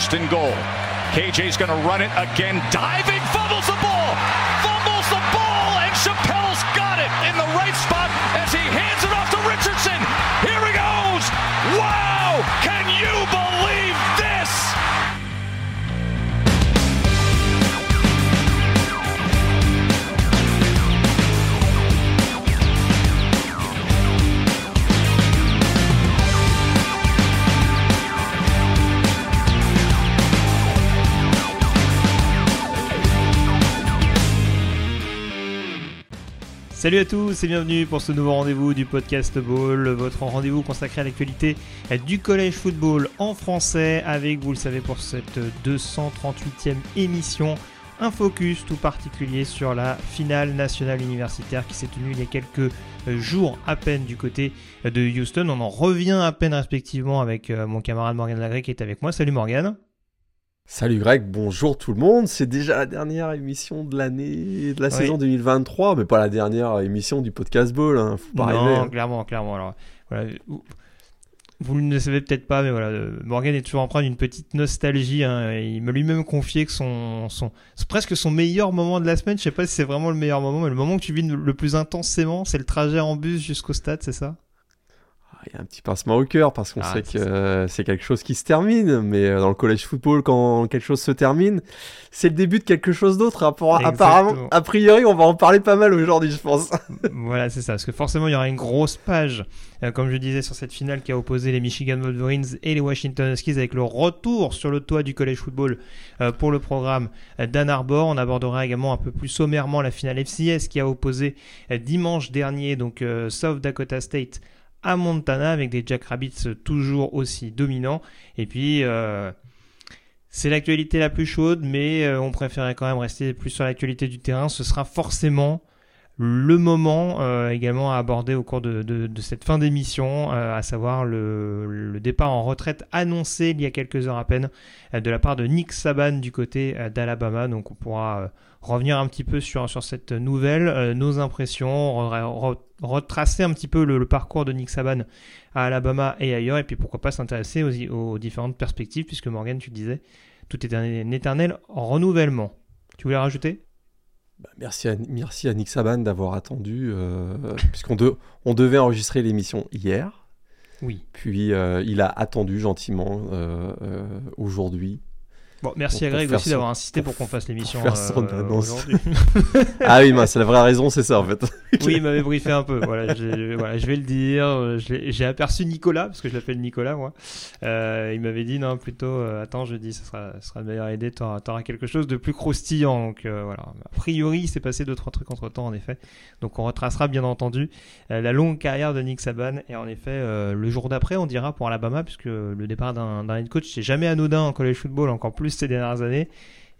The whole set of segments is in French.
first and goal. KJ's going to run it again, diving, fumbles the ball, fumbles Salut à tous et bienvenue pour ce nouveau rendez-vous du podcast Ball, votre rendez-vous consacré à l'actualité du collège football en français avec, vous le savez, pour cette 238e émission, un focus tout particulier sur la finale nationale universitaire qui s'est tenue il y a quelques jours à peine du côté de Houston. On en revient à peine respectivement avec euh, mon camarade Morgan Lagré qui est avec moi. Salut Morgan. Salut Greg, bonjour tout le monde. C'est déjà la dernière émission de l'année, de la Oui. saison 2023, mais pas la dernière émission du podcast Ball. Hein. Faut pas non, rêver, hein. clairement, clairement. Alors, voilà, vous, ne le savez peut-être pas, mais voilà, euh, Morgan est toujours empreint d'une petite nostalgie. hein, il m'a lui-même confié que son, son, c'est presque son meilleur moment de la semaine. Je sais pas si c'est vraiment le meilleur moment, mais le moment que tu vis le plus intensément, c'est le trajet en bus jusqu'au stade, c'est ça? Il y a un petit pincement au cœur parce qu'on Ah, sait que c'est quelque chose qui se termine, mais euh, dans le collège football, quand quelque chose se termine, c'est le début de quelque chose d'autre. Exactement. Apparemment, a priori, on va en parler pas mal aujourd'hui, je pense. voilà, c'est ça. Parce que forcément, il y aura une grosse page, euh, comme je disais, sur cette finale qui a opposé les Michigan Wolverines et les Washington Huskies avec le retour sur le toit du college football euh, pour le programme d'Ann Arbor. On abordera également un peu plus sommairement la finale FCS qui a opposé dimanche dernier, donc South Dakota State à Montana avec des Jackrabbits toujours aussi dominants. Et puis, euh, c'est l'actualité la plus chaude, mais euh, on préférait quand même rester plus sur l'actualité du terrain. Ce sera forcément le moment euh, également à aborder au cours de, cette fin d'émission, à savoir le, départ en retraite annoncé il y a quelques heures à peine de la part de Nick Saban du côté d'Alabama. Donc on pourra revenir un petit peu sur, sur cette nouvelle, euh, nos impressions, re- re- retracer un petit peu le, le parcours de Nick Saban à Alabama et ailleurs, et puis pourquoi pas s'intéresser aux, aux différentes perspectives, puisque Morgan, tu le disais, tout est un, un éternel renouvellement. Tu voulais rajouter? Bah, merci, à, merci à Nick Saban d'avoir attendu, euh, puisqu'on de- on devait enregistrer l'émission hier. Oui. Puis euh, il a attendu gentiment aujourd'hui. Bon, merci à Greg aussi son- d'avoir insisté pour, pour qu'on fasse l'émission euh, aujourd'hui. ah oui, c'est la vraie raison, c'est ça en fait. oui, il m'avait briefé un peu. Voilà, je vais le dire. J'ai aperçu Nicolas, parce que je l'appelle Nicolas, moi. Euh, il m'avait dit, non, plutôt, euh, attends, je dis, ça sera, ça sera de meilleure idée, tu auras, quelque chose de plus croustillant. Donc euh, voilà. A priori, il s'est passé deux, trois trucs entre temps, en effet. Donc on retracera, bien entendu, la longue carrière de Nick Saban. Et en effet, euh, le jour d'après, on dira pour Alabama, puisque le départ d'un d'un head coach, c'est jamais anodin en college football, encore plus ces dernières années.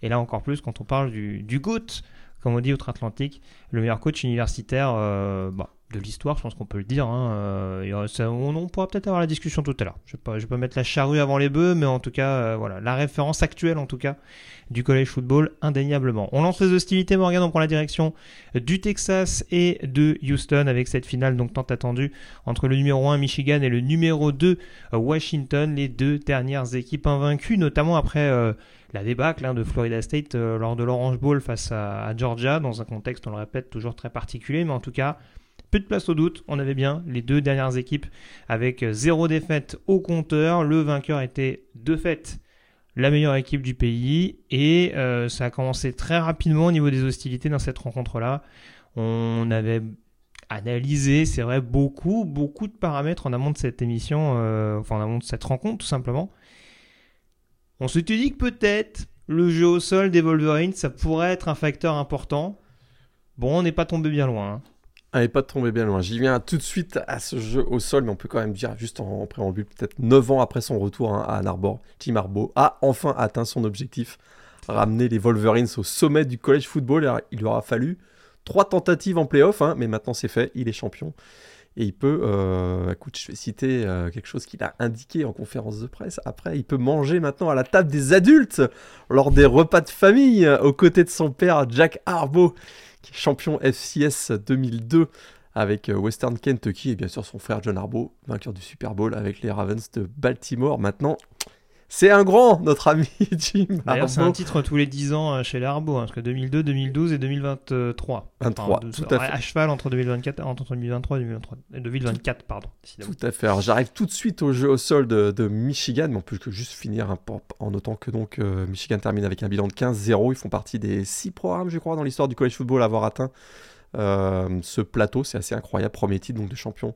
Et là, encore plus quand on parle du, du GOAT, comme on dit outre-Atlantique, le meilleur coach universitaire bah, de l'histoire, je pense qu'on peut le dire. hein, euh, euh, on, pourra peut-être avoir la discussion tout à l'heure. Je ne vais, pas- mettre la charrue avant les bœufs, mais en tout cas, euh, voilà, la référence actuelle, en tout cas, du college football, indéniablement. On lance les hostilités, Morgan, on prend la direction du Texas et de Houston avec cette finale donc tant attendue entre le numéro 1 Michigan et le numéro 2 euh, Washington, les deux dernières équipes invaincues, notamment après la débâcle hein, de Florida State lors de l'Orange Bowl face à Georgia, dans un contexte, on le répète, toujours très particulier, mais en tout cas, peu de place au doute, on avait bien les deux dernières équipes avec euh, zéro défaite au compteur, le vainqueur était de fait la meilleure équipe du pays, et euh, ça a commencé très rapidement au niveau des hostilités dans cette rencontre-là. On avait analysé, c'est vrai, beaucoup, beaucoup de paramètres en amont de cette émission, euh, enfin en amont de cette rencontre tout simplement. On s'était dit que peut-être le jeu au sol des Wolverines, ça pourrait être un facteur important. Bon, on n'est pas tombé bien loin. hein. Allez, pas de tomber bien loin. J'y viens tout de suite à ce jeu au sol, mais on peut quand même dire, juste en préambule, peut-être 9 ans après son retour hein, à Ann Arbor, Tim Harbaugh a enfin atteint son objectif, ramener les Wolverines au sommet du college football. Il lui aura fallu trois tentatives en playoff, hein, mais maintenant c'est fait, il est champion. Et il peut, euh, écoute, je vais citer euh, quelque chose qu'il a indiqué en conférence de presse. Après, il peut manger maintenant à la table des adultes lors des repas de famille euh, aux côtés de son père Jack Harbaugh, champion FCS 2002 avec euh, Western Kentucky et bien sûr son frère John Harbaugh, vainqueur du Super Bowl avec les Ravens de Baltimore. Maintenant, C'est un grand, notre ami Jim D'ailleurs, c'est un titre tous les 10 ans euh, chez Harbaugh, hein, parce que 2002, 2012 et 2023. 23, Enfin, de- tout à fait. À cheval entre 2024, entre 2023 et 2023, et 2024, pardon. décidément. Tout à fait. Alors j'arrive tout de suite au jeu au sol de, de Michigan, mais on peut que juste finir peu en notant que donc euh, Michigan termine avec un bilan de 15-0. Ils font partie des six programmes, je crois, dans l'histoire du college football à avoir atteint euh, ce plateau. C'est assez incroyable. Premier titre donc de champion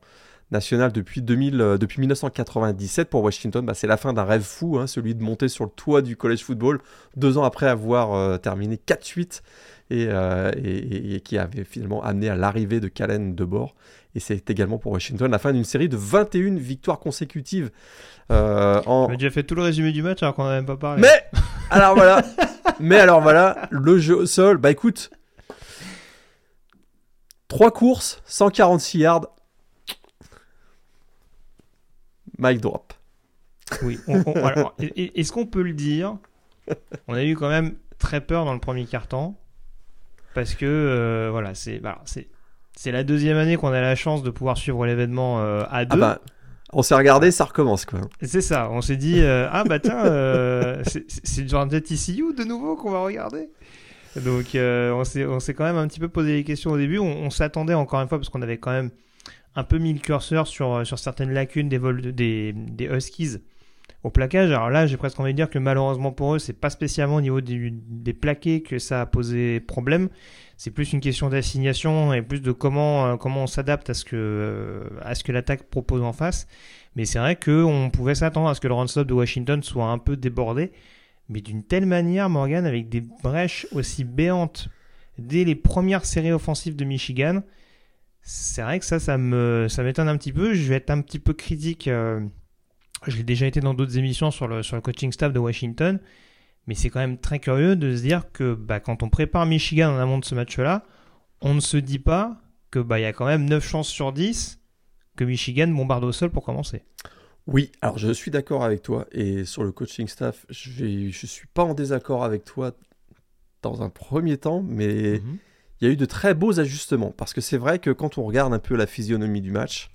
depuis, 2000, euh, depuis 1997 pour Washington. Bah, c'est la fin d'un rêve fou, hein, celui de monter sur le toit du college football deux ans après avoir euh, terminé 4-8 et, euh, et- qui avait finalement amené à l'arrivée de Calen de bord. Et c'est également pour Washington la fin d'une série de 21 victoires consécutives. en... Déjà fait tout le résumé du match alors qu'on n'a même pas parlé. Mais alors voilà, mais alors voilà, le jeu au sol, bah écoute, trois courses, 146 yards, mic drop. Oui. Est-ce qu'on peut le dire? On a eu quand même très peur dans le premier quart-temps. Parce que, euh, voilà, c'est c'est la deuxième année qu'on a la chance de pouvoir suivre l'événement euh, à deux. Ah bah, on s'est regardé, ça recommence quoi. C'est ça, on s'est dit, euh, ah bah tiens, c'est- genre de TCU de nouveau qu'on va regarder. Donc on s'est on s'est quand même un petit peu posé des questions au début. On, on s'attendait encore une fois, parce qu'on avait quand même un peu mis le curseur sur, sur certaines lacunes des, vols de- des, des Huskies au plaquage. Alors là, j'ai presque envie de dire que malheureusement pour eux, c'est pas spécialement au niveau des plaqués que ça a posé problème. C'est plus une question d'assignation et plus de comment, euh, comment on s'adapte à ce que, euh, que l'attaque propose en face. Mais c'est vrai qu'on pouvait s'attendre à ce que le run-stop de Washington soit un peu débordé. Mais d'une telle manière, Morgan, avec des brèches aussi béantes dès les premières séries offensives de Michigan, c'est vrai que ça, ça me, ça m'étonne un petit peu. Je vais être un petit peu critique. euh, je l'ai déjà été dans d'autres émissions sur le, sur le coaching staff de Washington. Mais c'est quand même très curieux de se dire que bah, quand on prépare Michigan en amont de ce match-là, on ne se dit pas que bah, il y a quand même 9 chances sur 10 que Michigan bombarde au sol pour commencer. Oui, alors je suis d'accord avec toi et sur le coaching staff, je je suis pas en désaccord avec toi dans un premier temps, mais Mhm. Il y a eu de très beaux ajustements parce que c'est vrai que quand on regarde un peu la physionomie du match,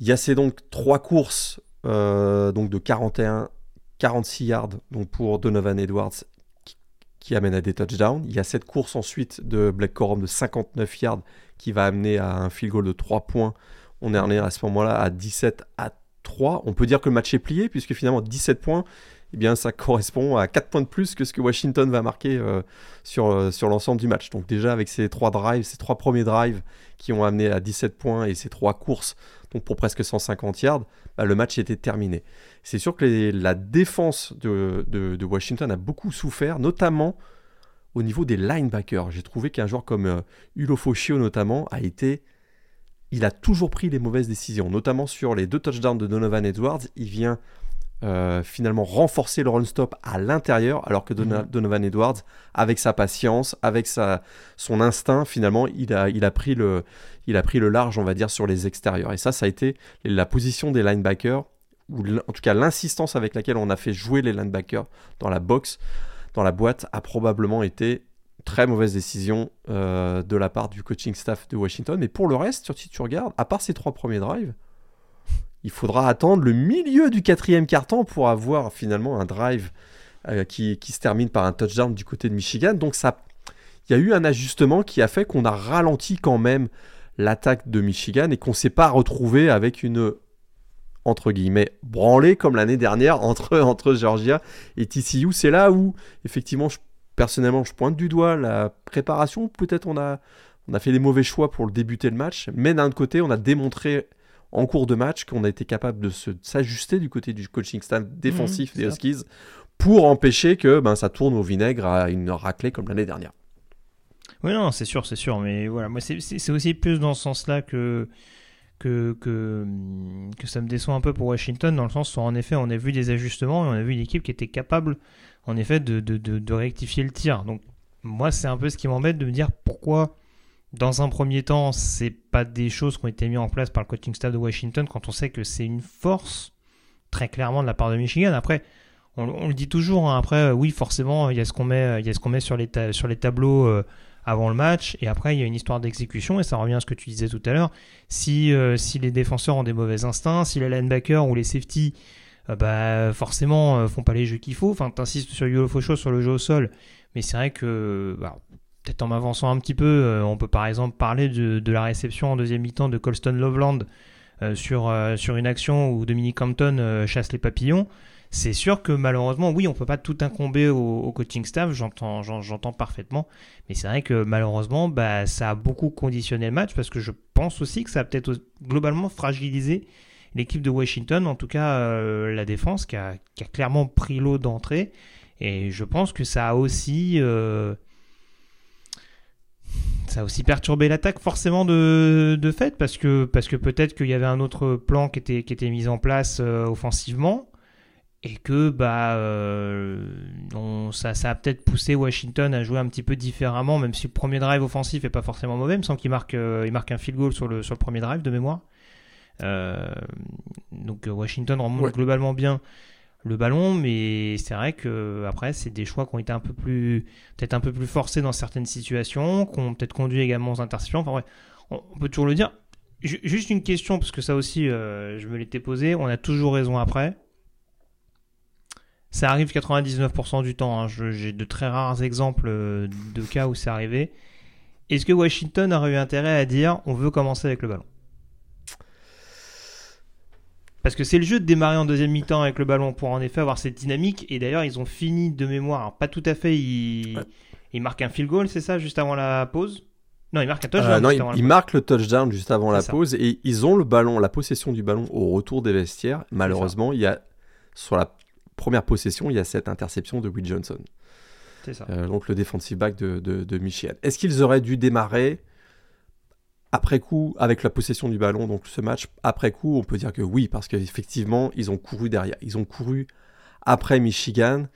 il y a ces donc trois courses euh, donc de 41, 46 yards donc pour Donovan Edwards qui, qui amène à des touchdowns. Il y a cette course ensuite de Black Corum de 59 yards qui va amener à un field goal de 3 points. On est à ce moment-là à 17 à 3. On peut dire que le match est plié puisque finalement 17 points, eh bien ça correspond à 4 points de plus que ce que Washington va marquer euh, sur, euh, sur l'ensemble du match. Donc déjà avec ces trois drives, ces trois premiers drives qui ont amené à 17 points et ces trois courses donc pour presque 150 yards, bah, le match était terminé. C'est sûr que la défense de, de- Washington a beaucoup souffert, notamment au niveau des linebackers. J'ai trouvé qu'un joueur comme euh, Ulo Foscio notamment a été... Il a toujours pris les mauvaises décisions, notamment sur les deux touchdowns de Donovan Edwards. Il vient euh, finalement renforcer le run stop à l'intérieur, alors que Dona- Mhm. Donovan Edwards, avec sa patience, avec sa, son instinct, finalement, il a, il, a pris le, il a pris le large, on va dire, sur les extérieurs. Et ça, ça a été la position des linebackers, ou en tout cas l'insistance avec laquelle on a fait jouer les linebackers dans la box, dans la boîte, a probablement été très mauvaise décision euh, de la part du coaching staff de Washington. Mais pour le reste, si tu regardes, à part ces trois premiers drives, il faudra attendre le milieu du quatrième quart-temps pour avoir finalement un drive euh, qui, se termine par un touchdown du côté de Michigan. Donc ça, il y a eu un ajustement qui a fait qu'on a ralenti quand même l'attaque de Michigan et qu'on ne s'est pas retrouvé avec une entre guillemets branlée comme l'année dernière entre, Georgia et TCU. C'est là où effectivement, personnellement, je pointe du doigt la préparation. Peut-être on a, on a fait des mauvais choix pour débuter le match, mais d'un côté, on a démontré en cours de match qu'on a été capable de s'ajuster du côté du coaching staff défensif Mhm, des Huskies pour empêcher que ben, ça tourne au vinaigre à une raclée comme l'année dernière. Oui, non, c'est sûr, c'est sûr. Mais voilà, moi, c'est- aussi plus dans ce sens-là que, que, que, que ça me déçoit un peu pour Washington, dans le sens où, en effet, on a vu des ajustements et on a vu une équipe qui était capable, en effet, de, de, de, de rectifier le tir. Donc, moi, c'est un peu ce qui m'embête de me dire pourquoi, dans un premier temps, c'est pas des choses qui ont été mises en place par le coaching staff de Washington quand on sait que c'est une force, très clairement, de la part de Michigan. Après, on, le dit toujours, hein, après, euh, oui, forcément, il y a ce qu'on met, il y a ce qu'on met sur les, sur les tableaux. euh, avant le match et après il y a une histoire d'exécution et ça revient à ce que tu disais tout à l'heure si, euh, si les défenseurs ont des mauvais instincts si les linebackers ou les safety bah forcément font pas les jeux qu'il faut. Enfin, t'insistes sur Yulo Fosho sur le jeu au sol, mais c'est vrai que bah, peut-être en m'avançant un petit peu, euh, on peut par exemple parler de, la réception en deuxième mi-temps de Colston Loveland euh, sur, euh, sur une action où Dominic Hampton chasse les papillons. C'est sûr que malheureusement, oui, on peut pas tout incomber au, coaching staff, j'entends, j'en- j'entends parfaitement, mais c'est vrai que malheureusement, bah, ça a beaucoup conditionné le match parce que je pense aussi que ça a peut-être globalement fragilisé l'équipe de Washington, en tout cas la défense qui a, clairement pris l'eau d'entrée. Et je pense que ça a aussi, ça a aussi perturbé l'attaque forcément de, de fait parce que, parce que peut-être qu'il y avait un autre plan qui était, qui était mis en place euh, offensivement et que bah euh, on- ça, ça a peut-être poussé Washington à jouer un petit peu différemment, même si le premier drive offensif est pas forcément mauvais, il me semble qu'il marque, euh, il marque un field goal sur le, sur le premier drive de mémoire. Donc Washington remonte Ouais. globalement bien le ballon, mais c'est vrai que après c'est des choix qui ont été un peu plus peut-être un peu plus forcés dans certaines situations, qui ont peut-être conduit également aux interceptions. Enfin ouais, on, peut toujours le dire. Ju- Juste une question parce que ça aussi euh, je me l'étais posé. On a toujours raison après. Ça arrive 99% du temps. hein. J'ai de très rares exemples euh, de cas où c'est arrivé. Est-ce que Washington aurait eu intérêt à dire on veut commencer avec le ballon? Parce que c'est le jeu de démarrer en deuxième mi-temps avec le ballon pour en effet avoir cette dynamique. Et d'ailleurs, ils ont fini de mémoire. Alors, pas tout à fait. Ils, Ouais. ils marquent un field goal, c'est ça, juste avant la pause? Non, ils marquent un touchdown. Euh, non, juste ils, avant la ils pause. marquent le touchdown juste avant la ça. pause et ils ont le ballon, la possession du ballon au retour des vestiaires. Malheureusement, il y a sur la première possession, il y a cette interception de Will Johnson, C'est ça. euh, donc le defensive back de, de, de Michigan. Est-ce qu'ils auraient dû démarrer après coup avec la possession du ballon, donc ce match après coup, on peut dire que oui, parce qu'effectivement, ils ont couru derrière, ils ont couru après Michigan.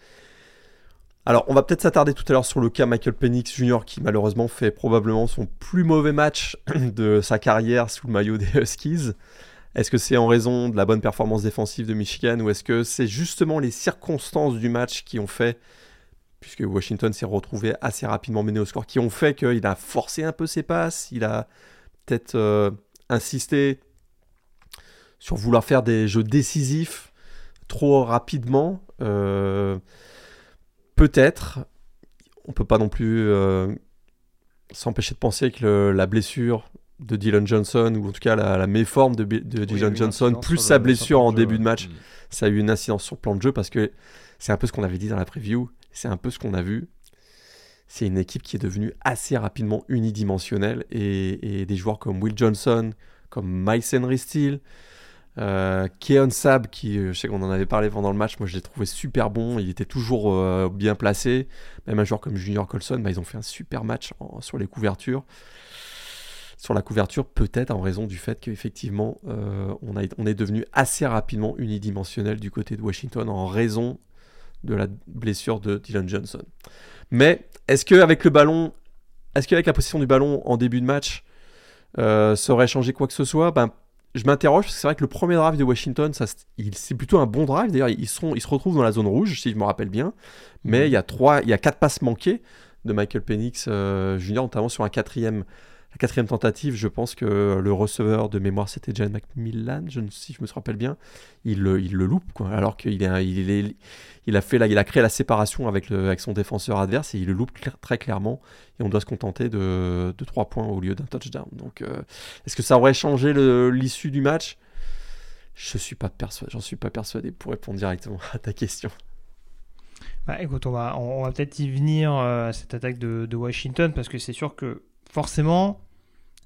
Alors, on va peut-être s'attarder tout à l'heure sur le cas Michael Penix Jr. qui malheureusement fait probablement son plus mauvais match de sa carrière sous le maillot des Huskies. Est-ce que c'est en raison de la bonne performance défensive de Michigan ou est-ce que c'est justement les circonstances du match qui ont fait, puisque Washington s'est retrouvé assez rapidement mené au score, qui ont fait qu'il a forcé un peu ses passes, il a peut-être euh, insisté sur vouloir faire des jeux décisifs trop rapidement. euh, Peut-être, on peut pas non plus euh, s'empêcher de penser que le- la blessure de Dylan Johnson, ou en tout cas la, la méforme de Dylan Johnson, plus sa blessure en début de match, ça a eu une incidence sur le plan de jeu parce que c'est un peu ce qu'on avait dit dans la preview, c'est un peu ce qu'on a vu. C'est une équipe qui est devenue assez rapidement unidimensionnelle et, des joueurs comme Will Johnson, comme Miles Henry Steele, euh, Keon Sab, qui euh, je sais qu'on en avait parlé pendant le match, moi je l'ai trouvé super bon, il était toujours euh, bien placé. Même un joueur comme Junior Colson, bah, ils ont fait un super match sur les couvertures. Sur la couverture, peut-être en raison du fait qu'effectivement, on, a- on est devenu assez rapidement unidimensionnel du côté de Washington en raison de la blessure de Dylan Johnson. Mais est-ce qu'avec le ballon, est-ce qu'avec la possession du ballon en début de match, euh, ça aurait changé quoi que ce soit? Ben, Je m'interroge parce que c'est vrai que le premier drive de Washington, ça, c'est- plutôt un bon drive. D'ailleurs, ils, sont, ils se retrouvent dans la zone rouge, si je me rappelle bien. Mais il y a trois, il y a quatre passes manquées de Michael Penix euh, Jr., notamment sur un quatrième, quatrième tentative. Je pense que le receveur de mémoire, c'était Jan McMillan, je ne, si je me rappelle bien. Il, le- il le loupe, quoi, alors qu'il est, il est, il a fait, la- il a créé la séparation avec, le, avec son défenseur adverse et il le loupe très clairement. Et on doit se contenter de, de 3 points au lieu d'un touchdown. Donc, euh, est-ce que ça aurait changé l'issue du match? Je suis pas persuadé. J'en suis pas persuadé pour répondre directement à ta question. Bah, écoute, on va, va peut-être y venir euh, à cette attaque de Washington parce que c'est sûr que forcément,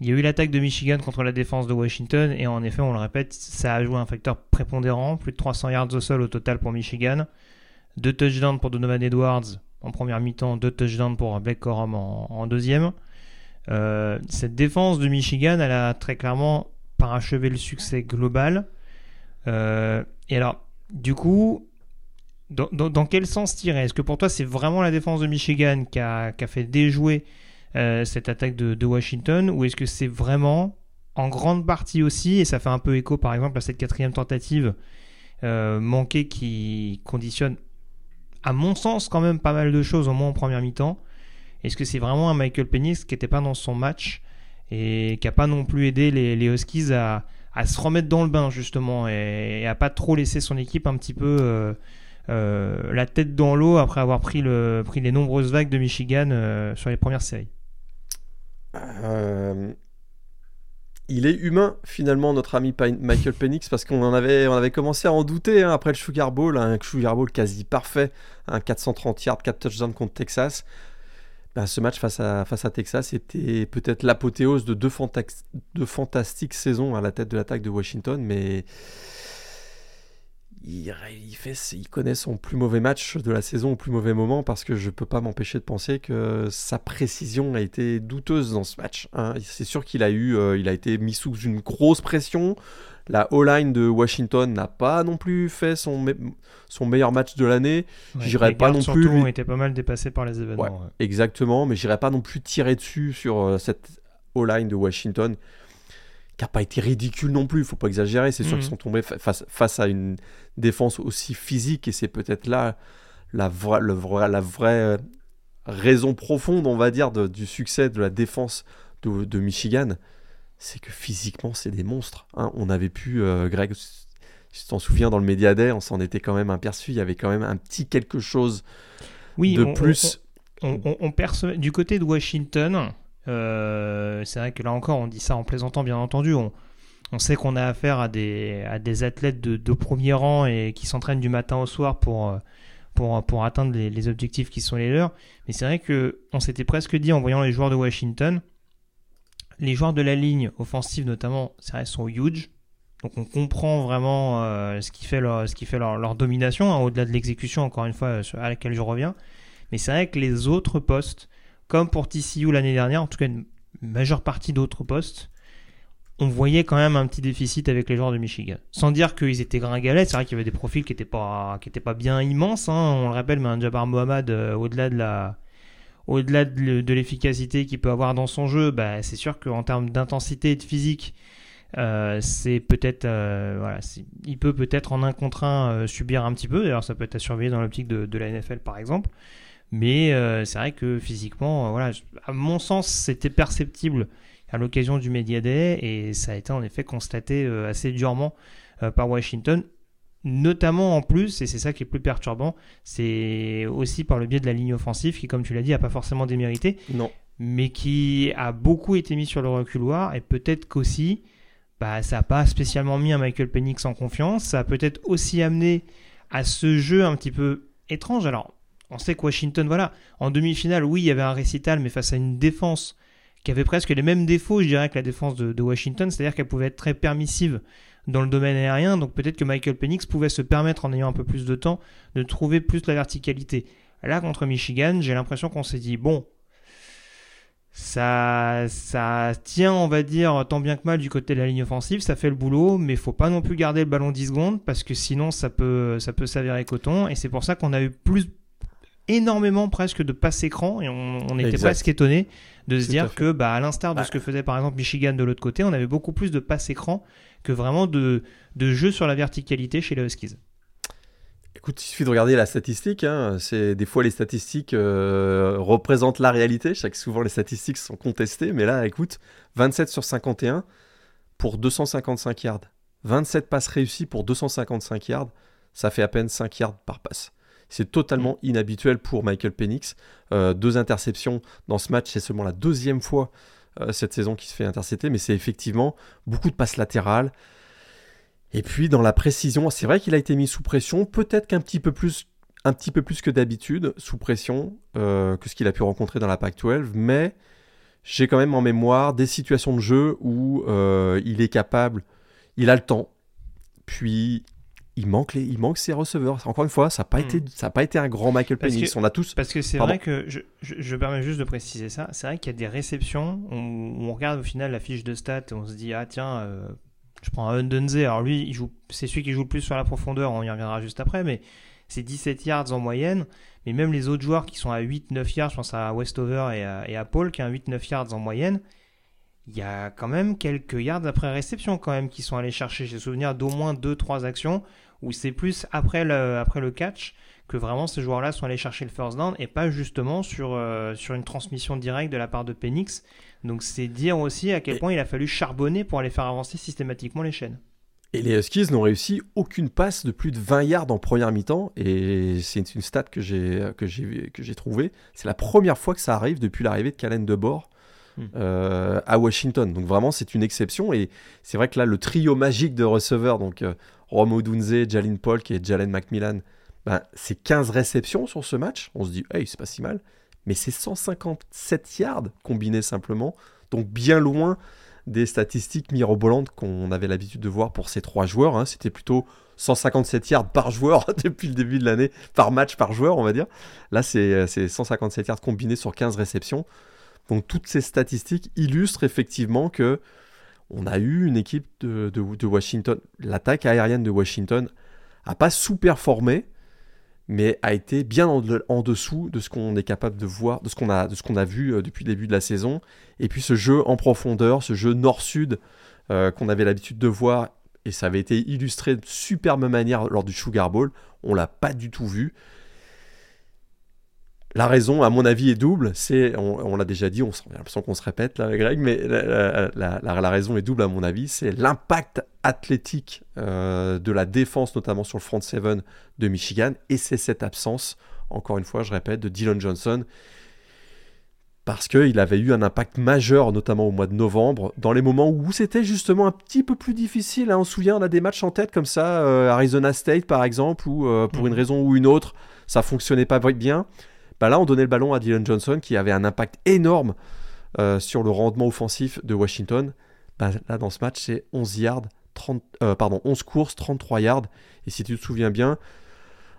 il y a eu l'attaque de Michigan contre la défense de Washington et en effet, on le répète, ça a joué un facteur prépondérant. Plus de 300 yards au sol au total pour Michigan. Deux touchdowns pour Donovan Edwards en première mi-temps, deux touchdowns pour Blake Corum en, deuxième. Euh, cette défense de Michigan, elle a très clairement parachevé le succès global. Euh, et alors, du coup, dans, quel sens tirer? Est-ce que pour toi, c'est vraiment la défense de Michigan qui a fait déjouer euh, cette attaque de, Washington Ou est-ce que c'est vraiment en grande partie aussi, et ça fait un peu écho par exemple à cette quatrième tentative euh, manquée qui conditionne, à mon sens, quand même pas mal de choses, au moins en première mi-temps Est-ce que c'est vraiment un Michael Penix qui n'était pas dans son match et qui n'a pas non plus aidé les, Huskies à, se remettre dans le bain justement et, à pas trop laisser son équipe un petit peu la tête dans l'eau après avoir pris les nombreuses vagues de Michigan sur les premières séries? Il est humain finalement notre ami Michael Penix parce qu'on avait, on commencé à en douter hein, après le Sugar Bowl, un Sugar Bowl quasi parfait, un 430 yards, 4 touchdowns contre Texas. Ben, ce match face à, face à Texas était peut-être l'apothéose de deux, deux fantastiques saisons à la tête de l'attaque de Washington, mais il, fait, il connaît son plus mauvais match de la saison au plus mauvais moment parce que je ne peux pas m'empêcher de penser que sa précision a été douteuse dans ce match. Hein. C'est sûr qu'il a eu, euh, il a été mis sous une grosse pression. La O-line de Washington n'a pas non plus fait son, son meilleur match de l'année. Ouais, j'irai pas non plus. Lui... ont été pas mal dépassés par les événements. Exactement, mais j'irai pas non plus tirer dessus sur euh, cette O-line de Washington qui n'a pas été ridicule non plus, il faut pas exagérer. C'est sûr qu'ils mhm. sont tombés face, face à une défense aussi physique et c'est peut-être là la, vraie, le la vraie raison profonde, on va dire, du succès de la défense de, Michigan. C'est que physiquement, c'est des monstres. Hein. On avait pu, euh, Greg, si tu t'en souviens, dans le Media Day, on s'en était quand même aperçu. Il y avait quand même un petit quelque chose oui, de plus. On, on, du côté de Washington, euh, c'est vrai que là encore, on dit ça en plaisantant, bien entendu. On, on sait qu'on a affaire à des, à des athlètes de, de premier rang et qui s'entraînent du matin au soir pour, euh, pour, pour atteindre les, objectifs qui sont les leurs. Mais c'est vrai que on s'était presque dit en voyant les joueurs de Washington, les joueurs de la ligne offensive notamment, c'est vrai, sont huge. Donc on comprend vraiment euh, ce qui fait leur, ce qui fait leur, leur domination, hein, au-delà de l'exécution, encore une fois, à laquelle je reviens. Mais c'est vrai que les autres postes, comme pour TCU l'année dernière, en tout cas une majeure partie d'autres postes, on voyait quand même un petit déficit avec les joueurs de Michigan. Sans dire qu'ils étaient gringalets, c'est vrai qu'il y avait des profils qui n'étaient pas, pas bien immenses, hein, on le rappelle, mais un Jabbar Mohamed, euh, au-delà de l'efficacité qu'il peut avoir dans son jeu, bah, c'est sûr qu'en termes d'intensité et de physique, euh, c'est peut-être, euh, il peut peut-être en un contre un subir un petit peu. D'ailleurs, ça peut être à surveiller dans l'optique de, la NFL par exemple. Mais euh, c'est vrai que physiquement, euh, voilà, à mon sens, c'était perceptible à l'occasion du Media Day et ça a été en effet constaté euh, assez durement par Washington, notamment en plus, et c'est ça qui est plus perturbant, c'est aussi par le biais de la ligne offensive qui, comme tu l'as dit, n'a pas forcément démérité. Non. Mais qui a beaucoup été mis sur le reculoir et peut-être qu'aussi, bah, ça n'a pas spécialement mis un Michael Penix en confiance. Ça a peut-être aussi amené à ce jeu un petit peu étrange. Alors, on sait que Washington, voilà, en demi-finale, oui, il y avait un récital, mais face à une défense qui avait presque les mêmes défauts, je dirais, que la défense de, Washington, c'est-à-dire qu'elle pouvait être très permissive dans le domaine aérien, donc peut-être que Michael Penix pouvait se permettre, en ayant un peu plus de temps, de trouver plus la verticalité. Là, contre Michigan, j'ai l'impression qu'on s'est dit, bon, ça, ça tient, on va dire, tant bien que mal du côté de la ligne offensive, ça fait le boulot, mais faut pas non plus garder le ballon 10 secondes, parce que sinon ça peut, ça peut s'avérer coton, et c'est pour ça qu'on a eu plus énormément presque de passe écran et on, était presque étonné de se dire que, bah, à l'instar de ce que faisait par exemple Michigan de l'autre côté, on avait beaucoup plus de passe écran que vraiment de, de jeu sur la verticalité chez les Huskies. Écoute, il suffit de regarder la statistique. Hein. C'est des fois les statistiques euh, représentent la réalité. Je sais que souvent les statistiques sont contestées, mais là, écoute, 27 sur 51 pour 255 yards, 27 passes réussies pour 255 yards, ça fait à peine 5 yards par passe. C'est totalement inhabituel pour Michael Penix. Euh, deux interceptions dans ce match, c'est seulement la deuxième fois euh, cette saison qui se fait intercepter, mais c'est effectivement beaucoup de passes latérales. Et puis dans la précision, c'est vrai qu'il a été mis sous pression, peut-être qu'un petit peu plus un petit peu plus que d'habitude sous pression euh, que ce qu'il a pu rencontrer dans la Pac-12, mais j'ai quand même en mémoire des situations de jeu où il est capable, il a le temps, puis il manque, les, il manque ses receveurs. Encore une fois, ça n'a pas, hmm. été, ça pas été un grand Michael Penix. On a tous. Parce que c'est vrai que, je, je, permets juste de préciser ça, c'est vrai qu'il y a des réceptions où on, regarde au final la fiche de stats et on se dit, ah tiens, euh, je prends un Undunze. Alors lui, il joue, c'est celui qui joue le plus sur la profondeur, on y reviendra juste après, mais c'est 17 yards en moyenne. Mais même les autres joueurs qui sont à 8-9 yards, je pense à Westover et à, et à Paul qui a 8-9 yards en moyenne, il y a quand même quelques yards après réception quand même qui sont allés chercher. J'ai souvenir d'au moins 2-3 actions où c'est plus après le, après le catch que vraiment ces joueurs-là sont allés chercher le first down et pas justement sur, euh, sur une transmission directe de la part de Penix. Donc c'est dire aussi à quel point il a fallu charbonner pour aller faire avancer systématiquement les chaînes. Et les Huskies n'ont réussi aucune passe de plus de 20 yards en première mi-temps. Et c'est une stat que j'ai, que j'ai, que j'ai trouvée. C'est la première fois que ça arrive depuis l'arrivée de Calen de Bord hmm. euh, à Washington. Donc vraiment, c'est une exception. Et c'est vrai que là, le trio magique de receveurs, donc euh, Romo Dunze, Jalen Polk et Jalen McMillan, ben, c'est 15 réceptions sur ce match. On se dit, hey, c'est pas si mal. Mais c'est 157 yards combinés simplement. Donc bien loin des statistiques mirobolantes qu'on avait l'habitude de voir pour ces trois joueurs. Hein. C'était plutôt 157 yards par joueur depuis le début de l'année, par match par joueur, on va dire. Là, c'est 157 yards combinés sur 15 réceptions. Donc toutes ces statistiques illustrent effectivement que on a eu une équipe de, Washington. L'attaque aérienne de Washington n'a pas sous-performé, mais a été bien en, dessous de ce qu'on est capable de voir, de ce qu'on a, de ce qu'on a vu euh, depuis le début de la saison. Et puis ce jeu en profondeur, ce jeu nord-sud euh, qu'on avait l'habitude de voir, et ça avait été illustré de superbe manière lors du Sugar Bowl, on l'a pas du tout vu. La raison, à mon avis, est double. C'est, on, l'a déjà dit, on a l'impression qu'on se répète là, Greg, mais la, raison est double à mon avis. C'est l'impact athlétique euh, de la défense, notamment sur le front seven de Michigan, et c'est cette absence, encore une fois, je répète, de Dylan Johnson, parce qu'il avait eu un impact majeur, notamment au mois de novembre, dans les moments où c'était justement un petit peu plus difficile. Hein. On se souvient, on a des matchs en tête comme ça, euh, Arizona State par exemple, où euh, pour une mm. raison ou une autre, ça fonctionnait pas bien. Bah là, on donnait le ballon à Dylan Johnson qui avait un impact énorme euh, sur le rendement offensif de Washington. Bah, là, dans ce match, c'est 11 yards, 30, euh, pardon, 11 courses, 33 yards. Et si tu te souviens bien,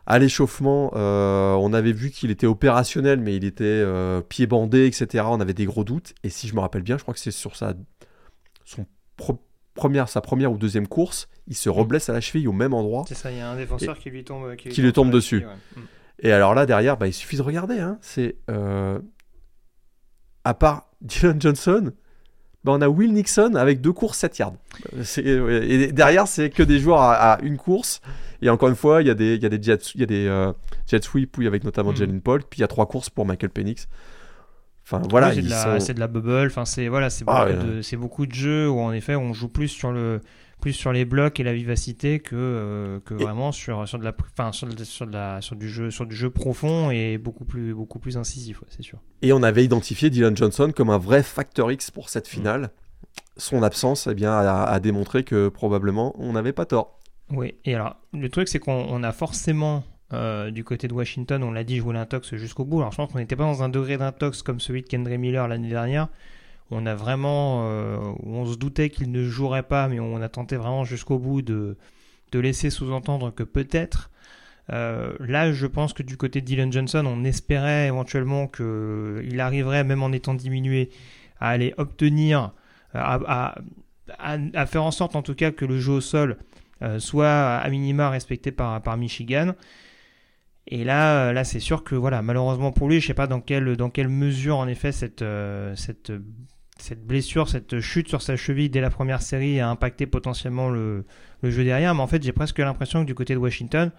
à l'échauffement, euh, on avait vu qu'il était opérationnel, mais il était pied bandé, etc. On avait des gros doutes. Et si je me rappelle bien, je crois que c'est sur sa, son première, sa première ou deuxième course, il se reblesse à la cheville au même endroit. C'est ça, il y a un défenseur qui lui tombe, qui lui tombe, dessus. Mm. Et alors là, derrière, bah, il suffit de regarder. Hein. C'est euh, à part Dylan Johnson, bah, on a Will Nixon avec deux courses 7 yards. Et derrière, c'est que des joueurs à, une course. Et encore une fois, il y a des, il y a des jet, il y a des euh, jet sweep avec notamment mm. Jalen Polk. Puis il y a trois courses pour Michael Penix. Enfin voilà, c'est de, de, la bubble. Enfin c'est voilà, c'est ah, beaucoup, beaucoup, de jeux où en effet on joue plus sur le plus sur les blocs et la vivacité que, euh, que vraiment sur, sur, de la, enfin, sur, sur, de la, sur, du jeu, sur du jeu profond et beaucoup plus, beaucoup plus incisif, c'est sûr. Et on avait identifié Dylan Johnson comme un vrai facteur X pour cette finale. Son absence eh bien, a, démontré que probablement on n'avait pas tort. Oui, et alors le truc c'est qu'on a forcément euh, du côté de Washington, on l'a dit, joué l'intox jusqu'au bout. Alors je pense qu'on n'était pas dans un degré d'intox comme celui de Kendra Miller l'année dernière on a vraiment, euh, on se doutait qu'il ne jouerait pas, mais on a tenté vraiment jusqu'au bout de, laisser sous-entendre que peut-être. Euh, là, je pense que du côté de Dylan Johnson, on espérait éventuellement qu'il arriverait, même en étant diminué, à aller obtenir, à, faire en sorte en tout cas que le jeu au sol euh, soit à minima respecté par, Michigan. Et là, là c'est sûr que voilà, malheureusement pour lui, je ne sais pas dans quelle, mesure en effet cette cette blessure, cette chute sur sa cheville dès la première série a impacté potentiellement le, jeu derrière. Mais en fait, j'ai presque l'impression que du côté de Washington,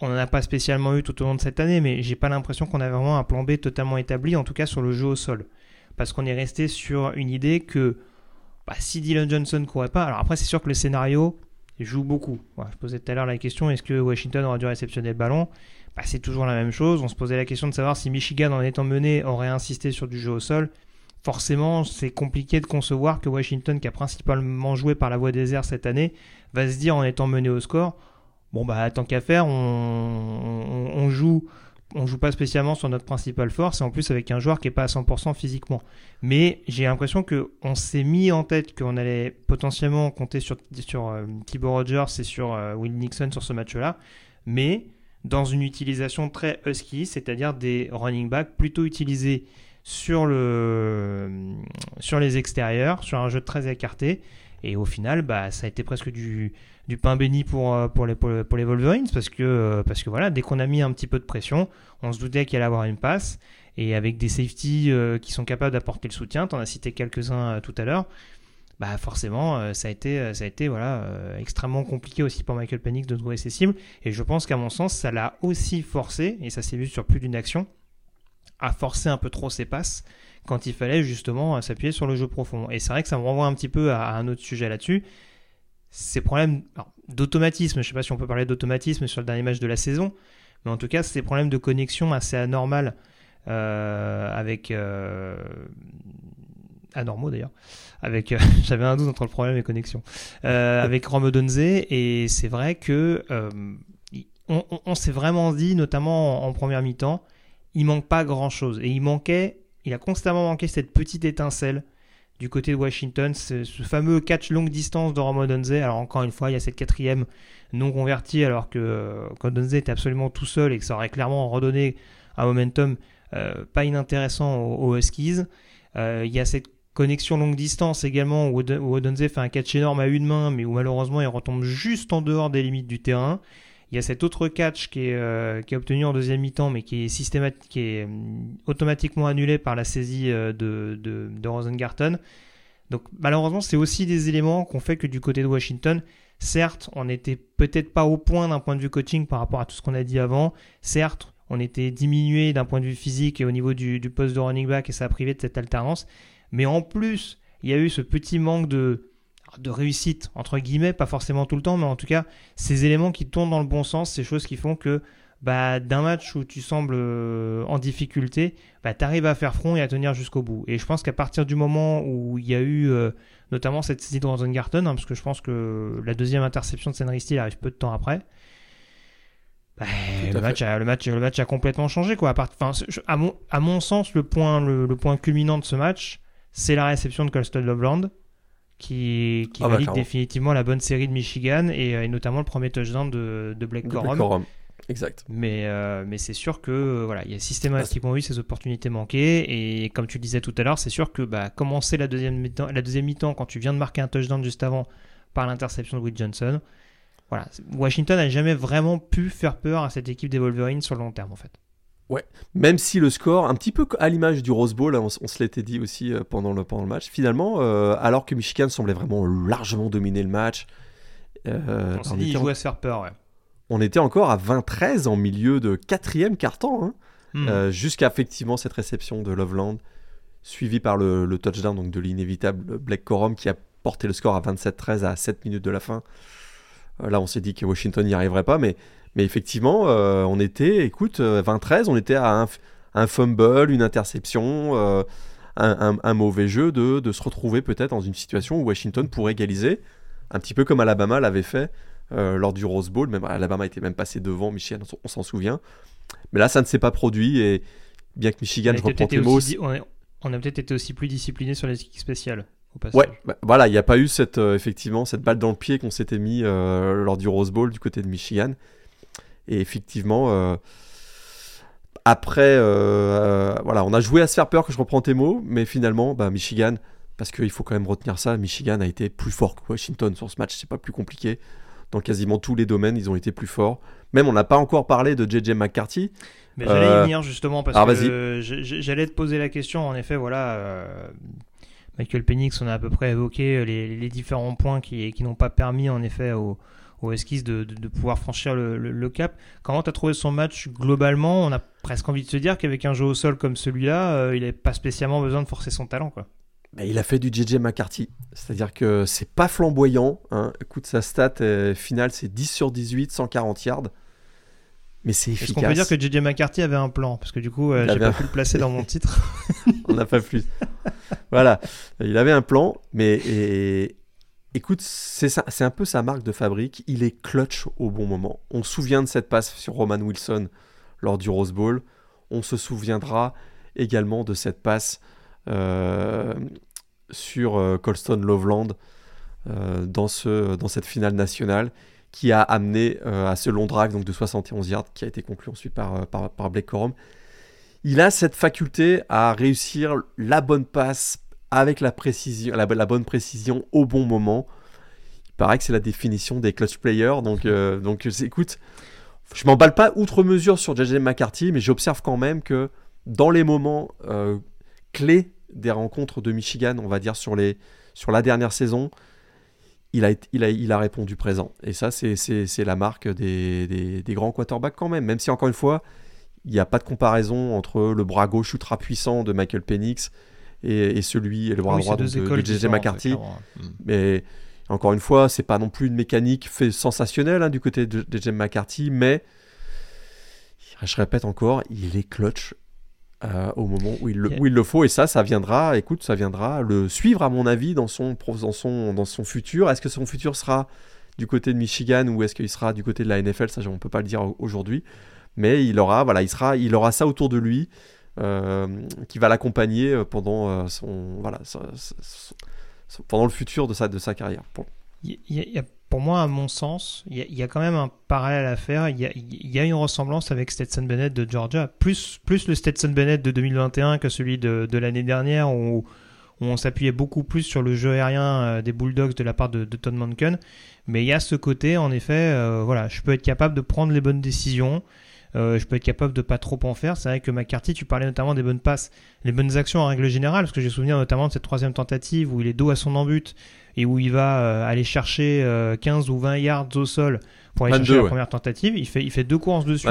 on n'en a pas spécialement eu tout au long de cette année, mais j'ai pas l'impression qu'on a vraiment un plan B totalement établi, en tout cas sur le jeu au sol. Parce qu'on est resté sur une idée que bah, si Dylan Johnson ne courait pas, alors après c'est sûr que le scénario joue beaucoup. je posais tout à l'heure la question est-ce que Washington aurait dû réceptionner le ballon? Bah, C'est toujours la même chose. On se posait la question de savoir si Michigan, en étant mené, aurait insisté sur du jeu au sol forcément, c'est compliqué de concevoir que Washington, qui a principalement joué par la voie des airs cette année, va se dire en étant mené au score, bon bah tant qu'à faire, on, joue, on joue pas spécialement sur notre principale force, et en plus avec un joueur qui est pas à 100% physiquement. Mais j'ai l'impression que on s'est mis en tête qu'on allait potentiellement compter sur, sur euh, Thibaut Rogers et sur euh, Will Nixon sur ce match-là, mais dans une utilisation très husky, c'est-à-dire des running backs plutôt utilisés sur, le, sur les extérieurs, sur un jeu très écarté. Et au final, bah, ça a été presque du, du pain béni pour, euh, pour, les, pour, les Wolverines parce que, euh, parce que voilà, dès qu'on a mis un petit peu de pression, on se doutait qu'il allait avoir une passe. Et avec des safeties euh, qui sont capables d'apporter le soutien, tu en as cité quelques-uns tout à l'heure, bah forcément, ça a été, ça a été voilà, extrêmement compliqué aussi pour Michael Penix de trouver ses cibles. Et je pense qu'à mon sens, ça l'a aussi forcé, et ça s'est vu sur plus d'une action, à forcer un peu trop ses passes quand il fallait justement s'appuyer sur le jeu profond. Et c'est vrai que ça me renvoie un petit peu à, un autre sujet là-dessus. Ces problèmes d'automatisme, je ne sais pas si on peut parler d'automatisme sur le dernier match de la saison, mais en tout cas, ces problèmes de connexion assez anormales euh, avec. Euh, anormaux d'ailleurs. Euh, j'avais un doute entre le problème et connexion. avec Donze et c'est vrai que on, s'est vraiment dit, notamment en, en première mi-temps, il manque pas grand chose. Et il manquait il a constamment manqué cette petite étincelle du côté de Washington, ce, fameux catch longue distance de Romo Donze. Alors encore une fois, il y a cette quatrième non convertie alors que euh, Donze était absolument tout seul et que ça aurait clairement redonné un momentum euh, pas inintéressant aux, Huskies. Euh, il y a cette connexion longue distance également où, où fait un catch énorme à une main mais où malheureusement il retombe juste en dehors des limites du terrain. Il y a cet autre catch qui est, euh, qui est obtenu en deuxième mi-temps, mais qui est, systématique, qui est euh, automatiquement annulé par la saisie euh, de, de, Rosengarten. Donc malheureusement, c'est aussi des éléments qu'on fait que du côté de Washington, certes, on n'était peut-être pas au point d'un point de vue coaching par rapport à tout ce qu'on a dit avant. Certes, on était diminué d'un point de vue physique et au niveau du, du poste de running back et ça a privé de cette alternance. Mais en plus, il y a eu ce petit manque de, de réussite, entre guillemets, pas forcément tout le temps, mais en tout cas, ces éléments qui tournent dans le bon sens, ces choses qui font que bah, d'un match où tu sembles euh, en difficulté, bah, tu arrives à faire front et à tenir jusqu'au bout. Et je pense qu'à partir du moment où il y a eu euh, notamment cette saisie de Rosengarten, hein, parce que je pense que la deuxième interception de Senristi arrive peu de temps après, bah, le, match a, le, match, le match a complètement changé. Quoi. À, à, mon, à mon sens, le point, le, point culminant de ce match, c'est la réception de Colston Loveland qui, qui ah bah, valide définitivement la bonne série de Michigan et, euh, notamment le premier touchdown de, de Blake Corum. Exact. Mais, euh, mais c'est sûr que euh, voilà, il y a systématiquement eu ces opportunités manquées et comme tu le disais tout à l'heure, c'est sûr que bah, commencer la deuxième mi-temps, la deuxième mi-temps quand tu viens de marquer un touchdown juste avant par l'interception de Will Johnson, voilà, Washington n'a jamais vraiment pu faire peur à cette équipe des Wolverines sur le long terme en fait. Ouais, même si le score, un petit peu à l'image du Rose Bowl, hein, on, se l'était dit aussi euh, pendant le, pendant le match, finalement, euh, alors que Michigan semblait vraiment largement dominer le match. Euh, on s'est dit, il à se faire peur, ouais. On était encore à 20-13 en milieu de quatrième quart-temps, hein, hmm. jusqu'à effectivement cette réception de Loveland, suivie par le, touchdown donc de l'inévitable Black Corum qui a porté le score à 27-13 à 7 minutes de la fin. là, on s'est dit que Washington n'y arriverait pas, mais mais effectivement, euh, on était, écoute, 20-13, euh, on était à un, fumble, une interception, euh, un, mauvais jeu de, de se retrouver peut-être dans une situation où Washington pourrait égaliser, un petit peu comme Alabama l'avait fait lors du Rose Bowl. Même Alabama était même passé devant Michigan, on s'en souvient. Mais là, ça ne s'est pas produit et bien que Michigan, je reprends tes mots. On, a peut-être été aussi plus discipliné sur les équipes spéciales. Ouais, bah, voilà, il n'y a pas eu cette, effectivement cette balle dans le pied qu'on s'était mis lors du Rose Bowl du côté de Michigan. Et effectivement, euh, après, euh, euh, voilà, on a joué à se faire peur, que je reprends tes mots, mais finalement, bah, Michigan, parce qu'il faut quand même retenir ça, Michigan a été plus fort que Washington sur ce match, c'est pas plus compliqué. Dans quasiment tous les domaines, ils ont été plus forts. Même, on n'a pas encore parlé de JJ McCarthy. Mais j'allais y venir justement parce que j'allais te poser la question. En effet, voilà, Michael Penix, on a à peu près évoqué les, différents points qui, qui n'ont pas permis en effet aux, aux Huskies de, de, pouvoir franchir le, cap. Comment tu as trouvé son match globalement? On a presque envie de se dire qu'avec un jeu au sol comme celui-là, euh, il n'avait pas spécialement besoin de forcer son talent. Quoi. Bah, il a fait du JJ McCarthy. C'est-à-dire que c'est pas flamboyant. Hein. Écoute, sa stat euh, finale, c'est 10 sur 18, 140 yards. Mais c'est efficace. Est-ce qu'on peut dire que JJ McCarthy avait un plan? Parce que du coup, euh, j'ai pas pu le placer dans mon titre. On n'a pas plus. voilà. Il avait un plan, mais et, Écoute, c'est un peu sa marque de fabrique. Il est clutch au bon moment. On se souvient de cette passe sur Roman Wilson lors du Rose Bowl. On se souviendra également de cette passe euh, sur euh, Colston Loveland euh, dans, ce, dans cette finale nationale qui a amené à ce long drag donc de 71 yards qui a été conclu ensuite par, par, par Blake Corum. Il a cette faculté à réussir la bonne passe avec la, précision, la, bonne précision au bon moment. Il paraît que c'est la définition des clutch players. Donc, euh, donc écoute, je m'emballe pas outre mesure sur JJ McCarthy, mais j'observe quand même que dans les moments euh, clés des rencontres de Michigan, on va dire sur les, sur la dernière saison, il a, il a, il a répondu présent. Et ça, c'est la marque des, des, des, grands quarterbacks quand même. Même si, encore une fois, il n'y a pas de comparaison entre le bras gauche ultra puissant de Michael Penix et, celui et le bras droit de, JJ McCarthy. Mm. Mais encore une fois, c'est pas non plus une mécanique fait sensationnelle hein, du côté de JJ McCarthy, mais je répète encore, il est clutch euh, au moment où il, le, où il, le, faut. Et ça ça viendra écoute ça viendra le suivre à mon avis dans son dans son dans son futur. Est-ce que son futur sera du côté de Michigan ou est-ce qu'il sera du côté de la NFL ça on peut pas le dire aujourd'hui. Mais il aura voilà il sera il aura ça autour de lui qui va l'accompagner euh, pendant euh, son voilà pendant le futur de sa de sa carrière. Pour moi, à mon sens, il y, a, quand même un parallèle à faire. Il y a, une ressemblance avec Stetson Bennett de Georgia, plus, plus le Stetson Bennett de 2021 que celui de, l'année dernière, où, on s'appuyait beaucoup plus sur le jeu aérien des Bulldogs de la part de, de Monken. Mais il y a ce côté, en effet, voilà, je peux être capable de prendre les bonnes décisions. Euh, je peux être capable de pas trop en faire. C'est vrai que McCarthy, tu parlais notamment des bonnes passes, les bonnes actions en règle générale, parce que j'ai souvenir notamment de cette troisième tentative où il est dos à son embut et où il va euh, aller chercher 15 euh, ou 20 yards au sol pour aller chercher la première tentative. Il fait, il fait deux courses de suite.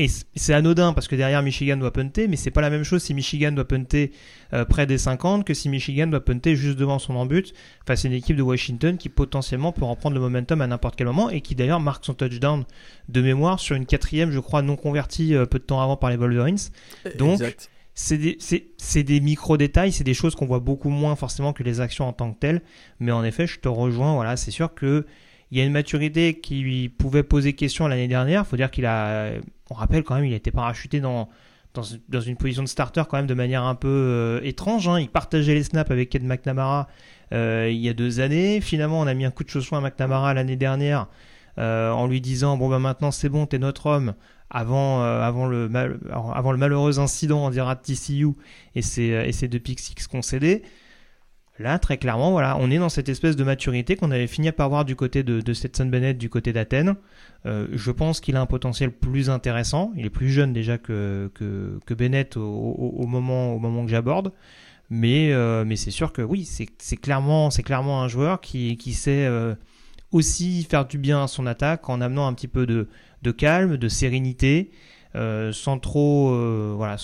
Et c'est anodin parce que derrière Michigan doit punter, mais c'est pas la même chose si Michigan doit punter euh, près des 50 que si Michigan doit punter juste devant son embut face à une équipe de Washington qui potentiellement peut reprendre le momentum à n'importe quel moment et qui d'ailleurs marque son touchdown de mémoire sur une quatrième, je crois, non convertie euh, peu de temps avant par les Wolverines. Donc, c'est des, des micro-détails, c'est des choses qu'on voit beaucoup moins forcément que les actions en tant que telles. Mais en effet, je te rejoins, voilà, c'est sûr que il y a une maturité qui pouvait poser question l'année dernière. Il faut dire qu'il a, on rappelle quand même, il a été parachuté dans, dans, une position de starter quand même de manière un peu euh, étrange. Hein. Il partageait les snaps avec Ed McNamara euh, il y a deux années. Finalement, on a mis un coup de chausson à McNamara l'année dernière euh, en lui disant bon ben maintenant c'est bon, t'es notre homme. Avant, avant, le avant le malheureux incident, on dira de TCU et ses, et deux pick six concédés. Là, très clairement, voilà, on est dans cette espèce de maturité qu'on avait fini par voir du côté de, Stetson Bennett, du côté d'Athènes. Euh, je pense qu'il a un potentiel plus intéressant. Il est plus jeune déjà que, que, Bennett au, moment, au moment que j'aborde. Mais, euh, mais c'est sûr que oui, c'est clairement, clairement un joueur qui, sait euh, aussi faire du bien à son attaque en amenant un petit peu de, de calme, de sérénité, sans, trop, voilà,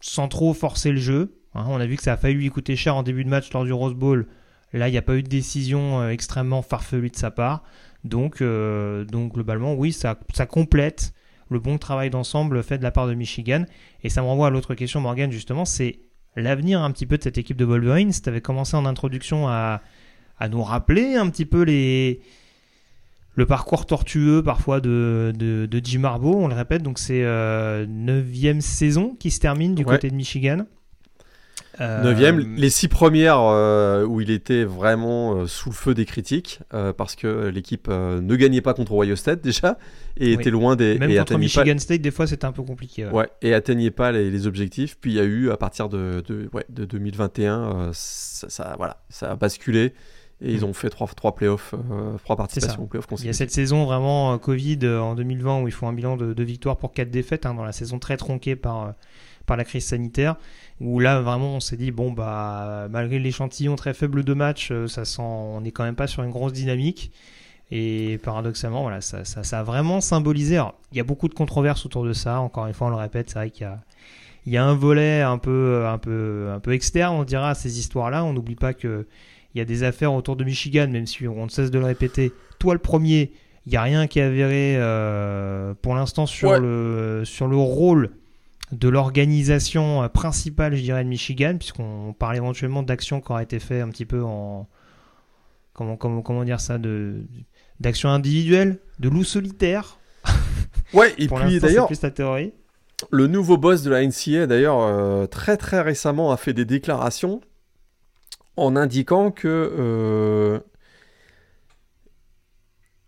sans trop forcer le jeu. Hein, on a vu que ça a failli lui coûter cher en début de match lors du Rose Bowl. Là, il n'y a pas eu de décision euh, extrêmement farfelue de sa part. Donc, euh, donc globalement, oui, ça, ça complète le bon travail d'ensemble fait de la part de Michigan. Et ça me renvoie à l'autre question, Morgan, justement, c'est l'avenir un petit peu de cette équipe de Wolverines. Tu avais commencé en introduction à, à, nous rappeler un petit peu les, le parcours tortueux parfois de, de, Jim Harbaugh, on le répète, donc c'est euh, neuvième saison qui se termine du côté de Michigan. Neuvième, euh, les six premières euh, où il était vraiment euh, sous le feu des critiques parce que l'équipe ne gagnait pas contre Ohio State déjà et était loin des. Même contre Michigan State, des fois c'était un peu compliqué. Ouais. et atteignait pas les, objectifs. Puis il y a eu à partir de, de, ouais, de 2021, ça, ça, voilà, ça a basculé. Et ils mm. ont fait trois, trois playoffs, trois participations aux playoffs Il y a cette saison vraiment Covid en 2020 où ils font un bilan de, de victoires pour quatre défaites hein, dans la saison très tronquée par, par la crise sanitaire où là vraiment on s'est dit bon bah malgré l'échantillon très faible de match, euh, ça sent on n'est quand même pas sur une grosse dynamique. Et paradoxalement, voilà, ça, ça, a vraiment symbolisé. il y a beaucoup de controverses autour de ça. Encore une fois, on le répète, c'est vrai qu'il y a, il y a un volet un peu, un peu, un peu externe, on dira, à ces histoires-là. On n'oublie pas que il y a des affaires autour de Michigan, même si on ne cesse de le répéter. Toi, le premier, il n'y a rien qui est avéré euh, pour l'instant sur le, sur le rôle de l'organisation euh, principale, je dirais, de Michigan, puisqu'on parle éventuellement d'actions qui auraient été faites un petit peu en. Comment, comment, comment dire ça de, D'actions individuelles, de loups solitaires. Ouais, et puis d'ailleurs. plus ta théorie. Le nouveau boss de la NCA, d'ailleurs, euh, très très récemment, a fait des déclarations en indiquant que euh,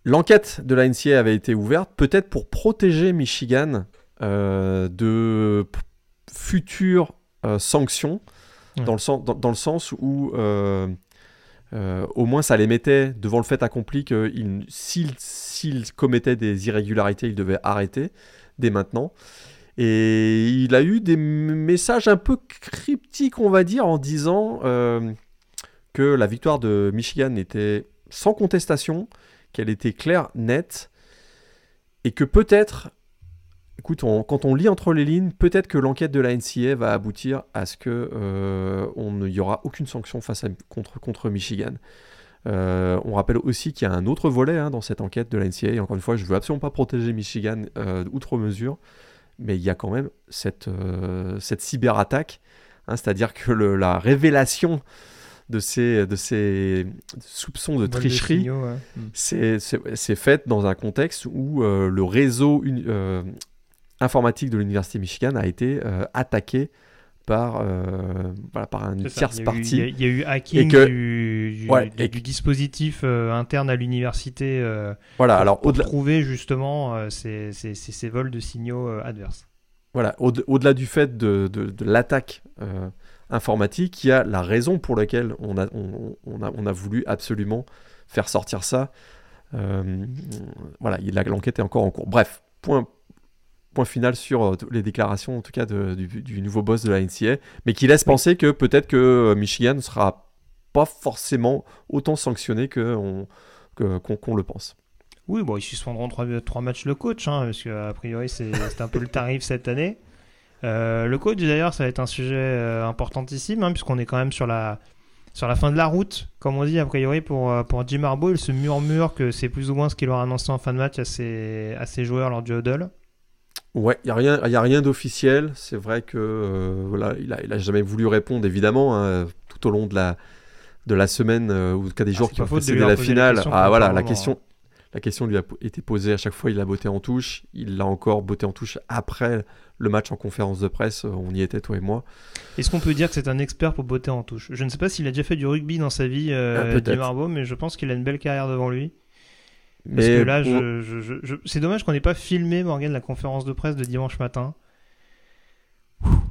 l'enquête de la NCA avait été ouverte, peut-être pour protéger Michigan de futures euh, sanctions, dans, le sens, dans, le sens où euh, au moins ça les mettait devant le fait accompli que s'ils commettaient des irrégularités, ils devaient arrêter dès maintenant. Et il a eu des messages un peu cryptiques, on va dire, en disant que la victoire de Michigan était sans contestation, qu'elle était claire, nette, et que peut-être, écoute, quand on lit entre les lignes, peut-être que l'enquête de la NCA va aboutir à ce que euh, on aura aucune sanction face à, contre, contre Michigan. Euh, on rappelle aussi qu'il y a un autre volet hein, dans cette enquête de la NCA. Et encore une fois, je ne veux absolument pas protéger Michigan euh, outre mesure, mais il y a quand même cette, cette cyberattaque, hein, c'est-à-dire que le, la révélation de ces, de ces soupçons de tricherie, mm. c'est fait dans un contexte où euh, le réseau euh, informatique de l'Université Michigan a été euh, attaqué par, voilà, par une tierce partie. Il y, a eu hacking du, du, dispositif interne à l'université voilà, pour, alors, pour trouver justement ces, ces, ces, vols de signaux adverses. Voilà, au-delà du fait de, de, de l'attaque informatique, il y a la raison pour laquelle on a, on, a, on a voulu absolument faire sortir ça. Euh, voilà, l'enquête est encore en cours. Bref, point, final sur euh, les déclarations, en tout cas, du, nouveau boss de la NCA, mais qui laisse penser que peut-être que euh, Michigan ne sera pas forcément autant sanctionné qu'on que, le pense. Oui, ils suspendront trois, trois matchs le coach, hein, parce qu'a priori, c'est un peu le tarif cette année. Euh, le coach, d'ailleurs, ça va être un sujet euh, importantissime, hein, puisqu'on est quand même sur la, sur la fin de la route, comme on dit, a priori, pour, euh, pour Jim Harbaugh. Il se murmure que c'est plus ou moins ce qu'il aura annoncé en fin de match à ses, à ses joueurs lors du huddle. Ouais, il n'y a rien, y a rien d'officiel. C'est vrai que voilà, il a jamais voulu répondre, évidemment, hein, tout au long de la, de la semaine, ou en tout cas des ah, jours qui ont précédé la finale. ah voilà, la question, la question lui a été posée à chaque fois, il l'a botté en touche. Il l'a encore botté en touche après le match en conférence de presse. On y était, toi et moi. Est-ce qu'on peut dire que c'est un expert pour botter en touche? Je ne sais pas s'il a déjà fait du rugby dans sa vie, euh, ah, mais je pense qu'il a une belle carrière devant lui. Parce que là, je, c'est dommage qu'on n'ait pas filmé, Morgan, la conférence de presse de dimanche matin.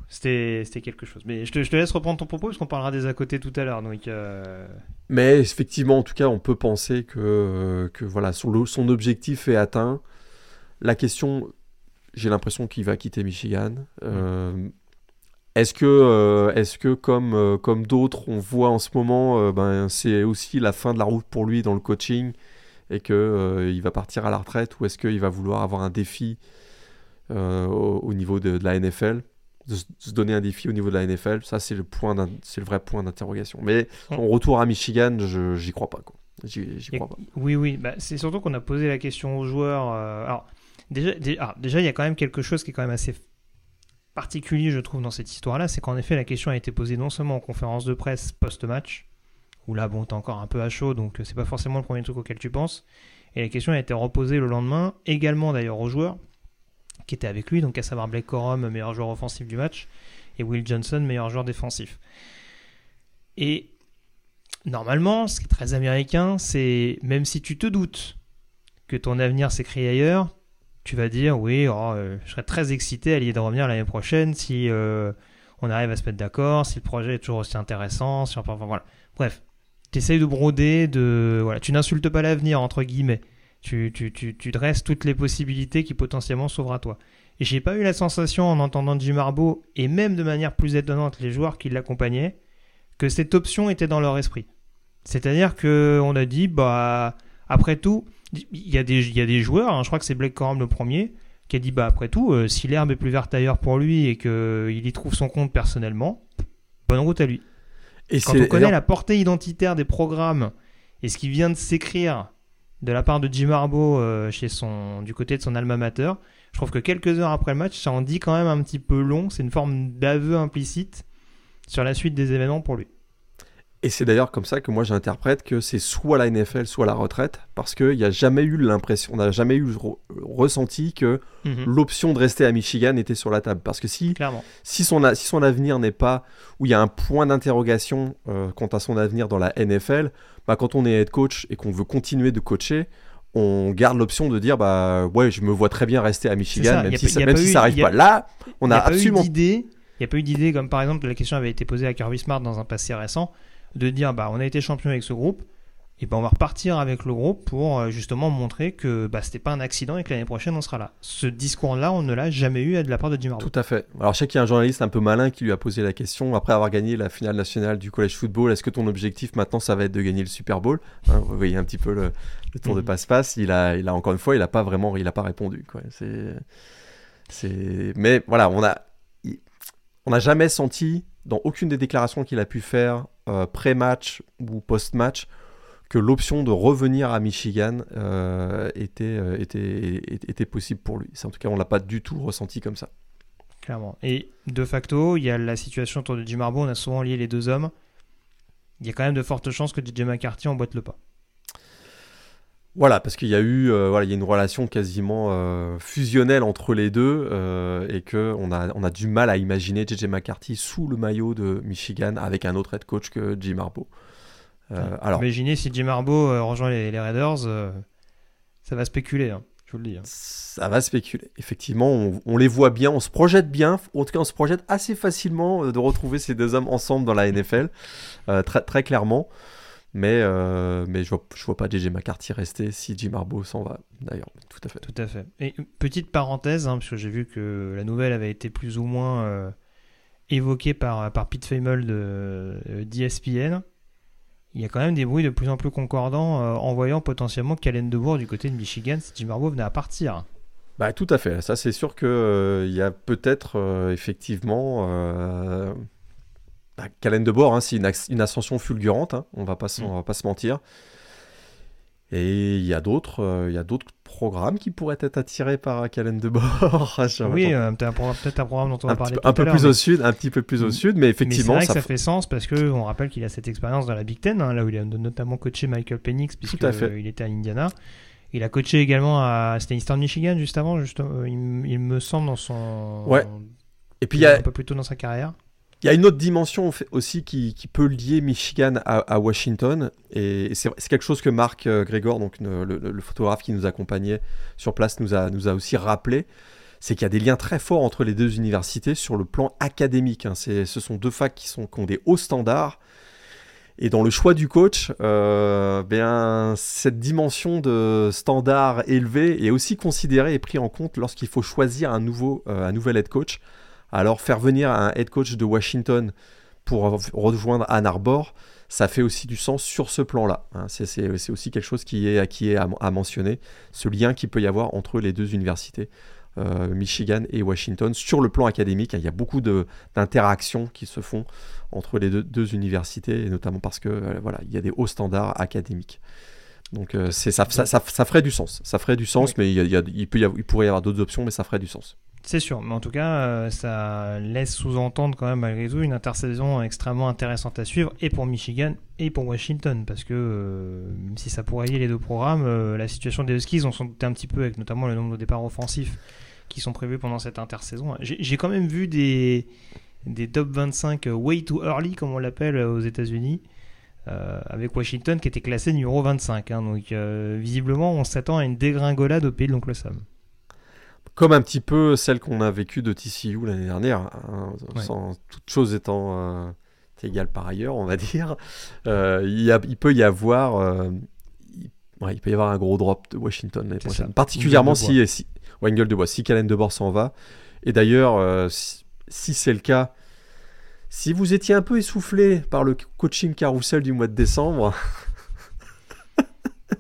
C'était, quelque chose. Mais je te, je te, laisse reprendre ton propos parce qu'on parlera des à côté tout à l'heure. Donc, euh, Mais effectivement, en tout cas, on peut penser que, que voilà, son, son objectif est atteint. La question, j'ai l'impression qu'il va quitter Michigan. Euh, est-ce que, euh, est que comme, comme d'autres, on voit en ce moment, ben, c'est aussi la fin de la route pour lui dans le coaching et qu'il il va partir à la retraite ou est-ce qu'il va vouloir avoir un défi au, niveau de la NFL de se donner un défi au niveau de la NFL, ça c'est le, point c'est le vrai point d'interrogation. Mais son retour à Michigan, je j'y crois pas. Quoi. J'y, crois pas. Oui, oui, bah, c'est surtout qu'on a posé la question aux joueurs. Euh, alors, déjà, ah, déjà, il y a quand même quelque chose qui est quand même assez particulier, je trouve, dans cette histoire-là, c'est qu'en effet, la question a été posée non seulement en conférence de presse post-match, où là, bon, t'es encore un peu à chaud, donc c'est pas forcément le premier truc auquel tu penses, et la question a été reposée le lendemain, également d'ailleurs aux joueurs, qui était avec lui, donc à savoir Blake Corum, meilleur joueur offensif du match, et Will Johnson, meilleur joueur défensif. Et normalement, ce qui est très américain, c'est même si tu te doutes que ton avenir s'écrit ailleurs, tu vas dire oui, oh, euh, je serais très excité à l'idée de revenir l'année prochaine si euh, on arrive à se mettre d'accord, si le projet est toujours aussi intéressant, si enfin, voilà. Bref, tu essayes de broder, de voilà, tu n'insultes pas l'avenir entre guillemets. Tu, tu, tu, tu, dresses toutes les possibilités qui potentiellement s'ouvrent à toi. Et j'ai pas eu la sensation en entendant Jim Harbaugh et même de manière plus étonnante les joueurs qui l'accompagnaient que cette option était dans leur esprit. C'est-à-dire que on a dit bah après tout, il y a des il y a des joueurs, hein, je crois que c'est Blake Corum le premier qui a dit bah après tout euh, si l'herbe est plus verte ailleurs pour lui et qu'il y trouve son compte personnellement, bonne route à lui. Et Quand on connaît la portée identitaire des programmes et ce qui vient de s'écrire de la part de Jim Harbaugh euh, chez son, du côté de son alma mater. Je trouve que quelques heures après le match, ça en dit quand même un petit peu long. C'est une forme d'aveu implicite sur la suite des événements pour lui. Et c'est d'ailleurs comme ça que moi j'interprète que c'est soit la NFL, soit la retraite, parce qu'il n'y a jamais eu l'impression, on n'a jamais eu ressenti que mhm. l'option de rester à Michigan était sur la table. Parce que si, si, son, si son avenir n'est pas, où il y a un point d'interrogation euh, quant à son avenir dans la NFL, bah, quand on est head coach et qu'on veut continuer de coacher, on garde l'option de dire bah ouais, je me vois très bien rester à Michigan, même, si, ça, n'arrive pas. Là, on a, absolument. Il n'y a pas eu d'idée, comme par exemple la question avait été posée à Kirby Smart dans un passé récent, de dire bah on a été champion avec ce groupe, et ben on va repartir avec le groupe pour euh, justement montrer que bah, c'était pas un accident et que l'année prochaine on sera là. Ce discours-là, on ne l'a jamais eu de la part de Jim Harbaugh. Tout à fait. Alors je sais qu'il y a un journaliste un peu malin qui lui a posé la question après avoir gagné la finale nationale du college football. Est-ce que ton objectif maintenant ça va être de gagner le Super Bowl? Hein, Vous voyez un petit peu le, tour de mhm. passe-passe. Il a, il a encore une fois, il a pas vraiment, il a pas répondu. Quoi. C'est, c'est, mais voilà, on a, on n'a jamais senti dans aucune des déclarations qu'il a pu faire euh, pré-match ou post-match que l'option de revenir à Michigan euh, était, euh, était, était, possible pour lui. En tout cas, on ne l'a pas du tout ressenti comme ça. Clairement. Et de facto, il y a la situation autour de Jim Harbaugh, on a souvent lié les deux hommes. Il y a quand même de fortes chances que DJ McCarthy emboîte le pas. Voilà, parce qu'il y a eu euh, voilà, il y a une relation quasiment fusionnelle entre les deux et qu'on a, on a du mal à imaginer JJ McCarthy sous le maillot de Michigan avec un autre head coach que Jim Harbaugh. Euh, alors, Imaginez si Jim Harbaugh euh, rejoint les, Raiders, euh, ça va spéculer, hein, je vous le dis. Hein. Ça va spéculer. Effectivement, on, les voit bien, on se projette bien, en tout cas on se projette assez facilement de retrouver ces deux hommes ensemble dans la NFL, très, très clairement. Mais, mais je vois, je vois pas JJ McCarthy rester si Jim Harbaugh s'en va, d'ailleurs. Tout à fait. Tout à fait. Et petite parenthèse, hein, parce que j'ai vu que la nouvelle avait été plus ou moins évoquée par, par Pete Famel de d'ESPN il y a quand même des bruits de plus en plus concordants euh, en voyant potentiellement Calen Debourg du côté de Michigan si Jim Harbaugh venait à partir. Bah, tout à fait. Ça, c'est sûr qu'il euh, il y a peut-être euh, effectivement. Bah, Calen Debourg, hein, c'est une, ascension fulgurante, hein, on, va pas, mm. va pas se mentir. Et il y a d'autres, il y a d'autres programme qui pourrait être attiré par Calen de Bord. oui, euh, peut-être un programme dont on va parler un peu plus au sud, un petit peu plus au sud, mais effectivement, mais c'est vrai ça, que ça fait sens parce que on rappelle qu'il a cette expérience dans la Big Ten, hein, là où il a notamment coaché Michael Penix puisqu'il euh, était à Indiana. Il a coaché également à c'était Eastern Michigan juste avant, juste, euh, il, me semble dans son ouais. Et puis il y a un peu plus tôt dans sa carrière. Il y a une autre dimension aussi qui, peut lier Michigan à, Washington, et c'est quelque chose que Marc euh, Grégor, donc le, photographe qui nous accompagnait sur place, nous a, aussi rappelé, c'est qu'il y a des liens très forts entre les deux universités sur le plan académique. Hein. Ce sont deux facs qui, ont des hauts standards, et dans le choix du coach, euh, bien, cette dimension de standard élevé est aussi considérée et prise en compte lorsqu'il faut choisir un, nouveau, euh, un nouvel head coach. Alors faire venir un head coach de Washington pour rejoindre Ann Arbor, ça fait aussi du sens sur ce plan-là. Hein. C'est aussi quelque chose qui est, qui est à, mentionner, ce lien qu'il peut y avoir entre les deux universités, euh, Michigan et Washington. Sur le plan académique, il y a beaucoup d'interactions qui se font entre les deux, universités, et notamment parce que euh, voilà, il y a des hauts standards académiques. Donc euh, ça, ça, ça, ferait du sens. Ça ferait du sens, mais il, il, peut y avoir, il pourrait y avoir d'autres options, mais ça ferait du sens. C'est sûr, mais en tout cas, euh, ça laisse sous-entendre quand même malgré tout une intersaison extrêmement intéressante à suivre, et pour Michigan et pour Washington, parce que euh, si ça pourrait lier les deux programmes, euh, la situation des Huskies, on s'en doutait un petit peu avec notamment le nombre de départs offensifs qui sont prévus pendant cette intersaison. J'ai quand même vu des, des top 25 way too early, comme on l'appelle aux États-Unis. avec Washington qui était classé numéro 25. Hein. donc visiblement, on s'attend à une dégringolade au pays de l'oncle Sam comme un petit peu celle qu'on a vécue de TCU l'année dernière, hein, sans toute chose étant euh, égale par ailleurs, on va dire. Euh, il, peut y avoir, euh, il, peut y avoir un gros drop de Washington l'année prochaine, particulièrement si, si de Bois, si Calen s'en va. Et d'ailleurs, si, c'est le cas, si vous étiez un peu essoufflé par le coaching carousel du mois de décembre.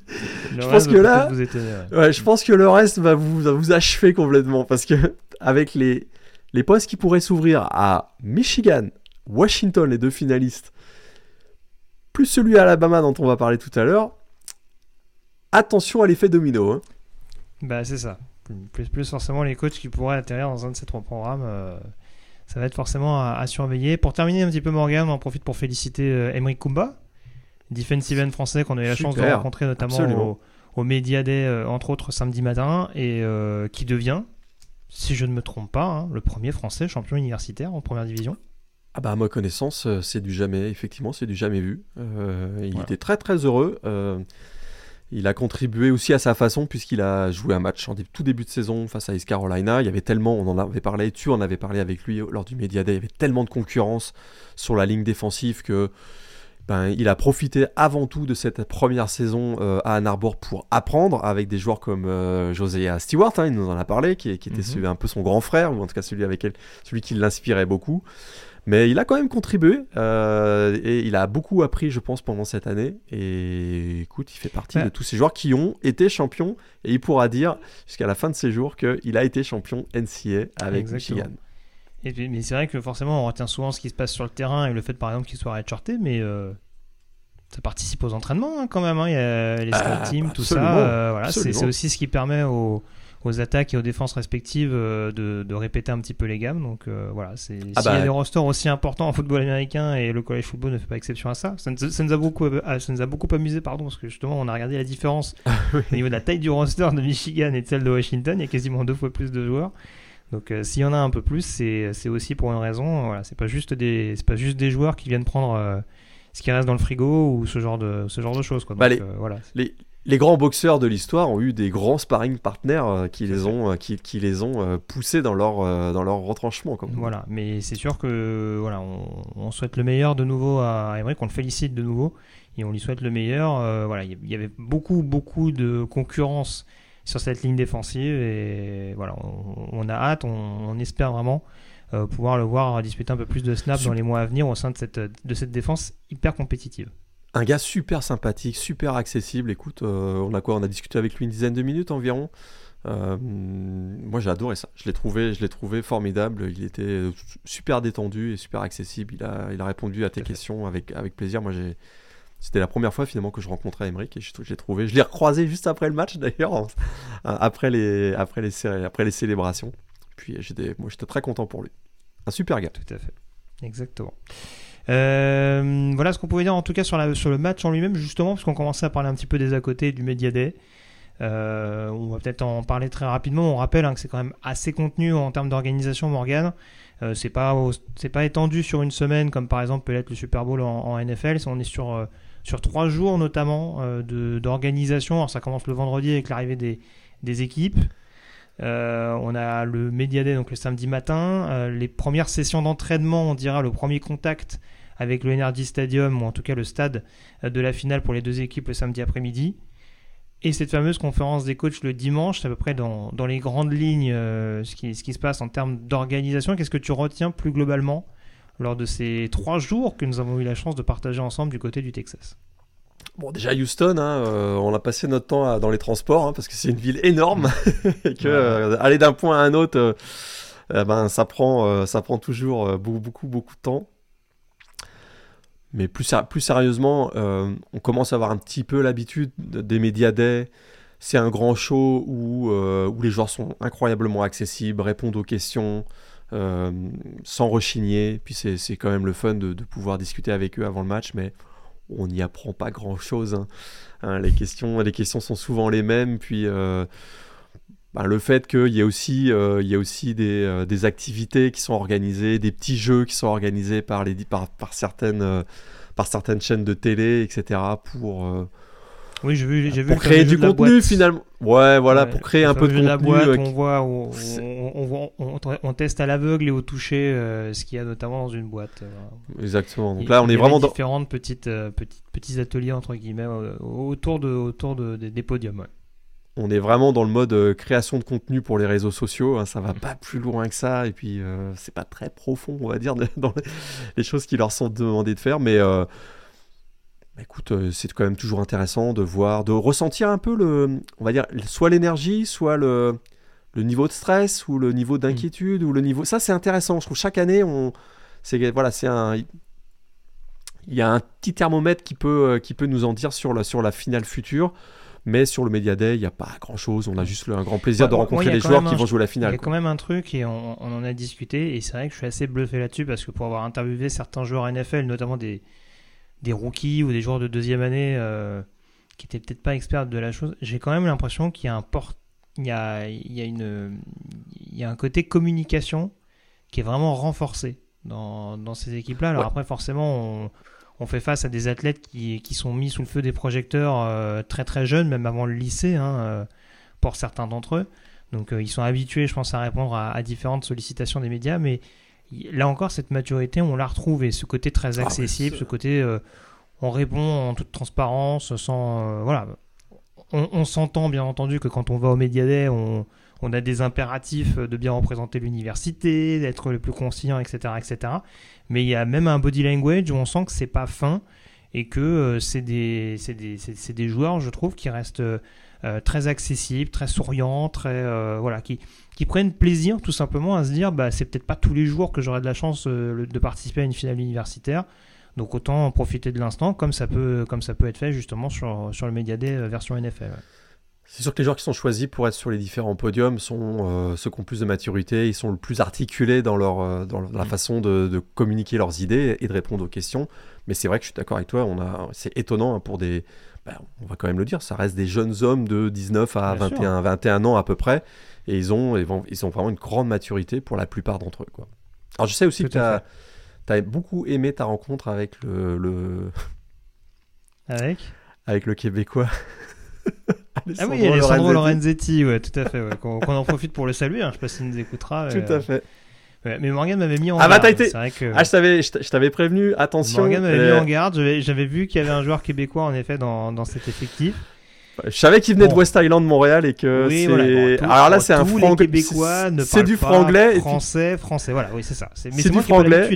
je pense que là, ouais, je pense que le reste va vous, vous achever complètement parce que avec les, les postes qui pourraient s'ouvrir à Michigan, Washington, les deux finalistes, plus celui à Alabama dont on va parler tout à l'heure, attention à l'effet domino. Hein. Bah c'est ça. Plus, plus forcément les coachs qui pourraient atterrir dans un de ces trois programmes. Euh, ça va être forcément à, surveiller. Pour terminer un petit peu Morgan, on en profite pour féliciter euh, Emery Kumba, defensive end français qu'on a eu la chance de rencontrer notamment au, au Media Day, euh, entre autres samedi matin, et euh, qui devient, si je ne me trompe pas, hein, le premier français champion universitaire en première division. Ah bah à ma connaissance, euh, c'est du jamais, effectivement, c'est du jamais vu. il était très très heureux. il a contribué aussi à sa façon puisqu'il a joué un match en tout début de saison face à East Carolina. Il y avait tellement, on en avait parlé, tu en avais parlé avec lui lors du Media Day, il y avait tellement de concurrence sur la ligne défensive que ben, il a profité avant tout de cette première saison euh, à Ann Arbor pour apprendre avec des joueurs comme euh, Stewart, hein, il nous en a parlé, qui, qui était Mhm. un peu son grand frère, ou en tout cas celui, avec elle, celui qui l'inspirait beaucoup. Mais il a quand même contribué euh, et il a beaucoup appris, je pense, pendant cette année. Et écoute, il fait partie Ouais. de tous ces joueurs qui ont été champions et il pourra dire jusqu'à la fin de ses jours qu'il a été champion NCA avec Exactement. Michigan. Et puis- mais c'est vrai que forcément, on retient souvent ce qui se passe sur le terrain et le fait, par exemple, qu'il soit redshirté, mais euh, ça participe aux entraînements hein, quand même. hein. Il y a les Ah, teams, tout absolument, ça. euh, voilà, c'est aussi ce qui permet aux, aux attaques et aux défenses respectives euh, de, de répéter un petit peu les gammes. Donc euh, voilà, c'est Ah s'il y a bah. des rosters aussi importants en football américain et le college football ne fait pas exception à ça, ça nous, ça nous a beaucoup, ah, ça nous a beaucoup amusé, pardon, parce que justement, on a regardé la différence au niveau de la taille du roster de Michigan et de celle de Washington. Il y a quasiment deux fois plus de joueurs. Donc euh, s'il y en a un peu plus, c'est aussi pour une raison. Voilà, c'est pas juste des c'est pas juste des joueurs qui viennent prendre euh, ce qui reste dans le frigo ou ce genre de ce genre de choses quoi. Donc, Bah, les- euh, voilà. Les, les grands boxeurs de l'histoire ont eu des grands sparring partners qui, les ont, qui, qui les ont poussés dans leur, dans leur retranchement. Voilà, mais c'est sûr que voilà, on, on souhaite le meilleur de nouveau à Emmerich, on le félicite de nouveau et on lui souhaite le meilleur. Voilà, il y- y avait beaucoup beaucoup de concurrence sur cette ligne défensive et voilà, on, on a hâte, on, on espère vraiment euh, pouvoir le voir disputer un peu plus de snaps Super. dans les mois à venir au sein de cette de cette défense hyper compétitive. Un gars super sympathique, super accessible. Écoute, euh, on a quoi? On a discuté avec lui une dizaine de minutes environ. Euh, moi j'ai adoré ça. Je l'ai trouvé, je l'ai trouvé formidable. Il était super détendu et super accessible. Il a, il a répondu à tes questions avec, avec plaisir. Moi j'ai, c'était la première fois finalement que je rencontrais Emeric et je, l'ai trouvé. Je l'ai recroisé juste après le match d'ailleurs, en- après les, après les, après les célébrations. Puis j'étais, moi j'étais très content pour lui. Un super gars. Tout à fait. Exactement. Euh, voilà ce qu'on pouvait dire en tout cas sur, la, sur le match en lui-même, justement, parce qu'on commençait à parler un petit peu des à côté du Media Day. Euh, on va peut-être en parler très rapidement. On rappelle hein, que c'est quand même assez contenu en termes d'organisation, Morgan. Euh, c'est pas pas étendu sur une semaine comme par exemple peut l'être le Super Bowl en, en NFL. On est sur euh, sur trois jours notamment euh, d'organisation. Alors ça commence le vendredi avec l'arrivée des, équipes. Euh, on a le Media donc le samedi matin, Euh, les premières sessions d'entraînement, on dira le premier contact avec le Energy Stadium ou en tout cas le stade de la finale pour les deux équipes le samedi après-midi. Et cette fameuse conférence des coachs le dimanche, c'est à peu près dans, les grandes lignes ce qui se passe en termes d'organisation. Qu'est-ce que tu retiens plus globalement lors de ces trois jours que nous avons eu la chance de partager ensemble du côté du Texas Bon, déjà Houston, hein, euh, on a passé notre temps à- dans les transports hein, parce que c'est une ville énorme et que Ouais. euh, aller d'un point à un autre, euh, euh, ben ça prend, euh, ça prend toujours euh, beaucoup, beaucoup, beaucoup de temps. Mais plus, sérieusement, euh, on commence à avoir un petit peu l'habitude de- des médias day. C'est un grand show où, euh, où les joueurs sont incroyablement accessibles, répondent aux questions euh, sans rechigner. Puis c'est quand même le fun de, pouvoir discuter avec eux avant le match, mais on n'y apprend pas grand-chose. hein. Hein, les, questions, les questions sont souvent les mêmes. Puis euh, bah, le fait qu'il y ait aussi, euh, y ait aussi des, des activités qui sont organisées, des petits jeux qui sont organisés par, les, par, par, certaines, par certaines chaînes de télé, etc. pour, Oui, j'ai vu, j'ai vu pour créer du de contenu finalement. Ouais, voilà, Ouais, pour créer un peu de contenu. la boîte, euh, on voit, on, teste à l'aveugle et au toucher euh, ce qu'il y a notamment dans une boîte. euh, Exactement. Donc là, on est vraiment dans. différentes petites, petites petits ateliers entre guillemets autour de autour de, des- des podiums. ouais. On est vraiment dans le mode création de contenu pour les réseaux sociaux. hein, ça va pas plus loin que ça. Et puis, c'est pas très profond, on va dire, de- dans les, les choses qui leur sont demandées de faire. Mais euh, bah, écoute, euh, c'est quand même toujours intéressant de voir, de ressentir un peu le, on va dire, soit l'énergie, soit le, le niveau de stress ou le niveau d'inquiétude ou le niveau. Ça, c'est intéressant. Je trouve chaque année, on, c'est voilà, c'est un. Il y a un petit thermomètre qui peut, euh, qui peut nous en dire sur la, sur la finale future. Mais sur le Media Day, il n'y a pas grand chose. On a juste le- un grand plaisir Ouais, de rencontrer les joueurs qui un- vont jouer la Il y finale. a quoi. quand même un truc et on, on en a discuté et c'est vrai que je suis assez bluffé là-dessus parce que pour avoir interviewé certains joueurs NFL, notamment des des rookies ou des joueurs de deuxième année euh, qui étaient peut-être pas experts de la chose, j'ai quand même l'impression qu'il y a un port, il y a, il y a une, il y a un côté communication qui est vraiment renforcé dans, dans ces équipes-là. Alors Ouais. après, forcément, on, on fait face à des athlètes qui, qui sont mis sous le feu des projecteurs euh, très très jeunes, même avant le lycée, hein, euh, pour certains d'entre eux. Donc ils sont habitués, je pense, à répondre à, à différentes sollicitations des médias, mais là encore, cette maturité, on la retrouve et ce côté très Ah, accessible, ce côté, euh, on répond en toute transparence, sans voilà. On, s'entend bien entendu que quand on va au Mediaday, on, on a des impératifs de bien représenter l'université, d'être le plus conscient, etc., etc. Mais il y a même un body language où on sent que c'est pas fin et que c'est des, des, des, joueurs, je trouve, qui restent euh, très accessibles, très souriants, très euh, voilà, qui, qui prennent plaisir tout simplement à se dire bah c'est peut-être pas tous les jours que j'aurai de la chance euh, de participer à une finale universitaire. Donc autant en profiter de l'instant comme ça peut comme ça peut être fait justement sur, sur le Media Day version NFL. C'est sûr que les joueurs qui sont choisis pour être sur les différents podiums sont ceux qui ont plus de maturité, ils sont le plus articulés dans, leur, dans la mm. façon de, de, communiquer leurs idées et de répondre aux questions. Mais c'est vrai que je suis d'accord avec toi, on a, c'est étonnant hein, pour des, ben, on va quand même le dire, ça reste des jeunes hommes de 19 à 21, 21 ans à peu près, et ils ont, ils ont vraiment une grande maturité pour la plupart d'entre eux. Quoi. Alors je sais aussi que tu as, beaucoup aimé ta rencontre avec le... Avec? Avec le Québécois. ah oui, Alessandro Lorenzetti, ouais, tout à fait. Qu'on en profite pour le saluer, hein, je sais pas s'il nous écoutera. Tout à fait mais Morgan m'avait mis en ah garde. Ah bah t'as été. Ah je t'avais prévenu. Attention. Morgan m'avait mis euh, en garde. J'avais vu qu'il y avait un joueur québécois en effet dans, dans cet effectif. Je savais qu'il venait de West Island, Montréal, et que c'est. Voilà, Alors là, c'est un franglais. Québécois C'est du franglais. Français, français. Voilà, oui, c'est ça. C'est du franglais.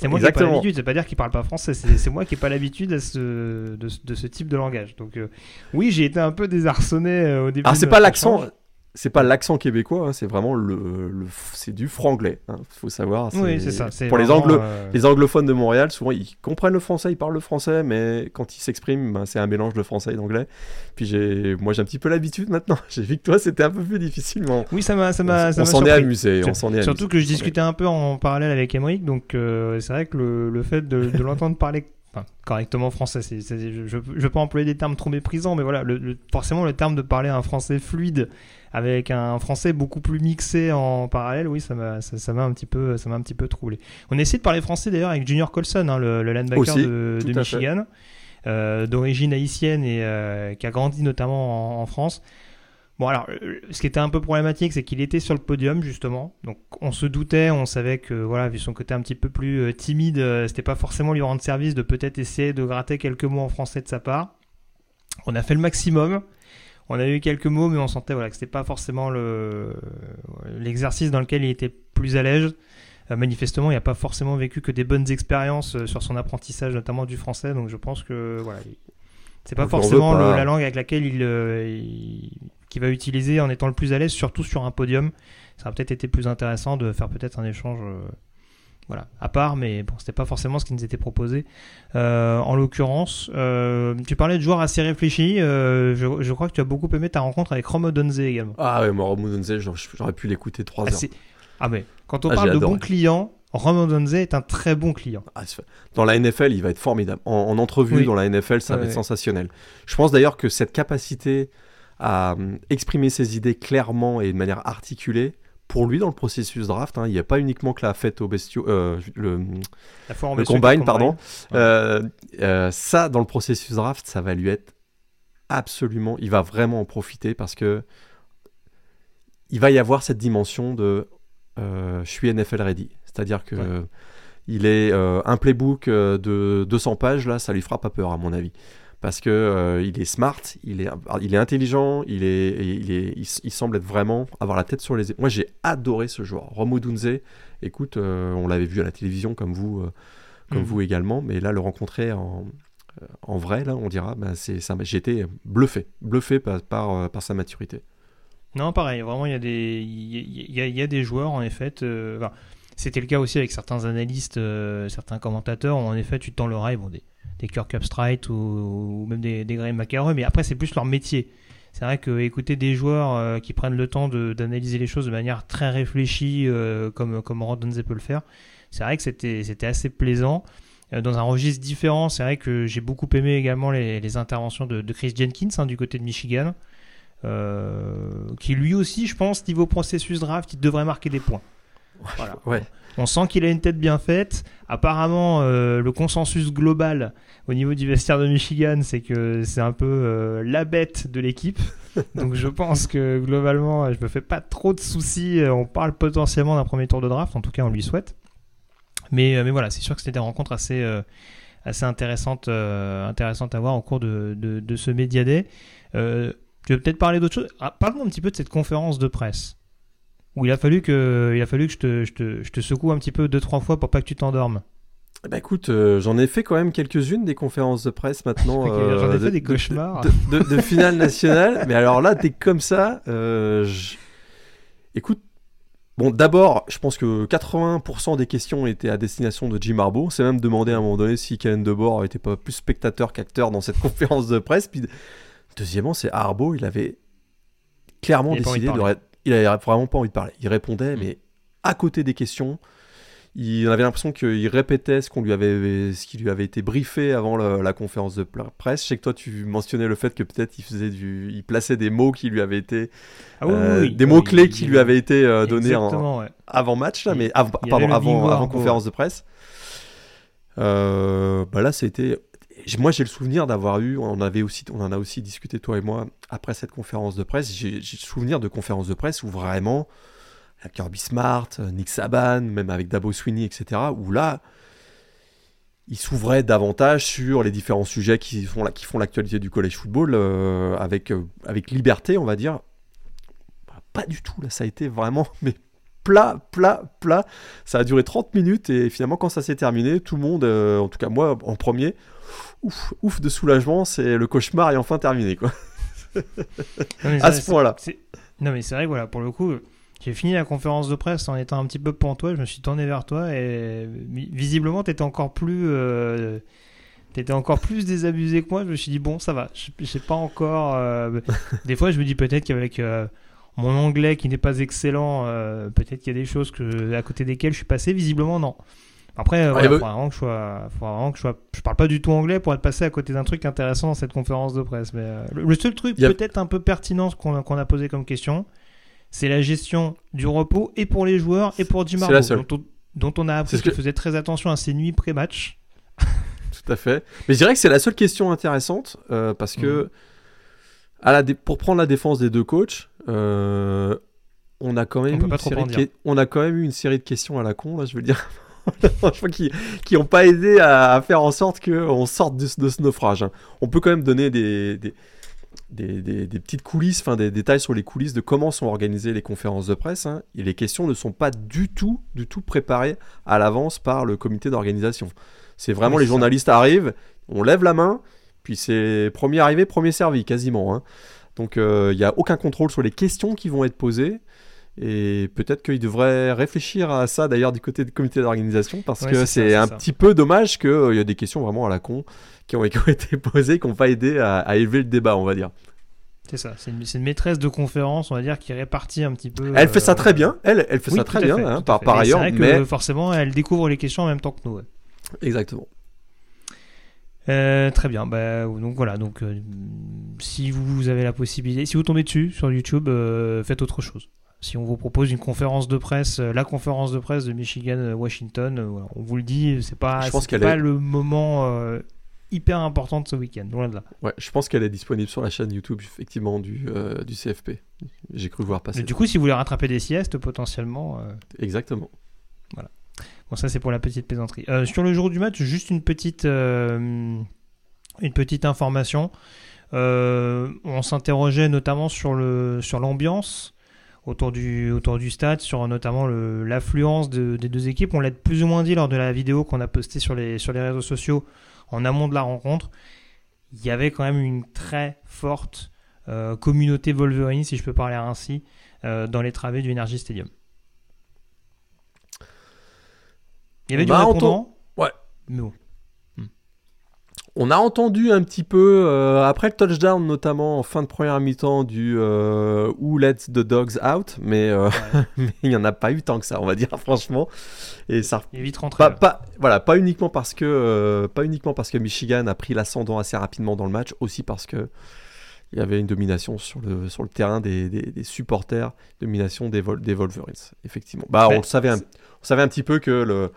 C'est moi qui n'ai pas l'habitude, c'est pas dire qu'il parle pas français, c'est moi qui n'ai pas l'habitude de, de, ce type de langage. Donc euh, oui, j'ai été un peu désarçonné euh, au début. Ah, c'est pas l'accent, c'est pas l'accent québécois, hein, c'est vraiment le, le c'est du franglais. Il hein, faut savoir. Oui, c'est ça. Pour les, anglo euh, les anglophones de Montréal, souvent ils comprennent le français, ils parlent le français, mais quand ils s'expriment, ben, c'est un mélange de français et d'anglais. Puis j'ai, moi j'ai un petit peu l'habitude maintenant. J'ai vu que toi c'était un peu plus difficile. Mais oui, ça m'a, ça m'a, on, s'en est amusé. On s'en est Surtout que je discutais un peu en parallèle avec Emmerich, donc euh, c'est vrai que le, le fait de, de l'entendre parler correctement français. je ne veux pas employer des termes trop méprisants, mais voilà, le, forcément le terme de parler un français fluide avec un français beaucoup plus mixé en parallèle, oui, ça m'a ça, un petit peu ça m'a un petit peu troublé. On essaie de parler français d'ailleurs avec Junior Colson, hein, le, le, linebacker de, Michigan, euh, d'origine haïtienne et euh, qui a grandi notamment en, France. Bon alors, euh, ce qui était un peu problématique, c'est qu'il était sur le podium justement. Donc on se doutait, on savait que voilà, vu son côté un petit peu plus timide, c'était pas forcément lui rendre service de peut-être essayer de gratter quelques mots en français de sa part. On a fait le maximum. On a eu quelques mots, mais on sentait voilà, que c'était pas forcément le, l'exercice dans lequel il était plus à l'aise. Euh, manifestement, il n'a pas forcément vécu que des bonnes expériences euh, sur son apprentissage, notamment du français. Donc je pense que voilà, c'est pas forcément la langue avec laquelle euh, il, qui va utiliser en étant le plus à l'aise, surtout sur un podium. Ça aurait peut-être été plus intéressant de faire peut-être un échange voilà, à part, mais bon, c'était pas forcément ce qui nous était proposé. Euh, en l'occurrence, euh, tu parlais de joueurs assez réfléchis. Euh, je, crois que tu as beaucoup aimé ta rencontre avec Romo Donze également. Ah ouais, moi Romo Donze, j'aurais pu l'écouter trois ah, heures. Ah mais quand on ah, parle de bons clients, Romo Donze est un très bon client. Ah, dans la NFL, il va être formidable. En, entrevue dans la NFL, ça va être sensationnel. Je pense d'ailleurs que cette capacité à exprimer ses idées clairement et de manière articulée, pour lui dans le processus draft. Hein, il n'y a pas uniquement que la fête au bestiaux, euh, le, le combine, pardon. Euh, euh, ça, dans le processus draft, ça va lui être absolument. Il va vraiment en profiter parce que il va y avoir cette dimension de je suis NFL ready. C'est-à-dire que il est un playbook de 200 pages là, ça lui fera pas peur à mon avis parce que euh, il est smart, il est, il est intelligent, il, est, il, est, il, semble être vraiment avoir la tête sur les épaules. Moi, j'ai adoré ce joueur. Romo Dunze, écoute, euh, on l'avait vu à la télévision comme vous, euh, comme mm. vous également, mais là, le rencontrer en, en vrai, là, on dira, bah. J'étais bluffé, bluffé par, par, par, sa maturité. Non, pareil, vraiment, il y, a des, il y, a, y a des joueurs, en effet. c'était le cas aussi avec certains analystes, certains commentateurs. en effet, tu tends l'oreille, bon, des, des Kirk Upstrite ou, même des, des Graham McCarroy, mais après c'est plus leur métier. C'est vrai que écouter des joueurs euh, qui prennent le temps d'analyser les choses de manière très réfléchie, euh, comme, comme Rodonze peut le faire, c'est vrai que c'était assez plaisant. Euh, dans un registre différent, c'est vrai que j'ai beaucoup aimé également les, interventions de, de, Chris Jenkins hein, du côté de Michigan, qui lui aussi, je pense, niveau processus draft, il devrait marquer des points. Voilà. Ouais. On sent qu'il a une tête bien faite. Apparemment, euh, le consensus global au niveau du vestiaire de Michigan, c'est que c'est un peu euh, la bête de l'équipe. Donc je pense que globalement, je me fais pas trop de soucis. On parle potentiellement d'un premier tour de draft, en tout cas on lui souhaite. Mais, euh, mais voilà, c'est sûr que c'était des rencontres assez, assez intéressantes, intéressantes à voir au cours de, de, ce Media Day. tu veux peut-être parler d'autre chose? Ah, Parle-moi un petit peu de cette conférence de presse où il a fallu que, il a fallu que je te, je te, je te secoue un petit peu deux trois fois pour pas que tu t'endormes. Bah écoute, euh, j'en ai fait quand même quelques-unes des conférences de presse maintenant. j'en ai euh, fait des cauchemars. De, de, finale nationale. mais alors là, t'es comme ça. Euh, écoute, bon, d'abord, je pense que 80% des questions étaient à destination de Jim Harbaugh. On s'est même demandé à un moment donné si Kellen DeBoer était pas plus spectateur qu'acteur dans cette conférence de presse. Puis, deuxièmement, c'est Harbaugh, il avait clairement décidé de. Il avait vraiment pas envie de parler. Il répondait, mm. mais à côté des questions il avait l'impression qu'il répétait ce qu'on lui avait, ce qui lui avait été briefé avant la, conférence de presse. Je sais que toi, tu mentionnais le fait que peut-être il faisait du, il plaçait des mots qui lui avaient été, ah euh, des mots clés qui lui avaient été euh, donnés avant match, là, mais avant, pardon, avant, conférence de presse. Euh, bah là, c'était, moi, j'ai le souvenir d'avoir eu, on avait aussi, on en a aussi discuté toi et moi après cette conférence de presse. J'ai le souvenir de conférences de presse où vraiment Kirby Smart, euh, Nick Saban, même avec Dabo Sweeney, etc., où là, il s'ouvrait davantage sur les différents sujets qui font, qui font l'actualité du college football euh, avec, euh, avec liberté, on va dire. Bah, pas du tout, là, ça a été vraiment mais plat, plat, plat. Ça a duré 30 minutes et finalement, quand ça s'est terminé, tout le monde, en tout cas moi en premier, ouf, ouf de soulagement, c'est le cauchemar est enfin terminé, quoi. à ce point-là. Non, mais c'est vrai, voilà, pour le coup j'ai fini la conférence de presse en étant un petit peu pantois, je me suis tourné vers toi et visiblement tu étais encore plus euh, t'étais encore plus désabusé que moi. Je me suis dit bon, ça va. Je sais pas encore. Euh, des fois, je me dis peut-être qu'avec euh, mon anglais qui n'est pas excellent, peut-être qu'il y a des choses que à côté desquelles je suis passé. Visiblement, non. Après, il faudra vraiment que je sois, vraiment que je sois. Je parle pas du tout anglais pour être passé à côté d'un truc intéressant dans cette conférence de presse. Mais le, seul truc peut-être un peu pertinent qu'on a posé comme question, c'est la gestion du repos et pour les joueurs et pour Jim dont, dont, on a appris qu'il faisait très attention à ses nuits pré-match. Tout à fait. Mais je dirais que c'est la seule question intéressante euh, parce que à la pour prendre la défense des deux coachs, euh, on a quand même eu une série de... on a quand même eu une série de questions à la con là, je veux dire. qui n'ont pas aidé à, faire en sorte qu'on sorte de, ce naufrage. Hein. On peut quand même donner des, des, petites coulisses, enfin des détails sur les coulisses de comment sont organisées les conférences de presse. Hein, et les questions ne sont pas du tout, du tout préparées à l'avance par le comité d'organisation. C'est vraiment les journalistes arrivent, on lève la main, puis c'est premier arrivé, premier servi, quasiment. Hein. Donc euh, il n'y a aucun contrôle sur les questions qui vont être posées. Et peut-être qu'ils devraient réfléchir à ça d'ailleurs du côté du comité d'organisation parce que c'est un petit peu dommage qu'il euh, y a des questions vraiment à la con qui ont, été posées qui n'ont pas aidé à, élever le débat, on va dire. C'est ça, c'est une, maîtresse de conférence, on va dire, qui répartit un petit peu. Elle fait ça très euh, bien, elle, elle fait ça très bien, hein, par, par ailleurs. Vrai mais forcément, elle découvre les questions en même temps que nous. Exactement. Euh, très bien, bah, donc voilà, donc si vous avez la possibilité, si vous tombez dessus sur YouTube, faites autre chose si on vous propose une conférence de presse, euh, la conférence de presse de Michigan-Washington, euh, euh, on vous le dit, c'est pas, pas le moment hyper important de ce week-end, loin de là. Ouais, je pense qu'elle est disponible sur la chaîne YouTube, effectivement, du, du CFP. J'ai cru voir passer. du coup, si vous voulez rattraper des siestes, potentiellement. Exactement. Voilà. Bon, ça, c'est pour la petite plaisanterie. sur le jour du match, juste une petite, une petite information. on s'interrogeait notamment sur l'ambiance. Sur autour du, autour du stade, sur notamment l'affluence de, des deux équipes. On l'a plus ou moins dit lors de la vidéo qu'on a postée sur les, sur les réseaux sociaux en amont de la rencontre. Il y avait quand même une très forte euh, communauté Wolverine, si je peux parler ainsi, euh, dans les travées du Energy Stadium. Il y avait du répondant? Ouais. Mais bon. On a entendu un petit peu, euh, après le touchdown notamment en fin de première mi-temps du euh, Who let the dogs out, mais, euh, il n'y en a pas eu tant que ça, on va dire franchement. Et ça, il est vite rentré. Pas, voilà, pas uniquement, parce que, pas uniquement parce que Michigan a pris l'ascendant assez rapidement dans le match, aussi parce que il y avait une domination sur le, sur le terrain des, des, supporters, domination des, des Wolverines, effectivement. Bah, on, savait on savait un petit peu que le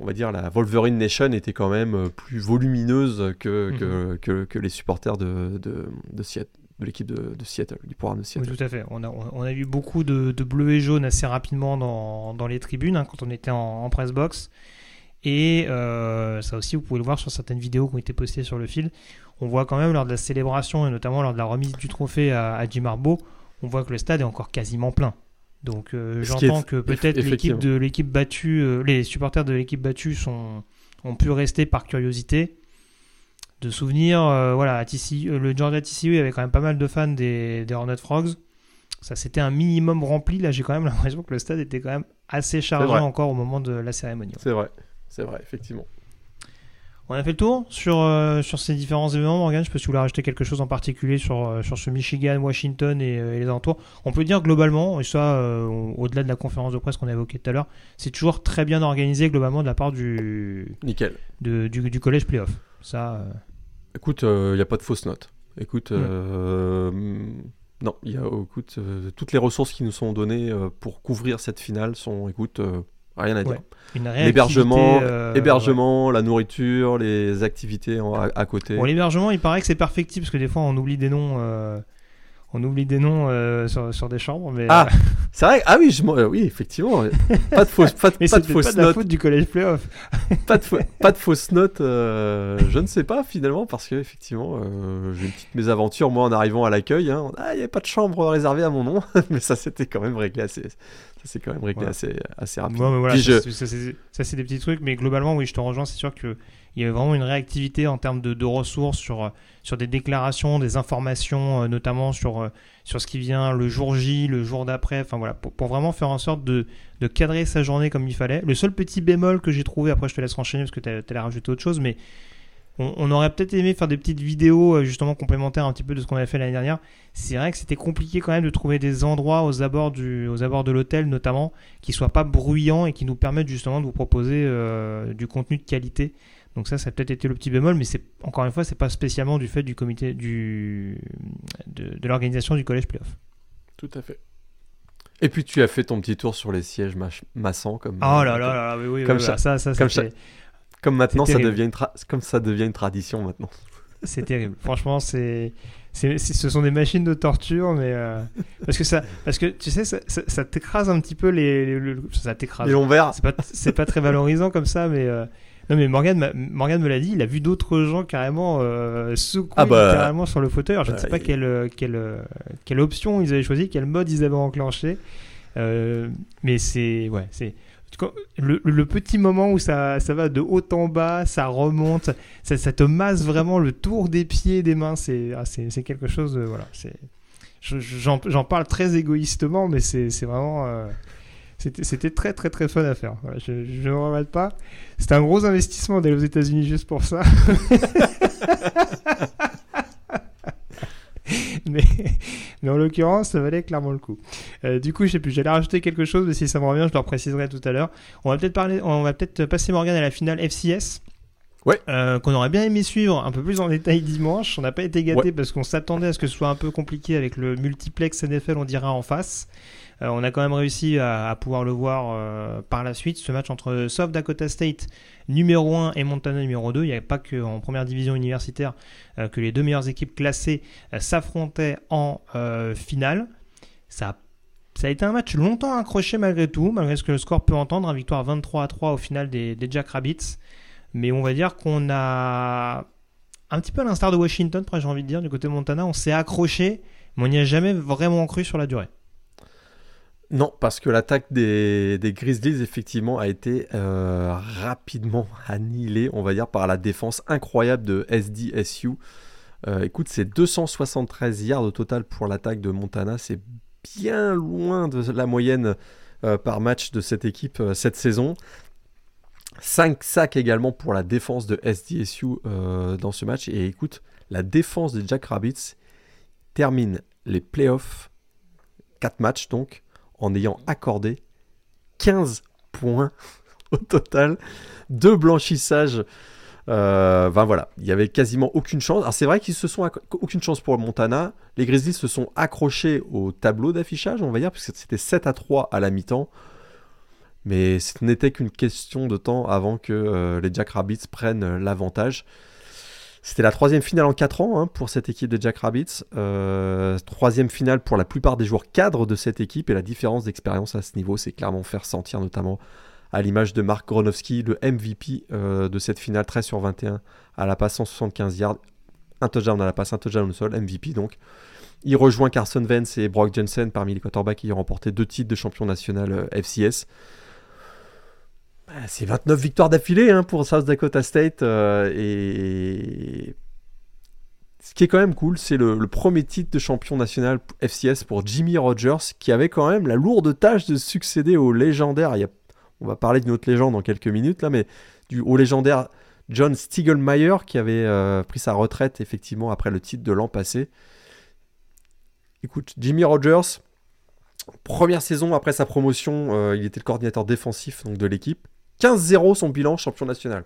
on va dire, la Wolverine Nation était quand même euh, plus volumineuse que, mhm. que, que, les supporters de, de, de Seattle de l'équipe de, de, Seattle, du programme de Seattle. Oui, tout à fait. On a, on a vu beaucoup de, de bleus et jaunes assez rapidement dans, dans les tribunes hein, quand on était en, press box. Et euh, ça aussi, vous pouvez le voir sur certaines vidéos qui ont été postées sur le fil. On voit quand même lors de la célébration et notamment lors de la remise du trophée à, à Jim Harbaugh, on voit que le stade est encore quasiment plein. Donc euh, j'entends que peut-être l'équipe de l'équipe battue, euh, les supporters de l'équipe battue sont, ont pu rester par curiosité. De souvenirs, euh, voilà, à TCU, le Georgia TCU il y avait quand même pas mal de fans des, des Hornet Frogs. Ça c'était un minimum rempli. Là, j'ai quand même l'impression que le stade était quand même assez chargé encore au moment de la cérémonie. C'est vrai, c'est vrai, effectivement. On a fait le tour sur, euh, sur ces différents événements. Morgan, je pas si vous voulez rajouter quelque chose en particulier sur, euh, sur ce Michigan, Washington et, euh, et les alentours. On peut dire globalement, et ça, au- au-delà de la conférence de presse qu'on a évoquée tout à l'heure, c'est toujours très bien organisé globalement de la part du, Nickel. de- du, du collège playoff. Ça, Écoute, il n'y a pas de fausse note. Écoute, non, il y a, écoute, toutes les ressources qui nous sont données pour couvrir cette finale sont, écoute, rien à dire. Ouais, L'hébergement, euh, hébergement, la nourriture, les activités en- à, à côté. Bon, l'hébergement, il paraît que c'est perfectible parce que des fois on oublie des noms, euh, on oublie des noms euh, sur, sur des chambres, mais, Ah, C'est vrai, ah oui, je oui, effectivement. Pas de fausse, pas de, mais pas c'est de fausse pas de la faute du collège playoff. pas de, pas de fausse note, je ne sais pas finalement, parce que effectivement, j'ai une petite mésaventure moi en arrivant à l'accueil. hein. Ah, il n'y avait pas de chambre réservée à mon nom, mais ça s'était quand même réglé assez, ça s'est quand même réglé Ouais. assez, assez rapidement. Ouais, mais voilà, ça, je- c'est- ça, c'est- c'est des petits trucs, mais globalement, oui, je te rejoins. C'est sûr qu'il y avait vraiment une réactivité en termes de, de ressources sur, euh, sur des déclarations, des informations, euh, notamment sur, euh, sur ce qui vient le jour J, le jour d'après. Enfin voilà, pour, pour vraiment faire en sorte de, de cadrer sa journée comme il fallait. Le seul petit bémol que j'ai trouvé, après je te laisse enchaîner parce que tu allais rajouter autre chose, mais on, on aurait peut-être aimé faire des petites vidéos euh, justement complémentaires un petit peu de ce qu'on avait fait l'année dernière. C'est vrai que c'était compliqué quand même de trouver des endroits aux abords, du, aux abords de l'hôtel notamment qui soient pas bruyants et qui nous permettent justement de vous proposer euh, du contenu de qualité. Donc ça, ça a peut-être été le petit bémol, mais c'est encore une fois, c'est pas spécialement du fait du comité du de, de l'organisation du collège playoff. Tout à fait. Et puis tu as fait ton petit tour sur les sièges massants comme. Oh là là là, là, oui, oui, Comme oui, cha- ça, ça, comme c'était- Comme maintenant, ça terrible. devient une comme ça devient une tradition maintenant. c'est terrible. Franchement, c'est, ce sont des machines de torture, mais euh, parce que ça, parce que tu sais, ça, ça, ça t'écrase un petit peu les, les- le- ça t'écrase. Les verts. C'est pas, c'est pas très valorisant comme ça, mais euh, non, mais Morgan, Morgan me l'a dit, il a vu d'autres gens carrément euh, secouer Ah bah, littéralement sur le fauteuil. Alors, je ne sais pas il- quelle, quelle, quelle option ils avaient choisi, quel mode ils avaient enclenché, Euh, mais c'est ouais, c'est le, petit moment où ça, va de haut en bas, ça remonte, ça, te masse vraiment le tour des pieds des mains. C'est ah, quelque chose. de- voilà, c'est je- j'en parle très égoïstement, mais c'est vraiment. euh, c'était très très très fun à faire. Voilà, je ne regrette pas. C'était un gros investissement d'aller aux États-Unis juste pour ça. mais, mais en l'occurrence, ça valait clairement le coup. Euh, du coup, je sais plus, j'allais rajouter quelque chose, mais si ça me revient, je le préciserai tout à l'heure. On va peut-être parler, on va peut-être passer Morgan à la finale FCS. Ouais. Euh, qu'on aurait bien aimé suivre un peu plus en détail dimanche. On n'a pas été gâté parce qu'on s'attendait à ce que ce soit un peu compliqué avec le multiplex NFL, on dira en face. Euh, on a quand même réussi à, pouvoir le voir euh, par la suite. Ce match entre South Dakota State numéro 1 et Montana numéro 2. Il n'y avait pas qu'en première division universitaire euh, que les deux meilleures équipes classées s'affrontaient en finale. Ça a, été un match longtemps accroché malgré tout, malgré ce que le score peut entendre. Une victoire 23 à 3 au final des, des Jack Rabbits. Mais on va dire qu'on a, un petit peu à l'instar de Washington, j'ai envie de dire, du côté de Montana, on s'est accroché, mais on n'y a jamais vraiment cru sur la durée. Non, parce que l'attaque des, Grizzlies, effectivement, a été euh, rapidement annihilée, on va dire, par la défense incroyable de SDSU. Euh, écoute, c'est 273 yards au total pour l'attaque de Montana. C'est bien loin de la moyenne euh, par match de cette équipe cette saison. 5 sacs également pour la défense de SDSU dans ce match. Et écoute, la défense des Jack Rabbits termine les playoffs, 4 matchs donc, en ayant accordé 15 points au total, deux blanchissages. Euh, ben voilà, il y avait quasiment aucune chance. Alors c'est vrai qu'ils se sont aucune chance pour Montana. Les Grizzlies se sont accrochés au tableau d'affichage, on va dire, puisque c'était 7 à 3 à la mi-temps. Mais ce n'était qu'une question de temps avant que euh, les Jack Rabbits prennent l'avantage. C'était la troisième finale en 4 ans hein, pour cette équipe de Jack Rabbits. Euh, troisième finale pour la plupart des joueurs cadres de cette équipe. Et la différence d'expérience à ce niveau, c'est clairement faire sentir notamment à l'image de Mark Gronowski, le MVP de cette finale 13 sur 21 à la passe 175 yards, un touchdown à la passe, un touchdown au sol, MVP donc. Il rejoint Carson Vance et Brock Jensen parmi les quarterbacks qui ont remporté deux titres de champion national FCS. Bah, c'est 29 victoires d'affilée hein, pour South Dakota State. et ce qui est quand même cool, c'est le, premier titre de champion national FCS pour Jimmy Rogers, qui avait quand même la lourde tâche de succéder au légendaire. on va parler d'une autre légende dans quelques minutes là, mais du, au légendaire John Stiegelmeier, qui avait euh, pris sa retraite effectivement après le titre de l'an passé. Écoute, Jimmy Rogers, première saison après sa promotion, euh, il était le coordinateur défensif de l'équipe. 15-0 son bilan champion national.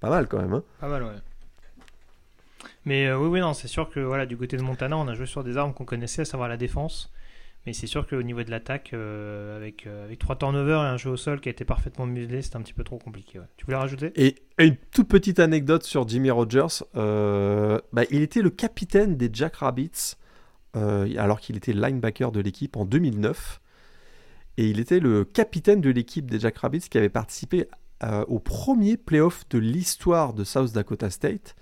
Pas mal quand même. Hein Pas mal, ouais. Mais euh, oui, oui, non, c'est sûr que voilà, du côté de Montana, on a joué sur des armes qu'on connaissait, à savoir la défense. Mais c'est sûr qu'au niveau de l'attaque, euh, avec, euh, avec 3 turnovers et un jeu au sol qui a été parfaitement muselé, c'était un petit peu trop compliqué. Tu voulais rajouter? Et une toute petite anecdote sur Jimmy Rogers. Bah, il était le capitaine des Jack Rabbits alors qu'il était linebacker de l'équipe en 2009. Et il était le capitaine de l'équipe des Jack Rabbits qui avait participé au premier playoff de l'histoire de South Dakota State.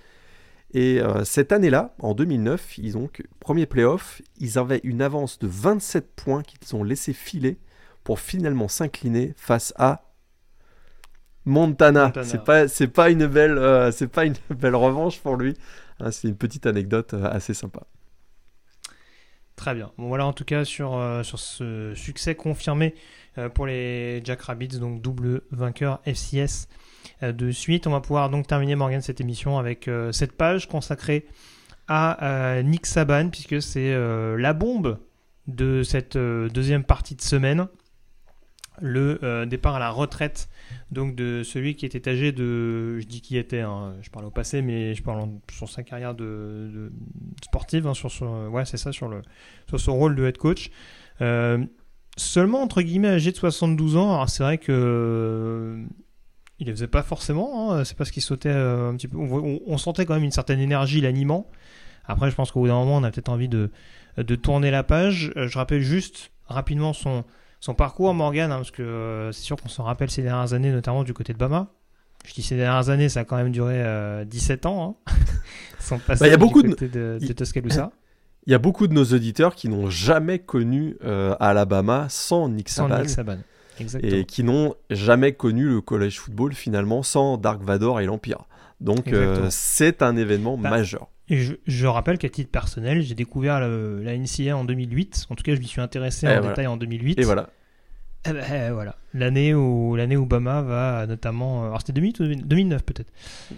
Et euh, cette année-là, en 2009, ils ont premier playoff, ils avaient une avance de 27 points qu'ils ont laissé filer pour finalement s'incliner face à Montana. C'est pas c'est pas une belle euh, c'est pas une belle revanche pour lui. Hein, c'est une petite anecdote euh, assez sympa. Très bien. Bon voilà en tout cas sur sur ce succès confirmé pour les Jack Rabbits donc double vainqueur FCS euh, de suite. On va pouvoir donc terminer Morgan cette émission avec euh, cette page consacrée à euh, Nick Saban puisque c'est la bombe de cette deuxième partie de semaine le départ à la retraite donc de celui qui était âgé de je dis qui était hein, je parle au passé mais je parle sur sa carrière de, sportive hein, sur ouais c'est ça sur le sur son rôle de head coach seulement entre guillemets âgé de 72 ans alors c'est vrai que il les faisait pas forcément. Hein. C'est parce qu'il sautait euh, un petit peu. On, sentait quand même une certaine énergie l'animant. Après, je pense qu'au bout d'un moment, on a peut-être envie de, de tourner la page. Euh, je rappelle juste rapidement son, son parcours, Morgan, hein, parce que euh, c'est sûr qu'on s'en rappelle ces dernières années, notamment du côté de Bama. Je dis ces dernières années, ça a quand même duré 17 ans. Hein. son passage bah, y a beaucoup de, de, de Tuscaloosa. Il y a beaucoup de nos auditeurs qui n'ont jamais connu Alabama sans Nick Saban. Sans Nick Saban et qui n'ont jamais connu le collège football finalement sans Dark Vador et l'Empire. Donc euh, c'est un événement bah, majeur. Et je, rappelle qu'à titre personnel, j'ai découvert la NCA en 2008. En tout cas, je m'y suis intéressé en détail en 2008. Et voilà. Eh ben, eh, voilà. L'année où l'année Obama va notamment. Alors c'était 2008 2009 peut-être.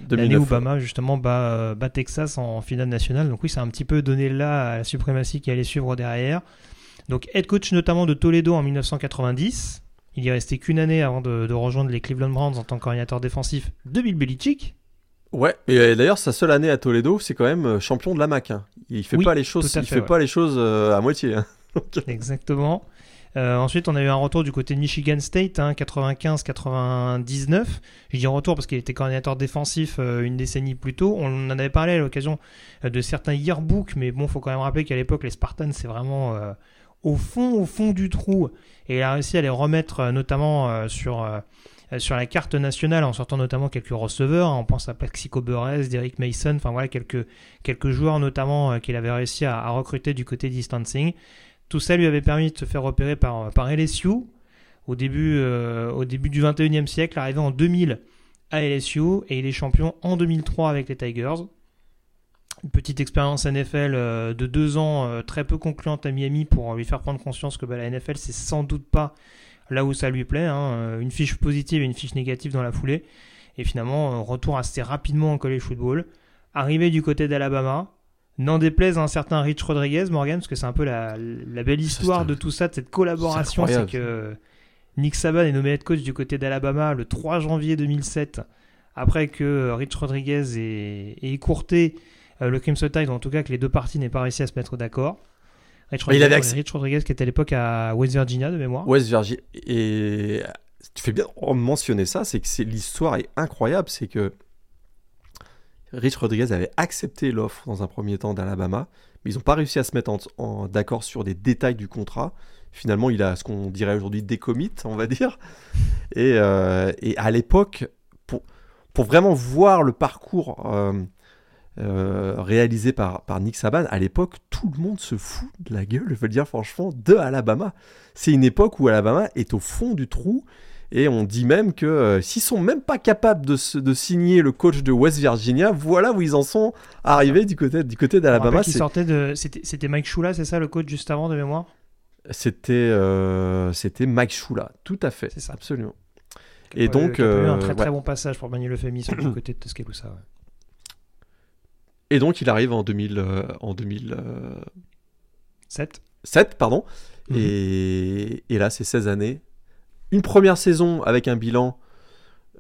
L'année où Obama justement bat, bat, Texas en finale nationale. Donc oui, ça a un petit peu donné là à la suprématie qui allait suivre derrière. Donc head coach notamment de Toledo en 1990. Il y resté qu'une année avant de, rejoindre les Cleveland Browns en tant qu'ordinateur défensif de Bill Belichick. Ouais, et euh, d'ailleurs sa seule année à Toledo, c'est quand même euh, champion de la MAC. Hein. Il fait pas les choses, il fait pas les choses euh, à moitié. Hein. Exactement. ensuite, on a eu un retour du côté de Michigan State, 95-99. Hein, Je dis retour parce qu'il était coordinateur défensif une décennie plus tôt. On en avait parlé à l'occasion de certains yearbooks, mais bon, faut quand même rappeler qu'à l'époque, les Spartans, c'est vraiment au fond, au fond du trou. Et il a réussi à les remettre notamment sur, sur la carte nationale en sortant notamment quelques receveurs. On pense à Plaxico Burress, Derek Mason, enfin voilà, quelques, quelques joueurs notamment qu'il avait réussi à, recruter du côté distancing. Tout ça lui avait permis de se faire repérer par, LSU au début, au début du 21e siècle, arrivé en 2000 à LSU et il est champion en 2003 avec les Tigers une petite expérience NFL euh, de deux ans euh, très peu concluante à Miami pour lui faire prendre conscience que bah, la NFL c'est sans doute pas là où ça lui plaît. Hein. Euh, une fiche positive et une fiche négative dans la foulée. Et finalement, retour assez rapidement en college football. Arrivé du côté d'Alabama. N'en déplaise à un certain Rich Rodriguez, Morgan, parce que c'est un peu la, belle histoire de tout ça, de cette collaboration. C'est que Nick Saban est nommé head coach du côté d'Alabama le 3 janvier 2007, après que Rich Rodriguez ait, ait écourté euh, le Crimson Tide, en tout cas que les deux parties n'aient pas réussi à se mettre d'accord. Rich, Rodriguez, Rich Rodriguez qui était à l'époque à West Virginia de mémoire. West Virginia. Et tu fais bien de mentionner ça, c'est que l'histoire est incroyable, c'est que Rich Rodriguez avait accepté l'offre dans un premier temps d'Alabama, mais ils n'ont pas réussi à se mettre en, d'accord sur des détails du contrat. Finalement, il a ce qu'on dirait aujourd'hui décommit, on va dire. Et, euh, et à l'époque, pour, pour vraiment voir le parcours euh, euh, réalisé par, par Nick Saban, à l'époque, tout le monde se fout de la gueule, je veux le dire franchement, de Alabama. C'est une époque où Alabama est au fond du trou. Et on dit même que euh, s'ils sont même pas capables de, se- de signer le coach de West Virginia, voilà où ils en sont arrivés du côté, du côté d'Alabama. C'était c'était Mike Shula, c'est ça le coach juste avant de mémoire? C'était euh, c'était Mike Shula, tout à fait, C'est ça. absolument. Et donc, qui a eu un euh, très très ouais. bon passage pour manier l'euphémisme du côté de Tuscaloosa. ouais. Et donc il arrive en 2000, euh, en 2007, 7 pardon. Mhm. et, et là c'est 16 années. Une première saison avec un bilan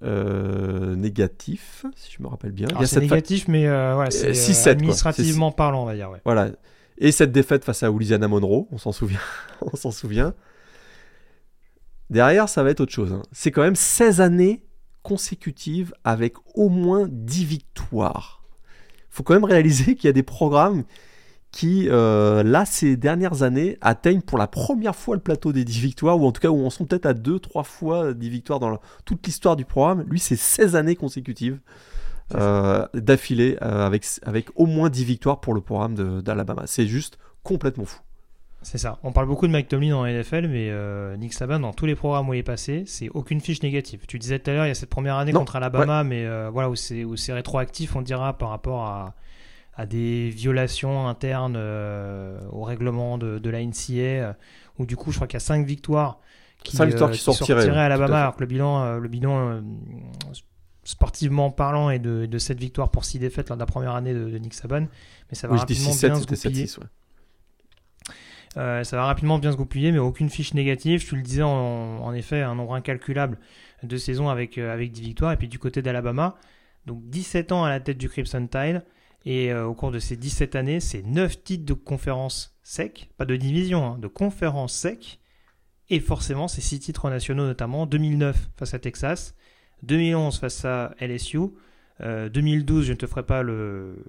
euh, négatif, si je me rappelle bien. Alors, Il y a c'est cette fa- négatif, mais euh, ouais, c'est 6-7, euh, quoi. administrativement parlant, on va dire. Ouais. Voilà. Et cette défaite face à Louisiana Monroe, on s'en souvient. on s'en souvient. Derrière, ça va être autre chose. hein. C'est quand même 16 années consécutives avec au moins 10 victoires. Il faut quand même réaliser qu'il y a des programmes qui, euh, là, ces dernières années, atteignent pour la première fois le plateau des 10 victoires, ou en tout cas où on sont peut-être à 2-3 fois 10 victoires dans la- toute l'histoire du programme. Lui, c'est 16 années consécutives euh, d'affilée euh, avec, avec au moins 10 victoires pour le programme d'Alabama. C'est juste complètement fou. C'est ça. On parle beaucoup de Mike Tomlin en NFL, mais euh, Nick Saban, dans tous les programmes où il est passé, c'est aucune fiche négative. Tu disais tout à l'heure, il y a cette première année Non, contre Alabama, mais euh, voilà, où c'est rétroactif, on dira, par rapport à, à des violations internes euh, au règlement de, de la NCA, où du coup, je crois qu'il y a 5 victoires qui, Cinq victoires qui sortiraient, à Alabama, alors que le bilan, le bilan sportivement parlant est de, de 7 victoires pour 6 défaites lors de la première année de, de Nick Saban, mais ça va Oui, rapidement 6-7, bien se c'était goupiller. 7-6. ouais. Euh, ça va rapidement bien se goupiller, mais aucune fiche négative. Tu le disais, en, effet, un nombre incalculable de saisons avec, euh, avec 10 victoires. Et puis du côté d'Alabama, donc 17 ans à la tête du Crimson Tide. Et euh, au cours de ces 17 années, c'est 9 titres de conférence sec, pas de division, hein, de conférence sec. Et forcément, c'est 6 titres nationaux, notamment 2009 face à Texas, 2011 face à LSU, euh, 2012, je ne te ferai pas le,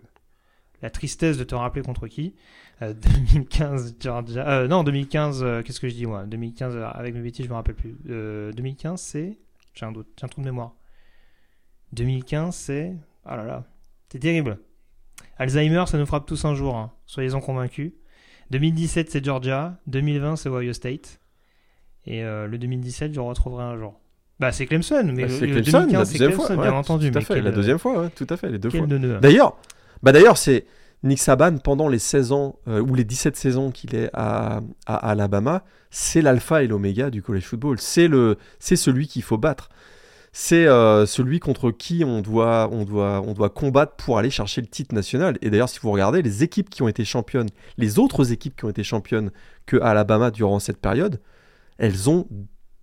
la tristesse de te rappeler contre qui. Euh, 2015 Georgia. euh, non, 2015, euh, qu'est-ce que je dis moi? 2015, euh, avec mes bêtises, je me rappelle plus. Euh, 2015, c'est. J'ai un doute, j'ai un trou de mémoire. 2015, c'est. Ah là là, c'est terrible. Alzheimer, ça nous frappe tous un jour, hein. soyez-en convaincus. 2017, c'est Georgia. 2020, c'est Ohio State. Et euh, le 2017, je le retrouverai un jour. Bah, c'est Clemson, mais Bah, c'est le Clemson, la 2015, c'est deuxième Clemson, fois. bien ouais, entendu. Tout à mais fait, quel, la deuxième fois, ouais, tout à fait, les deux fois. neuneu. D'ailleurs, bah d'ailleurs, c'est Nick Saban pendant les 16 ans euh, ou les 17 saisons qu'il est à, à Alabama, c'est l'alpha et l'oméga du college football. C'est le, c'est celui qu'il faut battre. C'est euh, celui contre qui on doit, on, doit, on doit combattre pour aller chercher le titre national. Et d'ailleurs, si vous regardez les équipes qui ont été championnes, les autres équipes qui ont été championnes que Alabama durant cette période, elles ont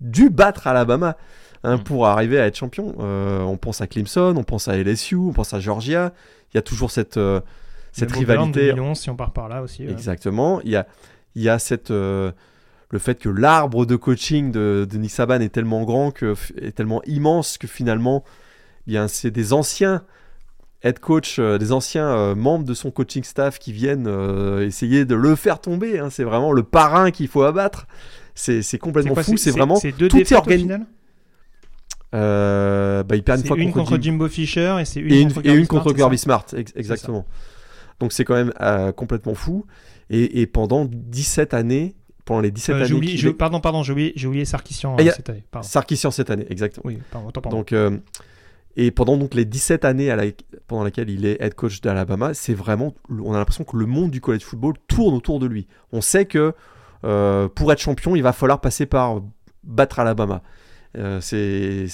dû battre Alabama hein, Mm. pour arriver à être champion. Euh, on pense à Clemson, on pense à LSU, on pense à Georgia. Il y a toujours cette, euh, cette rivalité. 2011, si on part par là aussi. ouais. Exactement. Il y a, il y a cette, euh, le fait que l'arbre de coaching de, de Nick Saban est tellement grand, que, est tellement immense que finalement, eh bien, c'est des anciens head coach, euh, des anciens euh, membres de son coaching staff qui viennent essayer de le faire tomber. hein. C'est vraiment le parrain qu'il faut abattre. C'est complètement quoi, fou. C'est vraiment. C'est deux tout est défaites au organi- final? Euh, bah, il perd une fois une contre, contre Jim- Jimbo Fisher et c'est une et une, contre et une Kirby Smart, contre Smart, ex- exactement. Donc c'est quand même euh, complètement fou. Et, et pendant 17 années, pendant les 17 Euh, années, oublié- pardon, pardon, j'ai oublié, Ah, y euh, a- cette année. Pardon. Sarkisian cette année, exactement. Oui, pardon, autant pardon. Donc, et pendant donc les 17 années à la- pendant lesquelles il est head coach d'Alabama, c'est vraiment, on a l'impression que le monde du college football tourne autour de lui. On sait que euh, pour être champion, il va falloir passer par battre Alabama. Euh, c'est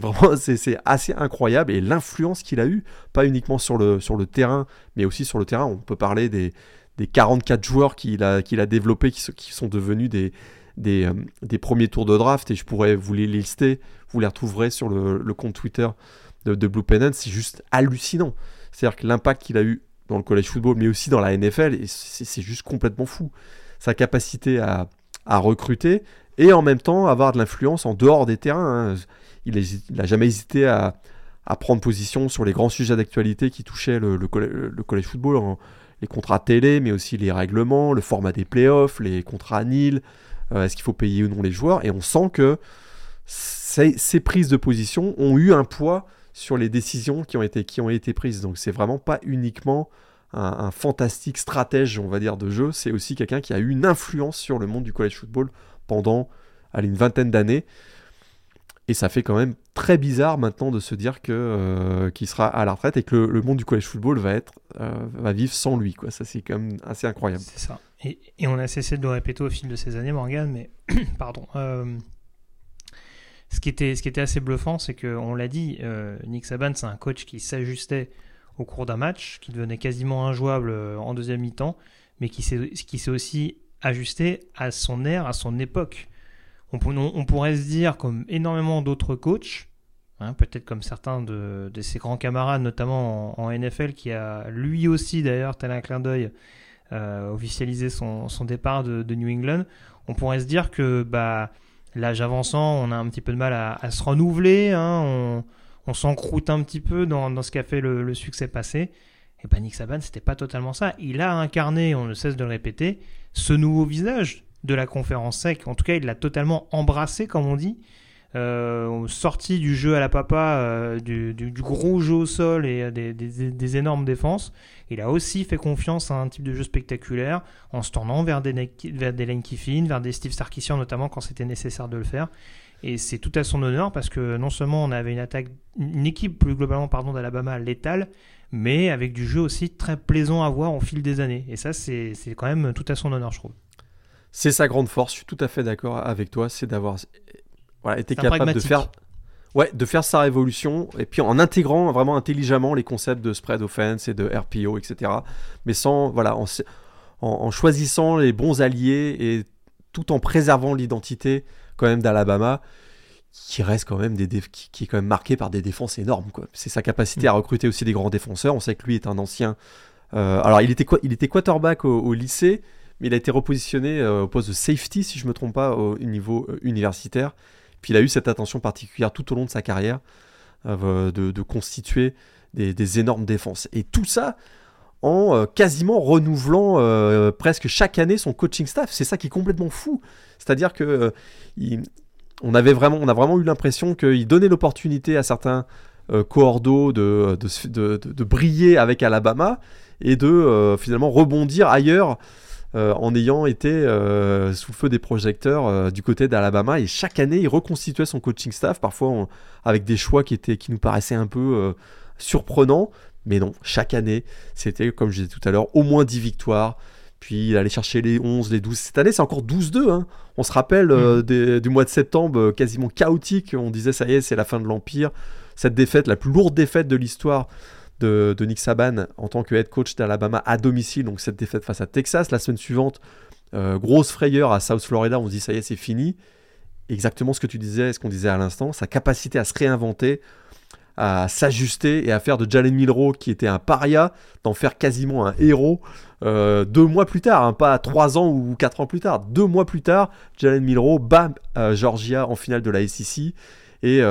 vraiment c'est assez incroyable et l'influence qu'il a eu, pas uniquement sur le, sur le terrain, mais aussi sur le terrain. On peut parler des, des 44 joueurs qu'il a, a développés qui, sont- qui sont devenus des, des, euh, des premiers tours de draft et je pourrais vous les lister, vous les retrouverez sur le, compte Twitter de, Blue Pennant, c'est juste hallucinant. C'est-à-dire que l'impact qu'il a eu dans le college football, mais aussi dans la NFL, c'est juste complètement fou. Sa capacité à, à recruter et en même temps avoir de l'influence en dehors des terrains. hein. Il n'a jamais hésité à, prendre position sur les grands sujets d'actualité qui touchaient le, le, football, hein. les contrats télé, mais aussi les règlements, le format des playoffs, les contrats à Nil, euh, est-ce qu'il faut payer ou non les joueurs? Et on sent que ces, prises de position ont eu un poids sur les décisions qui ont été, qui ont été prises. Donc c'est vraiment pas uniquement un, fantastique stratège, on va dire, de jeu, c'est aussi quelqu'un qui a eu une influence sur le monde du college football pendant une vingtaine d'années. Et ça fait quand même très bizarre maintenant de se dire que euh, qu'il sera à la retraite et que le, monde du college football va être euh, va vivre sans lui. Quoi. Ça c'est quand même assez incroyable. C'est ça. Et, on a cessé de le répéter au fil de ces années, Morgan, mais pardon. Euh, ce qui était ce qui était assez bluffant, c'est que on l'a dit, Nick Saban c'est un coach qui s'ajustait au cours d'un match, qui devenait quasiment injouable en deuxième mi-temps, mais qui s'est aussi ajusté à son ère, à son époque on, pourrait se dire, comme énormément d'autres coachs, hein, peut-être comme certains de, ses grands camarades, notamment en, NFL, qui a lui aussi d'ailleurs, tel un clin d'œil, euh, officialisé son, départ de, New England, on pourrait se dire que bah, l'âge avançant, on a un petit peu de mal à, se renouveler, hein, on, s'encroute un petit peu dans, ce qu'a fait le, succès passé. Et ben Nick Saban, c'était pas totalement ça. Il a incarné, on ne cesse de le répéter, ce nouveau visage de la conférence sec. En tout cas, il l'a totalement embrassé, comme on dit. Euh, sorti du jeu à la papa, euh, du, gros jeu au sol et euh, des, énormes défenses. Il a aussi fait confiance à un type de jeu spectaculaire en se tournant vers des, vers des Lane Kiffin, vers des Steve Sarkisian notamment quand c'était nécessaire de le faire. Et c'est tout à son honneur parce que non seulement on avait une attaque, une équipe plus globalement pardon d'Alabama létale, mais avec du jeu aussi très plaisant à voir au fil des années. Et ça, c'est quand même tout à son honneur, je trouve. C'est sa grande force, je suis tout à fait d'accord avec toi, c'est d'avoir été capable de faire, ouais, de faire sa révolution, et puis en intégrant vraiment intelligemment les concepts de spread offense et de RPO, etc. Mais sans, voilà, en, choisissant les bons alliés et tout en préservant l'identité quand même d'Alabama, qui reste quand même des qui, est quand même marqué par des défenses énormes. C'est sa capacité à mm. recruter aussi des grands défenseurs. On sait que lui est un ancien. Euh, alors il était, il était quarterback au lycée mais il a été repositionné euh, au poste de safety, si je me trompe pas, au niveau euh, universitaire. Puis il a eu cette attention particulière tout au long de sa carrière de, constituer des, énormes défenses. Et tout ça en quasiment renouvelant presque chaque année son coaching staff. C'est ça qui est complètement fou. C'est-à-dire que on, avait vraiment, a vraiment eu l'impression qu'il donnait l'opportunité à certains coordos de, briller avec Alabama et de finalement rebondir ailleurs euh, en ayant été euh, sous feu des projecteurs euh, du côté d'Alabama. Et chaque année, il reconstituait son coaching staff, parfois avec des choix qui nous paraissaient un peu surprenants. Mais non, chaque année, c'était, comme je disais tout à l'heure, au moins 10 victoires. Puis il allait chercher les 11, les 12. Cette année, c'est encore 12-2. Hein. On se rappelle mm. du mois de septembre, quasiment chaotique. On disait, ça y est, c'est la fin de l'Empire. Cette défaite, la plus lourde défaite de l'histoire de, Nick Saban en tant que head coach d'Alabama à domicile, donc cette défaite face à Texas. La semaine suivante, euh, grosse frayeur à South Florida, on se dit ça y est, c'est fini. Exactement ce que tu disais, ce qu'on disait à l'instant, sa capacité à se réinventer, à s'ajuster et à faire de Jalen Milrow, qui était un paria, d'en faire quasiment un héros. Euh, deux mois plus tard, hein, pas trois ans ou quatre ans plus tard, deux mois plus tard, Jalen Milrow, bam, Georgia en finale de la SEC. et,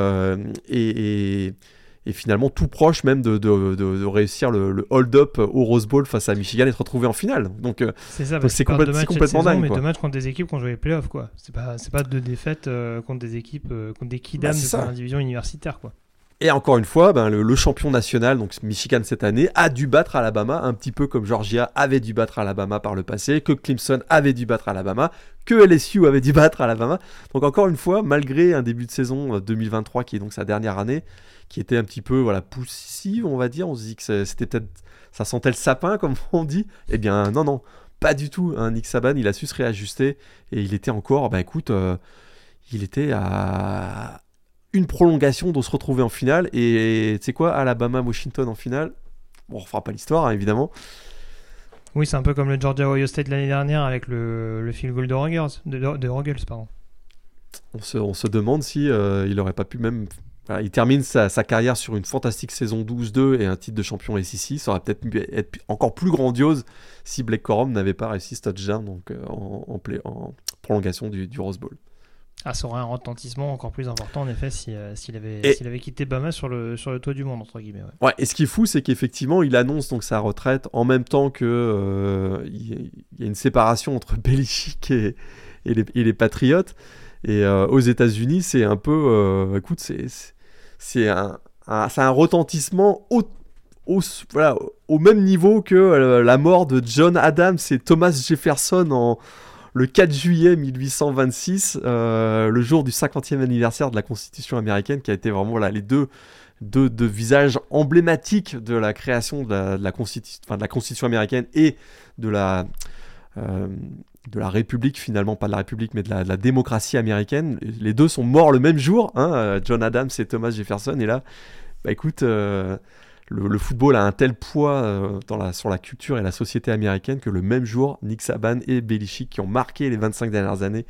et et finalement tout proche même de, de, de, réussir le, hold-up au Rose Bowl face à Michigan et se retrouver en finale. Donc euh, c'est complètement dingue. Mais deux matchs contre des équipes qui ont joué les playoffs, quoi. C'est pas, pas deux défaites euh, contre des équipes, euh, contre des kidams bah, de la division universitaire, quoi. Et encore une fois, ben, le, champion national, donc Michigan cette année, a dû battre Alabama, un petit peu comme Georgia avait dû battre Alabama par le passé, que Clemson avait dû battre Alabama, que LSU avait dû battre Alabama. Donc encore une fois, malgré un début de saison 2023 qui est donc sa dernière année, qui était un petit peu voilà poussive, on va dire. On se dit que c'était peut-être ça sentait le sapin comme on dit. Eh bien non non, pas du tout. Hein. Nick Saban, il a su se réajuster et il était encore, bah écoute, euh, il était à une prolongation de se retrouver en finale et tu sais quoi, Alabama Washington en finale. Bon, on refera pas l'histoire hein, évidemment. Oui, c'est un peu comme le Georgia Ohio State l'année dernière avec le, le field goal de Rogers, de, de pardon. On se, on se demande si euh, il aurait pas pu même il termine sa, carrière sur une fantastique saison 12-2 et un titre de champion SEC. Ça aurait peut-être pu être encore plus grandiose si Blake Corum n'avait pas réussi ce touchdown donc, euh, en, en, prolongation du, Rose Bowl. Ah, ça aurait un retentissement encore plus important en effet euh, s'il avait, avait, quitté Bama sur le, sur le toit du monde, entre guillemets. Ouais. et ce qui est fou, c'est qu'effectivement, il annonce donc sa retraite en même temps que euh, il y a une séparation entre Belichick et, et, les, et les Patriotes. Et euh, aux États-Unis, c'est un peu. euh, écoute, c'est un, un- un retentissement au, au, voilà, au même niveau que euh, la mort de John Adams et Thomas Jefferson en, le 4 juillet 1826, euh, le jour du 50e anniversaire de la Constitution américaine, qui a été vraiment voilà, les deux, deux, visages emblématiques de la création de la, Constitution américaine et de la, euh, de la République, finalement, pas de la République, mais de la, démocratie américaine. Les deux sont morts le même jour, hein, euh, John Adams et Thomas Jefferson, et là, bah écoute, le, le football a un tel poids euh, dans la, sur la culture et la société américaine que le même jour, Nick Saban et Belichick, qui ont marqué les 25 dernières années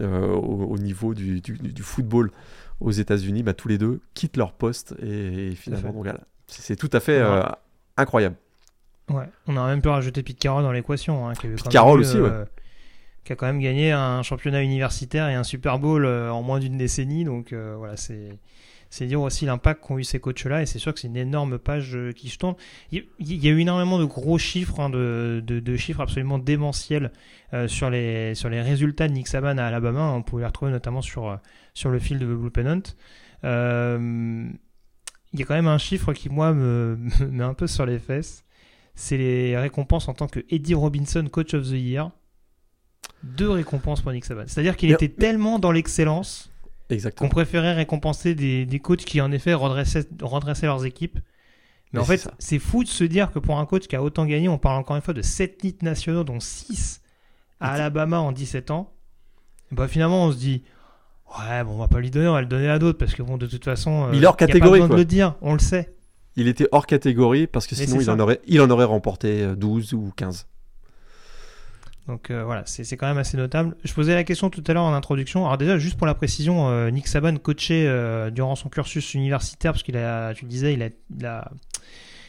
euh, au, au niveau du, du- du football aux États-Unis, bah, tous les deux quittent leur poste et, et finalement, fait. donc, voilà, c'est tout à fait euh, incroyable. Ouais, on a même pu rajouter Pete Carroll dans l'équation. Hein, Pete Carroll aussi, euh, Qui a quand même gagné un championnat universitaire et un Super Bowl euh, en moins d'une décennie. Donc euh, voilà, c'est c'est dire aussi l'impact qu'ont eu ces coachs-là. Et c'est sûr que c'est une énorme page euh, qui se tourne. Il y a eu énormément de gros chiffres, hein, de, de, de chiffres absolument démentiels euh, sur, les, sur les résultats de Nick Saban à Alabama. On pouvait les retrouver notamment sur, euh, sur le fil de Blue Pennant. Euh, il y a quand même un chiffre qui, moi, me, me met un peu sur les fesses. C'est les récompenses en tant que Eddie Robinson Coach of the Year. Deux récompenses pour Nick Saban. C'est-à-dire qu'il était tellement dans l'excellence qu'on Exactement. préférait récompenser des, des coachs qui, en effet, redressaient, redressaient leurs équipes. Mais, Mais en fait, c'est fou de se dire que pour un coach qui a autant gagné, on parle encore une fois de 7 titres nationaux, dont 6 à Alabama en 17 ans. Bah, finalement, on se dit, ouais, bon, on va pas lui donner, on va le donner à d'autres, parce que bon, de toute façon, euh, Il est hors y a pas catégorie, besoin quoi. de le dire, on le sait. Il était hors catégorie parce que sinon il en, aurait, il en aurait remporté euh, 12 ou 15. Donc euh, voilà, c'est c'est quand même assez notable. Je posais la question tout à l'heure en introduction. Alors déjà, juste pour la précision, euh, Nick Saban coachait euh, durant son cursus universitaire, parce qu'il a, tu le disais, il a, il a,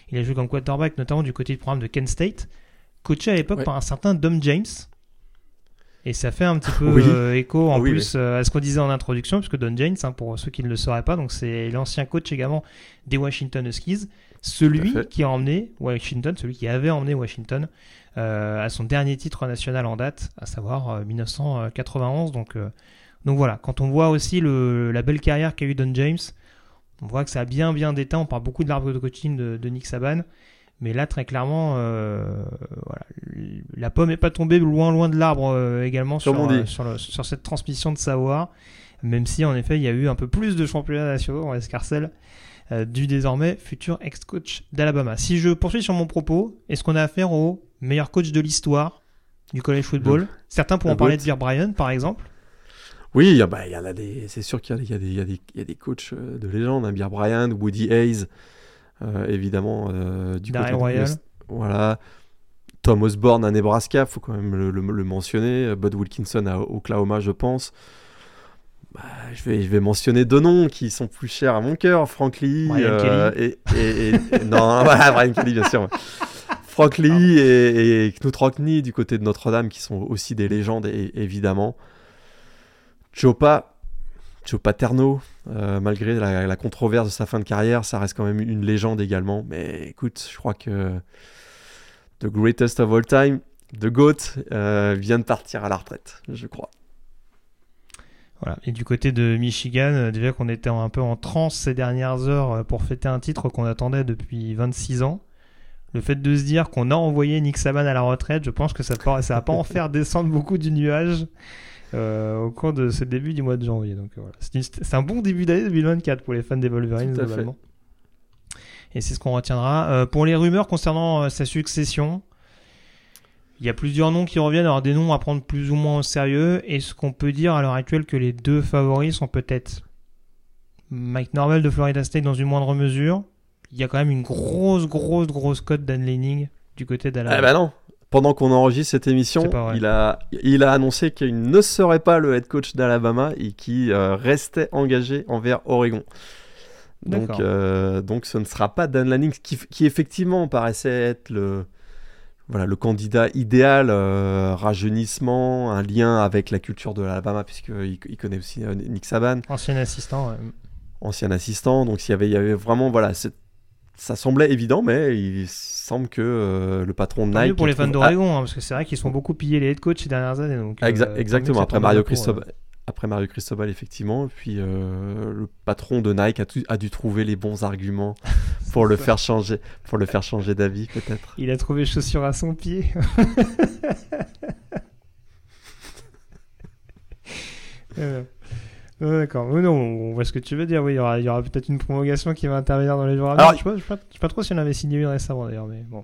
il a joué comme quarterback, notamment du côté du programme de Kent State. Coaché à l'époque Ouais. par un certain Dom James. Et ça fait un petit peu Oui. écho en Oui, plus à ce qu'on disait en introduction, puisque Don James, hein, pour ceux qui ne le sauraient pas, donc c'est l'ancien coach également des Washington Huskies, celui qui a emmené Washington, celui qui avait emmené Washington à son dernier titre national en date, à savoir euh, 1991. Donc, euh, donc voilà, quand on voit aussi le, la belle carrière qu'a eu Don James, on voit que ça a bien bien déteint. On parle beaucoup de l'arbre de coaching de, de Nick Saban, mais là très clairement, euh, voilà, la pomme n'est pas tombée loin loin de l'arbre euh, également sur, euh, sur, le- sur cette transmission de savoir. Même si en effet il y a eu un peu plus de championnats nationaux en escarcelle euh, du désormais futur ex-coach d'Alabama. Si je poursuis sur mon propos, est-ce qu'on a affaire au meilleur coach de l'histoire du college football Certains pourront le parler de Bear Bryant par exemple. Oui, il y, a- bah, il y en a des. C'est sûr qu'il y a, des- il y y a des, il y a des coachs euh, de légende, hein, Bear Bryant, Woody Hayes, euh, évidemment euh, du côté Royal. Voilà. Tom Osborne à Nebraska, faut quand même le, le- le mentionner. Bud Wilkinson à Oklahoma, je pense. Bah, je, vais, je vais mentionner deux noms qui sont plus chers à mon cœur, Frank Lee Brian et, et, et- et- non, voilà, Brian Kelly bien sûr. Frank Lee et, et Knut Rockne du côté de Notre-Dame qui sont aussi des légendes et- évidemment. Chopa, Joe Paterno, euh, malgré la, la controverse de sa fin de carrière, ça reste quand même une légende également. Mais écoute, je crois que The Greatest of All Time, The GOAT, euh, vient de partir à la retraite, je crois. Voilà. Et du côté de Michigan, euh, déjà qu'on était un peu en transe ces dernières heures pour fêter un titre qu'on attendait depuis 26 ans. Le fait de se dire qu'on a envoyé Nick Saban à la retraite, je pense que ça ne va pas en faire descendre beaucoup du nuage euh, au cours de ce début du mois de janvier. Donc euh, voilà. C'est un bon début d'année 2024 pour les fans des Wolverines Tout à fait. globalement. Et c'est ce qu'on retiendra. Euh, pour les rumeurs concernant euh, sa succession, il y a plusieurs noms qui reviennent, alors des noms à prendre plus ou moins au sérieux. Est-ce qu'on peut dire à l'heure actuelle que les deux favoris sont peut-être Mike Norvell de Florida State dans une moindre mesure Il y a quand même une grosse, grosse, grosse cote Dan Lanning du côté Ah d'Alabama. bah non pendant qu'on enregistre cette émission, il a, il a annoncé qu'il ne serait pas le head coach d'Alabama et qu'il euh, restait engagé envers Oregon. Donc, euh, donc ce ne sera pas Dan Lanning, qui, qui effectivement paraissait être le, voilà, le candidat idéal, euh, rajeunissement, un lien avec la culture de l'Alabama, puisqu'il il connaît aussi Nick Saban, Ancien assistant. ouais. ancien assistant. Donc il y avait, il y avait vraiment, voilà, c'est- ça semblait évident, mais il semble que euh, le patron de Tant mieux Nike... pour les fans trouve- d'Oregon, hein, parce que c'est vrai qu'ils sont beaucoup pillés les head coachs ces dernières années. Donc, Ah, euh, exactement, mieux après Mario bien pour, Cristobal. euh, après Mario Cristobal, effectivement. Puis euh, le patron de Nike a, a, dû trouver les bons arguments pour le faire changer, pour le faire changer d'avis, peut-être. Il a trouvé chaussures à son pied. D'accord, non, on voit ce que tu veux dire. Oui, il y aura, aura peut-être une prolongation qui va intervenir dans les jours à venir. Je ne sais, sais, pas trop si on avait signé une récemment d'ailleurs, mais bon.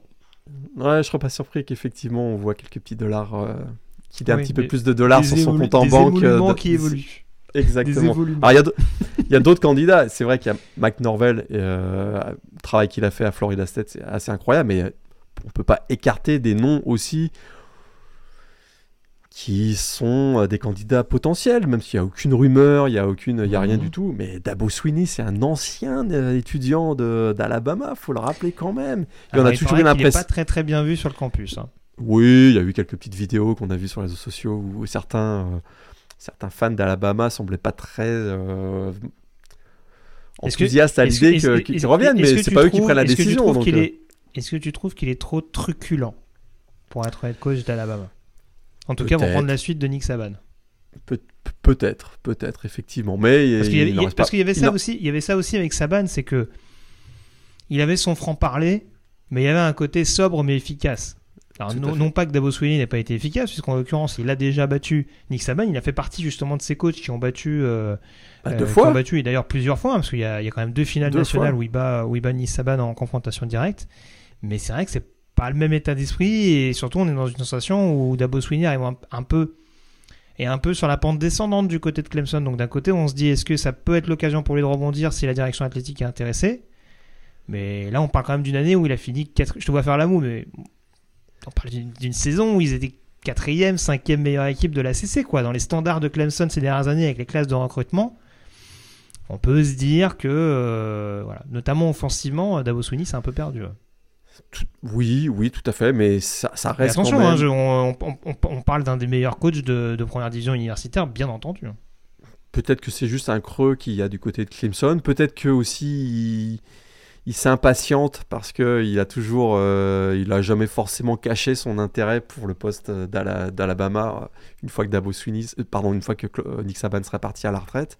Ouais, je serais pas surpris qu'effectivement on voit quelques petits dollars euh, qu'il ait un petit peu plus de dollars sur son compte en banque. Des euh, qui évoluent. Exactement. Alors, il y a d'autres candidats. C'est vrai qu'il y a Mike Norvell, euh, le travail qu'il a fait à Florida State, c'est assez incroyable, mais on peut pas écarter des noms aussi qui sont euh, des candidats potentiels, même s'il n'y a aucune rumeur, il n'y a, aucune, il y a rien du tout. Mais Dabo Sweeney, c'est un ancien étudiant d'Alabama, faut le rappeler quand même. Et on a toujours eu l'impression. pas très très bien vu sur le campus. Hein. Oui, il y a eu quelques petites vidéos qu'on a vues sur les réseaux sociaux où certains, euh, certains fans d'Alabama semblaient pas très euh, enthousiastes à l'idée qu'ils reviennent, mais c'est pas eux qui prennent la décision. Euh. Est-ce que tu trouves qu'il est trop truculent pour être head coach d'Alabama? En tout cas, pour prendre la suite de Nick Saban. peut-être, peut-être, effectivement. Mais parce qu'il y, avait ça aussi, il y avait ça aussi avec Saban, c'est que il avait son franc parler, mais il y avait un côté sobre mais efficace. Alors, non, pas que Dabo Sweeney n'ait pas été efficace, puisqu'en l'occurrence, il a déjà battu Nick Saban. Il a fait partie justement de ces coachs qui ont battu. Euh, bah, deux euh, fois. Qui ont battu, et d'ailleurs plusieurs fois, hein, parce qu'il y, a quand même deux finales nationales où il, bat, où il bat Nick Saban en confrontation directe. Mais c'est vrai que c'est pas le même état d'esprit, et surtout, on est dans une sensation où Dabo Sweeney arrive un, peu. Et un peu sur la pente descendante du côté de Clemson. Donc d'un côté, on se dit, est-ce que ça peut être l'occasion pour lui de rebondir si la direction athlétique est intéressée? Mais là, on parle quand même d'une année où il a fini 4... Je te vois faire l'amour, mais on parle d'une saison où ils étaient quatrième, cinquième meilleure équipe de la CC, quoi. Dans les standards de Clemson ces dernières années avec les classes de recrutement, on peut se dire que, euh, notamment offensivement, Davos Sweeney c'est un peu perdu. Oui, oui, tout à fait, mais ça, reste. attention, quand même... hein, on, parle d'un des meilleurs coachs de, première division universitaire, bien entendu. Peut-être que c'est juste un creux qu'il y a du côté de Clemson. Peut-être que aussi il s'impatiente parce que il a toujours, euh, il a jamais forcément caché son intérêt pour le poste d'Alabama euh, une fois que Dabo Sweeney, euh, pardon, une fois que Nick Saban sera parti à la retraite.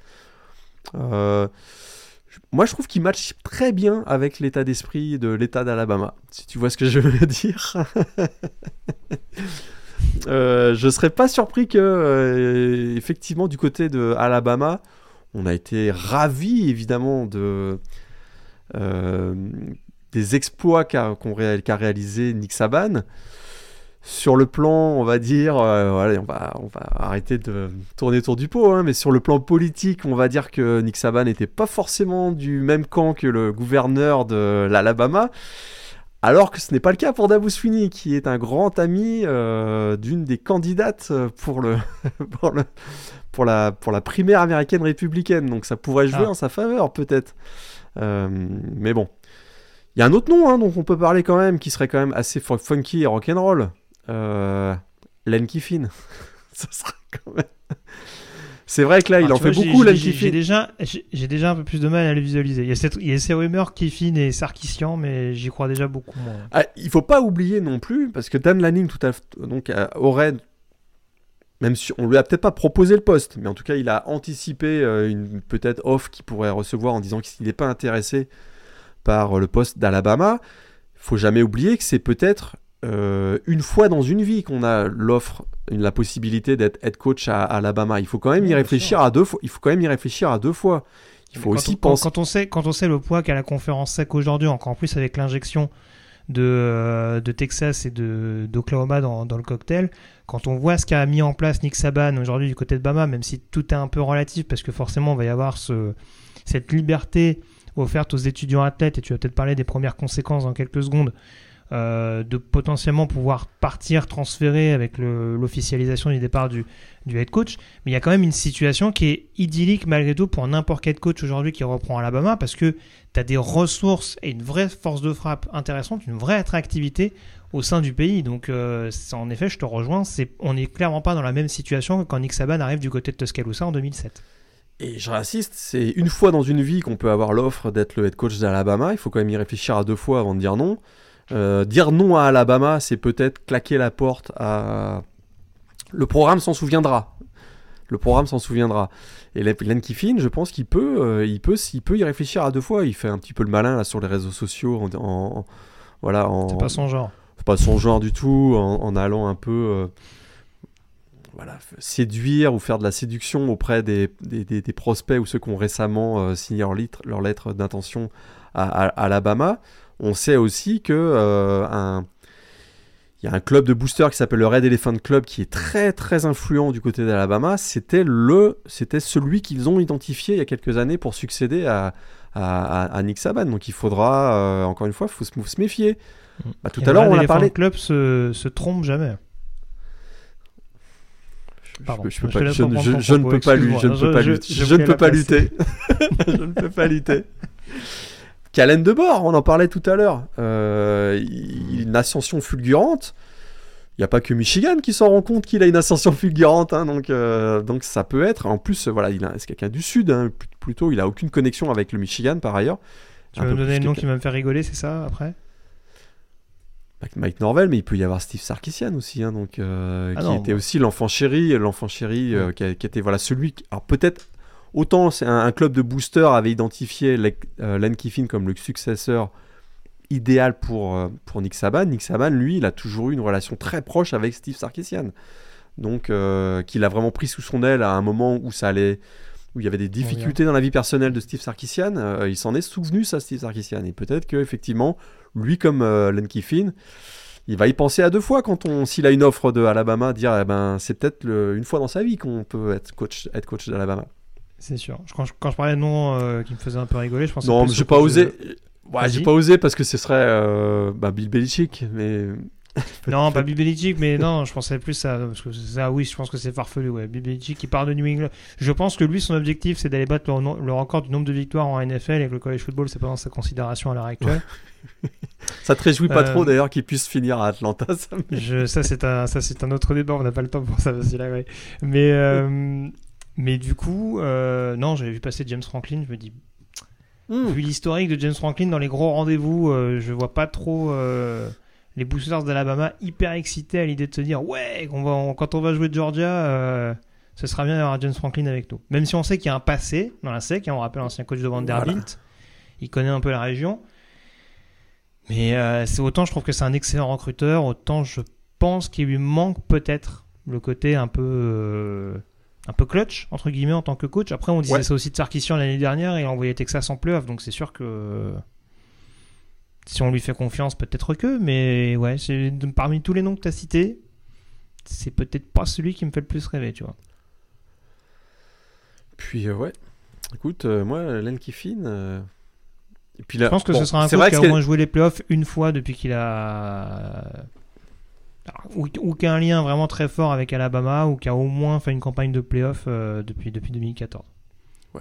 Moi, je trouve qu'il match très bien avec l'état d'esprit de l'État d'Alabama, si tu vois ce que je veux dire. euh, je serais pas surpris que, effectivement, du côté de Alabama, on a été ravi évidemment de euh, des exploits qu'a réalisé Nick Saban. Sur le plan, on va dire, euh, on, va, on va arrêter de tourner autour du pot, hein, mais sur le plan politique, on va dire que Nick Saban n'était pas forcément du même camp que le gouverneur de l'Alabama. Alors que ce n'est pas le cas pour Dabo Sweeney, qui est un grand ami euh, d'une des candidates pour, le, pour, la, pour la primaire américaine républicaine. Donc ça pourrait jouer ah. en sa faveur, peut-être. Euh, mais bon. Il y a un autre nom hein, dont on peut parler quand même, qui serait quand même assez funky et rock'n'roll. Euh, Len Kiffin. Ça serait quand même. C'est vrai que là, il ah, en fait beaucoup, Len Kiffin. J'ai déjà, j'ai déjà un peu plus de mal à le visualiser. Il y a, cette, il y a ces rumeurs Kiffin et Sarkissian, mais j'y crois déjà beaucoup moins. Ah, il faut pas oublier non plus, parce que Dan Lanning tout à, donc, aurait même si on lui a peut-être pas proposé le poste, mais en tout cas, il a anticipé euh, une peut-être offre qu'il pourrait recevoir en disant qu'il n'est pas intéressé par le poste d'Alabama. Il faut jamais oublier que c'est peut-être euh, une fois dans une vie qu'on a l'offre, la possibilité d'être head coach à, Alabama. Il faut quand même y réfléchir à deux fois. Il faut quand même y réfléchir à deux fois. Il faut aussi penser. Quand on sait, quand on sait le poids qu'a la conférence sec aujourd'hui, encore plus avec l'injection de, euh, de Texas et d'Oklahoma dans, dans, le cocktail, quand on voit ce qu'a mis en place Nick Saban aujourd'hui du côté de Bama, même si tout est un peu relatif, parce que forcément, il va y avoir ce, cette liberté offerte aux étudiants athlètes, et tu vas peut-être parler des premières conséquences dans quelques secondes, euh, de potentiellement pouvoir partir, transférer avec l'officialisation du départ du, head coach. Mais il y a quand même une situation qui est idyllique malgré tout pour n'importe quel coach aujourd'hui qui reprend Alabama parce que tu as des ressources et une vraie force de frappe intéressante, une vraie attractivité au sein du pays. Donc, euh, en effet, je te rejoins, on n'est clairement pas dans la même situation que quand Nick Saban arrive du côté de Tuscaloosa en 2007. Et je réinsiste, c'est une fois dans une vie qu'on peut avoir l'offre d'être le head coach d'Alabama. Il faut quand même y réfléchir à deux fois avant de dire non. Euh, dire non à Alabama, c'est peut-être claquer la porte à. Le programme s'en souviendra. Le programme s'en souviendra. Et Len Kiffin, je pense qu'il peut, euh, il peut, il peut y réfléchir à deux fois. Il fait un petit peu le malin là sur les réseaux sociaux, en, voilà, en, c'est pas son genre. C'est pas son genre du tout, en, allant un peu, euh, voilà, séduire ou faire de la séduction auprès des, des, prospects ou ceux qui ont récemment signé leur, leur lettre d'intention à, à, Alabama. On sait aussi que un il y a un club de boosters qui s'appelle le Red Elephant Club qui est très très influent du côté d'Alabama. C'était le, c'était celui qu'ils ont identifié il y a quelques années pour succéder à, à, Nick Saban. Donc il faudra, euh, encore une fois, faut se, se méfier. Bah, tout à l'heure, on a parlé. Le club se, se trompe jamais. Pardon, je, ne peux pas lutter. Je ne peux pas lutter. Je ne peux pas lutter. Je ne peux pas lutter. Calen de bord, on en parlait tout à l'heure. Euh, une ascension fulgurante. Il n'y a pas que Michigan qui s'en rend compte qu'il a une ascension fulgurante, hein, donc, euh, donc ça peut être. En plus, voilà, il c'est quelqu'un du sud, hein, plutôt. Il a aucune connexion avec le Michigan par ailleurs. Tu vas me donner le nom qui va me faire rigoler, c'est ça après? Mike Norvell, mais il peut y avoir Steve Sarkisian aussi, hein, donc euh, ah qui était aussi l'enfant chéri, l'enfant chéri qui, était voilà celui. alors peut-être Autant un, club de boosters avait identifié euh, Len Kiffin comme le successeur idéal pour, euh, pour Nick Saban. Nick Saban, lui, il a toujours eu une relation très proche avec Steve Sarkisian. Donc, euh, qu'il a vraiment pris sous son aile à un moment où ça allait, où il y avait des difficultés dans la vie personnelle de Steve Sarkisian. il s'en est souvenu, ça, Steve Sarkisian. Et peut-être qu'effectivement, lui, comme Len Kiffin, il va y penser à deux fois quand on, s'il a une offre de Alabama, dire, eh ben, c'est peut-être une fois dans sa vie qu'on peut être coach, être coach d'Alabama. C'est sûr. Quand je, quand je, parlais de nom euh, qui me faisait un peu rigoler, je pensais. Non, j'ai pas osé. Ouais, j'ai pas osé parce que ce serait euh, bah, Bill Belichick, mais. non, pas Bill Belichick, mais non, je pensais plus à. Parce que ça, oui, je pense que c'est farfelu. Ouais. Bill Belichick qui part de New England. Je pense que lui, son objectif, c'est d'aller battre le, record du nombre de victoires en NFL et que le college football, c'est pas dans sa considération à l'heure actuelle. ça te réjouit pas trop euh, d'ailleurs qu'il puisse finir à Atlanta. Ça, je, ça c'est un, ça c'est un autre débat. On n'a pas le temps pour ça, là, Mais mais du coup, euh, non, j'avais vu passer James Franklin, je me dis, hmm. vu l'historique de James Franklin dans les gros rendez-vous, euh, je vois pas trop euh, les boosters d'Alabama hyper excités à l'idée de se dire, ouais, va, quand on va jouer Georgia, ce sera bien d'avoir James Franklin avec nous. Même si on sait qu'il y a un passé dans la SEC, hein, on rappelle l'ancien coach de Vanderbilt, il connaît un peu la région. Mais c'est autant je trouve que c'est un excellent recruteur, autant je pense qu'il lui manque peut-être le côté un peu un peu clutch entre guillemets en tant que coach. Après, on disait ça aussi de Sarkisian l'année dernière et il a envoyé Texas en playoff, donc c'est sûr que si on lui fait confiance, peut-être que, mais ouais, c'est parmi tous les noms que tu as cités, c'est peut-être pas celui qui me fait le plus rêver, tu vois. Puis euh, ouais, écoute, euh, moi, Len Kiffin. Euh, et puis là, je pense que ce sera un coach qui a au moins joué les playoffs une fois depuis qu'il a ou, qui a un lien vraiment très fort avec Alabama, ou qui a au moins fait une campagne de playoff euh, depuis, depuis 2014.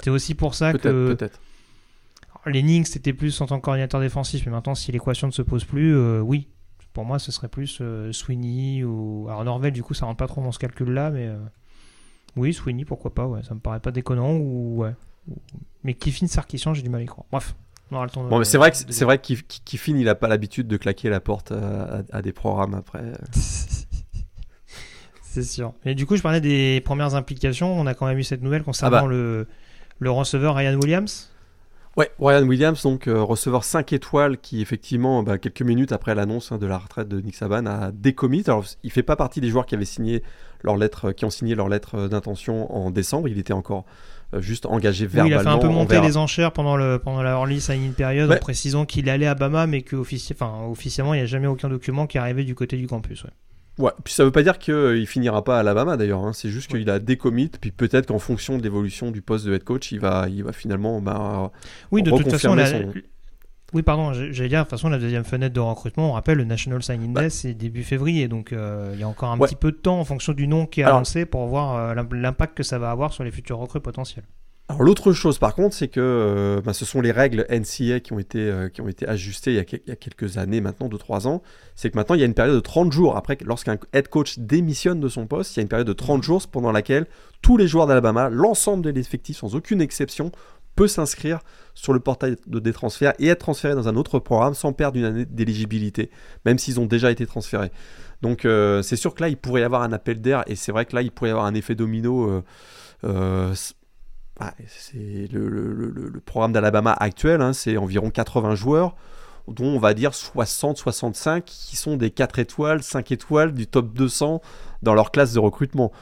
C'est aussi pour ça que. Peut-être. Lennings, c'était plus en tant que coordinateur défensif, mais maintenant, si l'équation ne se pose plus, euh, oui. Pour moi, ce serait plus euh, Sweeney ou. Alors, Norvel, du coup, ça rentre pas trop dans ce calcul-là, mais. Oui, Sweeney, pourquoi pas, ouais. Ça me paraît pas déconnant, ou. Ouais. Mais Kiffin Sarkisian, j'ai du mal à y croire. Bref. Bon, mais c'est vrai que c'est vrai qu'Kiffin, il a pas l'habitude de claquer la porte à des programmes après. C'est sûr. Et du coup, je parlais des premières implications. On a quand même eu cette nouvelle concernant ah bah. le, le receveur Ryan Williams. Ouais, Ryan Williams, donc euh, receveur 5 étoiles, qui effectivement, bah, quelques minutes après l'annonce hein, de la retraite de Nick Saban, a décommit. Alors, il fait pas partie des joueurs qui avaient signé leur lettre, qui ont signé leur lettre d'intention en décembre. Il était encore euh, juste engagé verbalement. il a fait un peu monter les enchères pendant, le, pendant la early signing période en précisant qu'il allait à Bama, mais qu'officiellement, officiellement, il n'y a jamais aucun document qui est arrivé du côté du campus. Ouais. Ouais, puis ça veut pas dire qu'il finira pas à Alabama d'ailleurs, hein. c'est juste qu'il a décommit, puis peut-être qu'en fonction de l'évolution du poste de head coach, il va, il va finalement. Bah, oui, de toute façon, oui, pardon, j'allais dire, de toute façon, la deuxième fenêtre de recrutement, on rappelle, le National Signing Day, c'est début février, donc euh, il y a encore un petit peu de temps en fonction du nom qui est annoncé pour voir euh, l'impact que ça va avoir sur les futurs recrues potentiels. Alors l'autre chose par contre, c'est que euh, bah, ce sont les règles NCA qui ont été, qui ont été ajustées il y, a, quelques années maintenant, 2-3 ans. C'est que maintenant il y a une période de 30 jours, après lorsqu'un head coach démissionne de son poste, il y a une période de 30 jours pendant laquelle tous les joueurs d'Alabama, l'ensemble de l'effectif sans aucune exception, peut s'inscrire sur le portail de des transferts et être transféré dans un autre programme sans perdre une année d'éligibilité, même s'ils ont déjà été transférés. Donc euh, c'est sûr que là, il pourrait y avoir un appel d'air, et c'est vrai que là, il pourrait y avoir un effet domino. euh, euh, c- ah, c'est le, programme d'Alabama actuel, hein, c'est environ 80 joueurs, dont on va dire 60-65 qui sont des 4 étoiles, 5 étoiles du top 200 dans leur classe de recrutement.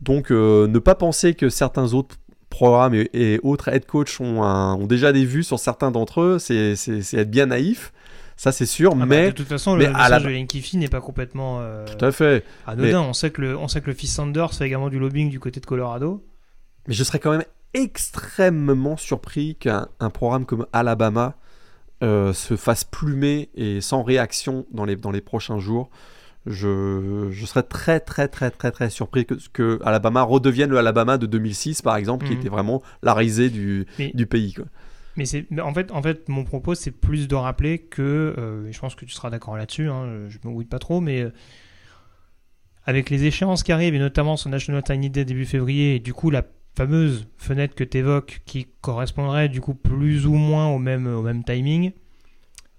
Donc ne pas penser que certains autres programmes et, et autres head coach ont, un- ont déjà des vues sur certains d'entre eux, c'est être bien naïf, ça c'est sûr, Ah bah, mais de toute façon, mais le à la- message de n'est pas complètement euh, tout à fait. anodin. On sait que le, on sait que le fils Sanders fait également du lobbying du côté de Colorado. Mais je serais quand même extrêmement surpris qu'un un programme comme Alabama euh, se fasse plumer et sans réaction dans les, dans les prochains jours. Je, je serais très très très très très surpris que, que Alabama redevienne le Alabama de 2006 par exemple, qui Mhm. était vraiment la risée du, Mais- du pays. Quoi. Mais c'est, en fait, en fait, mon propos, c'est plus de rappeler que, euh, et je pense que tu seras d'accord là-dessus, hein, je me mouille pas trop, mais euh, avec les échéances qui arrivent, et notamment son National Tiny Day début février, et du coup la fameuse fenêtre que tu évoques, qui correspondrait du coup plus ou moins au même, au même timing,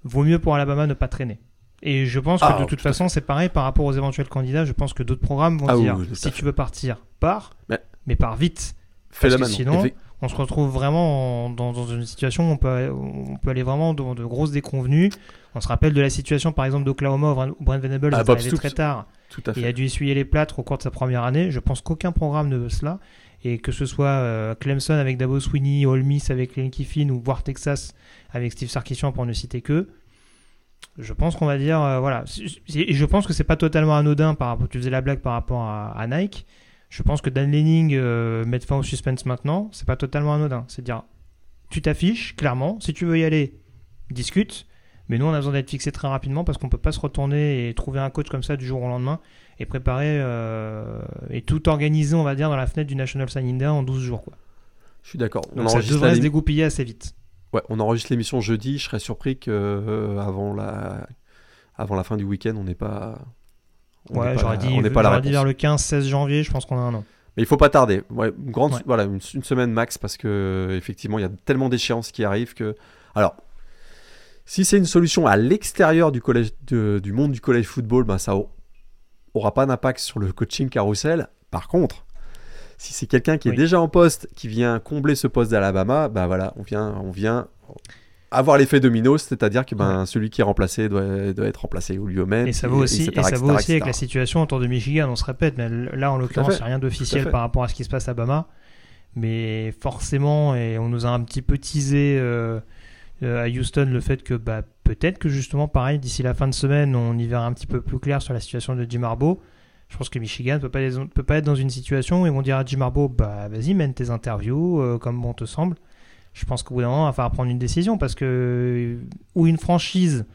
vaut mieux pour Alabama ne pas traîner. Et je pense que Ah, de toute façon, c'est pareil par rapport aux éventuels candidats. Je pense que d'autres programmes vont Ah dire oui, si tu veux partir, pars, Mais- mais pars vite Fais-le Parce que maintenant. sinon, on se retrouve vraiment en- dans, dans une situation où on peut, on peut aller vraiment dans de grosses déconvenues. On se rappelle de la situation par exemple d'Oklahoma où Brent- Venables Ah, est arrivé très tard Tout à et a dû essuyer les plâtres au cours de sa première année. Je pense qu'aucun programme ne veut cela. Et que ce soit euh, Clemson avec Dabo Sweeney, Ole Miss avec Lane Kiffin ou voire Texas avec Steve Sarkisian pour ne citer que, je pense qu'on va dire, euh, voilà. Et je pense que c'est pas totalement anodin par rapport, tu faisais la blague par rapport à, à Nike. Je pense que Dan Lenning euh, mettre fin au suspense maintenant, c'est pas totalement anodin. C'est dire, tu t'affiches, clairement. Si tu veux y aller, discute. Mais nous, on a besoin d'être fixé très rapidement parce qu'on peut pas se retourner et trouver un coach comme ça du jour au lendemain et préparer euh, et tout organiser, on va dire, dans la fenêtre du National Signing Day en 12 jours. Quoi. Je suis d'accord. Donc ça devrait se dégoupiller assez vite. Ouais, on enregistre l'émission jeudi. Je serais surpris que euh, avant la avant la fin du week-end, on n'est pas. on Ouais, j'aurais dit, on n'est pas la j'aurais dit réponse. vers le 15-16 janvier, je pense qu'on a un an. Mais il faut pas tarder. Ouais, une grande, Ouais. voilà, une, une semaine max parce que effectivement, il y a tellement d'échéances qui arrivent que. Alors, si c'est une solution à l'extérieur du collège, de- du monde du collège football, ben ça au- aura pas d'impact sur le coaching carousel. Par contre, si c'est quelqu'un qui est Oui. déjà en poste, qui vient combler ce poste d'Alabama, ben voilà, on vient, on vient avoir l'effet domino, c'est-à-dire que ben celui qui est remplacé doit, doit être remplacé au lieu même. Et ça vaut aussi, etc., et ça vaut etc., aussi avec la situation autour de Michigan, on se répète, mais là en l'occurrence, fait, il n'y a rien d'officiel par rapport à ce qui se passe à Bama. Mais forcément, et on nous a un petit peu teasé euh, euh, à Houston le fait que bah, peut-être que justement, pareil, d'ici la fin de semaine, on y verra un petit peu plus clair sur la situation de Jim Harbaugh. Je pense que Michigan ne peut, pas être- dans une situation où ils vont dire à Jim Harbaugh bah, vas-y, mène tes interviews euh, comme bon te semble. Je pense qu'au bout d'un moment, il va falloir prendre une décision parce que euh, ou une franchise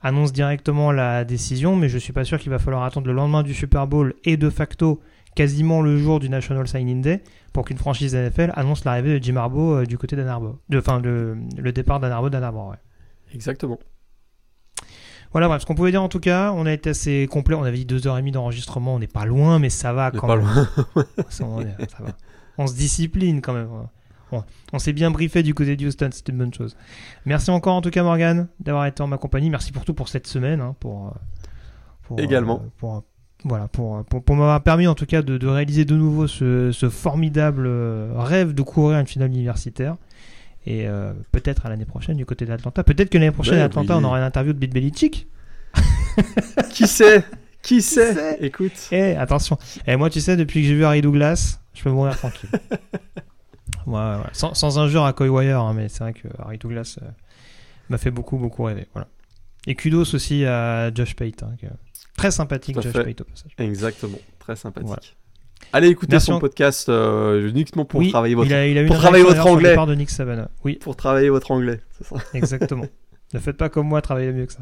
annonce directement la décision, mais je suis pas sûr qu'il va falloir attendre le lendemain du Super Bowl et de facto quasiment le jour du National Signing Day pour qu'une franchise NFL annonce l'arrivée de Jim Harbaugh euh, du côté d'Ann Arbor. De- Enfin, le, départ d'Ann Arbor d'Ann Arbor, ouais. Exactement. Voilà, bref, ce qu'on pouvait dire en tout cas, on a été assez complet. On avait dit deux heures et demie d'enregistrement, on n'est pas loin, mais ça va quand pas même. loin. Ça, on, est- ça va. On se discipline quand même. Bon, on s'est bien briefé du côté de Houston, c'est une bonne chose. Merci encore en tout cas Morgan d'avoir été en ma compagnie. Merci pour tout pour cette semaine. hein, pour, euh, pour, Également. euh, pour, euh, voilà, pour, pour, pour m'avoir permis en tout cas de, de réaliser de nouveau ce, ce formidable rêve de courir une finale universitaire. Et euh, peut-être à l'année prochaine du côté d'Atlanta. Peut-être que l'année prochaine Ouais, à Atlanta, oui. on aura une interview de Bill Belichick. Qui sait? Qui sait? sait? Écoute. Eh, attention. Et moi, tu sais, depuis que j'ai vu Harry Douglas, je peux mourir tranquille. ouais. Sans, sans injure à Coy Wire, hein, mais c'est vrai que Harry Douglas euh, m'a fait beaucoup, beaucoup rêver. Voilà. Et kudos aussi à Josh Pate. hein, que- Très sympathique, Josh. Pate, au passage. Exactement. Très sympathique. Voilà. Allez écouter son podcast euh, uniquement pour oui, travailler votre il a, il a pour une travailler votre anglais. de Nick Savannah. Oui, pour travailler votre anglais. ça exactement. ne faites pas comme moi, travaillez mieux que ça.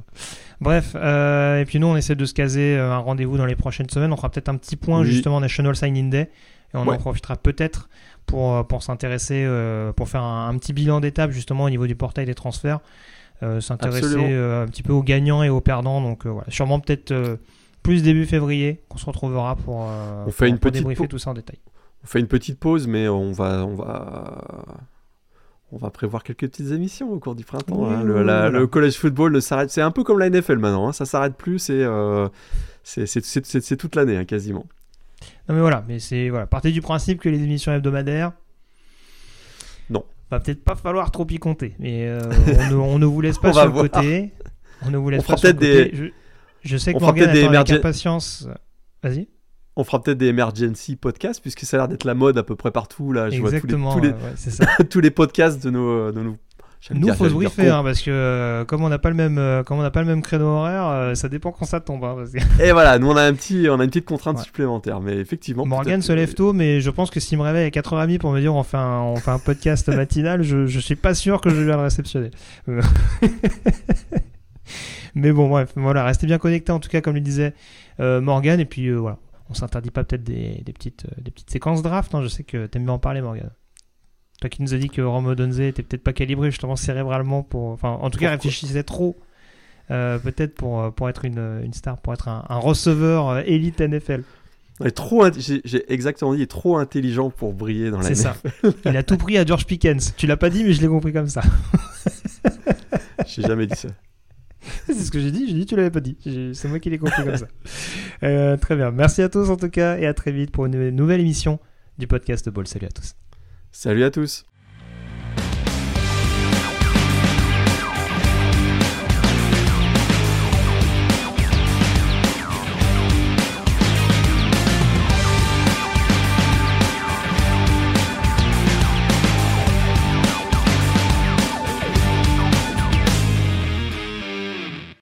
Bref, euh, et puis nous, on essaie de se caser euh, un rendez-vous dans les prochaines semaines. On fera peut-être un petit point Oui. justement National Signing Day. Et on Ouais. en profitera peut-être pour, euh, pour s'intéresser, euh, pour faire un, un petit bilan d'étape justement au niveau du portail des transferts. S'intéresser un petit peu aux gagnants et aux perdants. Donc voilà, sûrement peut-être plus début février qu'on se retrouvera pour, euh, On fait pour- une pour petite débriefer tout ça en détail. On fait une petite pause, mais on va on va on va prévoir quelques petites émissions au cours du printemps. Oui, hein. Le, oui, la- voilà. le college football ne s'arrête. C'est un peu comme la NFL maintenant. hein. Ça s'arrête plus. C'est euh, c'est- toute l'année hein, quasiment. Non mais voilà, mais c'est voilà, partez du principe que les émissions hebdomadaires. Non. Va peut-être pas falloir trop y compter, mais euh, on, ne, on ne vous laisse pas On sur le voir. côté. On ne vous laisse On pas sur le côté. Je, je sais que on Morgan des avec impatience. Vas-y. On fera peut-être des emergency podcasts puisque ça a l'air d'être la mode à peu près partout là. Je vois tous les, Exactement. tous les, ouais, ouais, c'est ça. tous les podcasts de nos, de nos Nous, dire- faut se briefer, hein, parce que euh, comme on n'a pas le même, euh, comme on n'a pas le même créneau horaire, euh, ça dépend quand ça tombe. hein, parce que Et voilà, nous on a un petit, on a une petite contrainte Ouais. supplémentaire, mais effectivement. Morgan se lève tôt, mais je pense que s'il me réveille à 4h30 pour me dire on fait un, on fait un podcast matinal, je, je suis pas sûr que je vais le réceptionner. Mais bon, bref, voilà, restez bien connectés en tout cas, comme le disait euh, Morgan, et puis euh, voilà, on s'interdit pas peut-être des, des petites, euh, des petites séquences draft, hein, je sais que t'aimes bien en parler, Morgan. Toi qui nous as dit que Romo Donze était peut-être pas calibré justement cérébralement pour. Enfin, en tout cas, Pourquoi réfléchissait trop. euh, peut-être pour, euh, pour être une, une star, pour être un, un receveur élite NFL. Est trop, j'ai exactement dit, il est trop intelligent pour briller dans la C'est ça. Il a tout pris à George Pickens. Tu l'as pas dit, mais je l'ai compris comme ça. J'ai jamais dit ça. C'est ce que j'ai dit. J'ai dit, tu l'avais pas dit. C'est moi qui l'ai compris comme ça. Euh, très bien. Merci à tous en tout cas et à très vite pour une nouvelle émission du podcast Ball. Salut à tous. Salut à tous.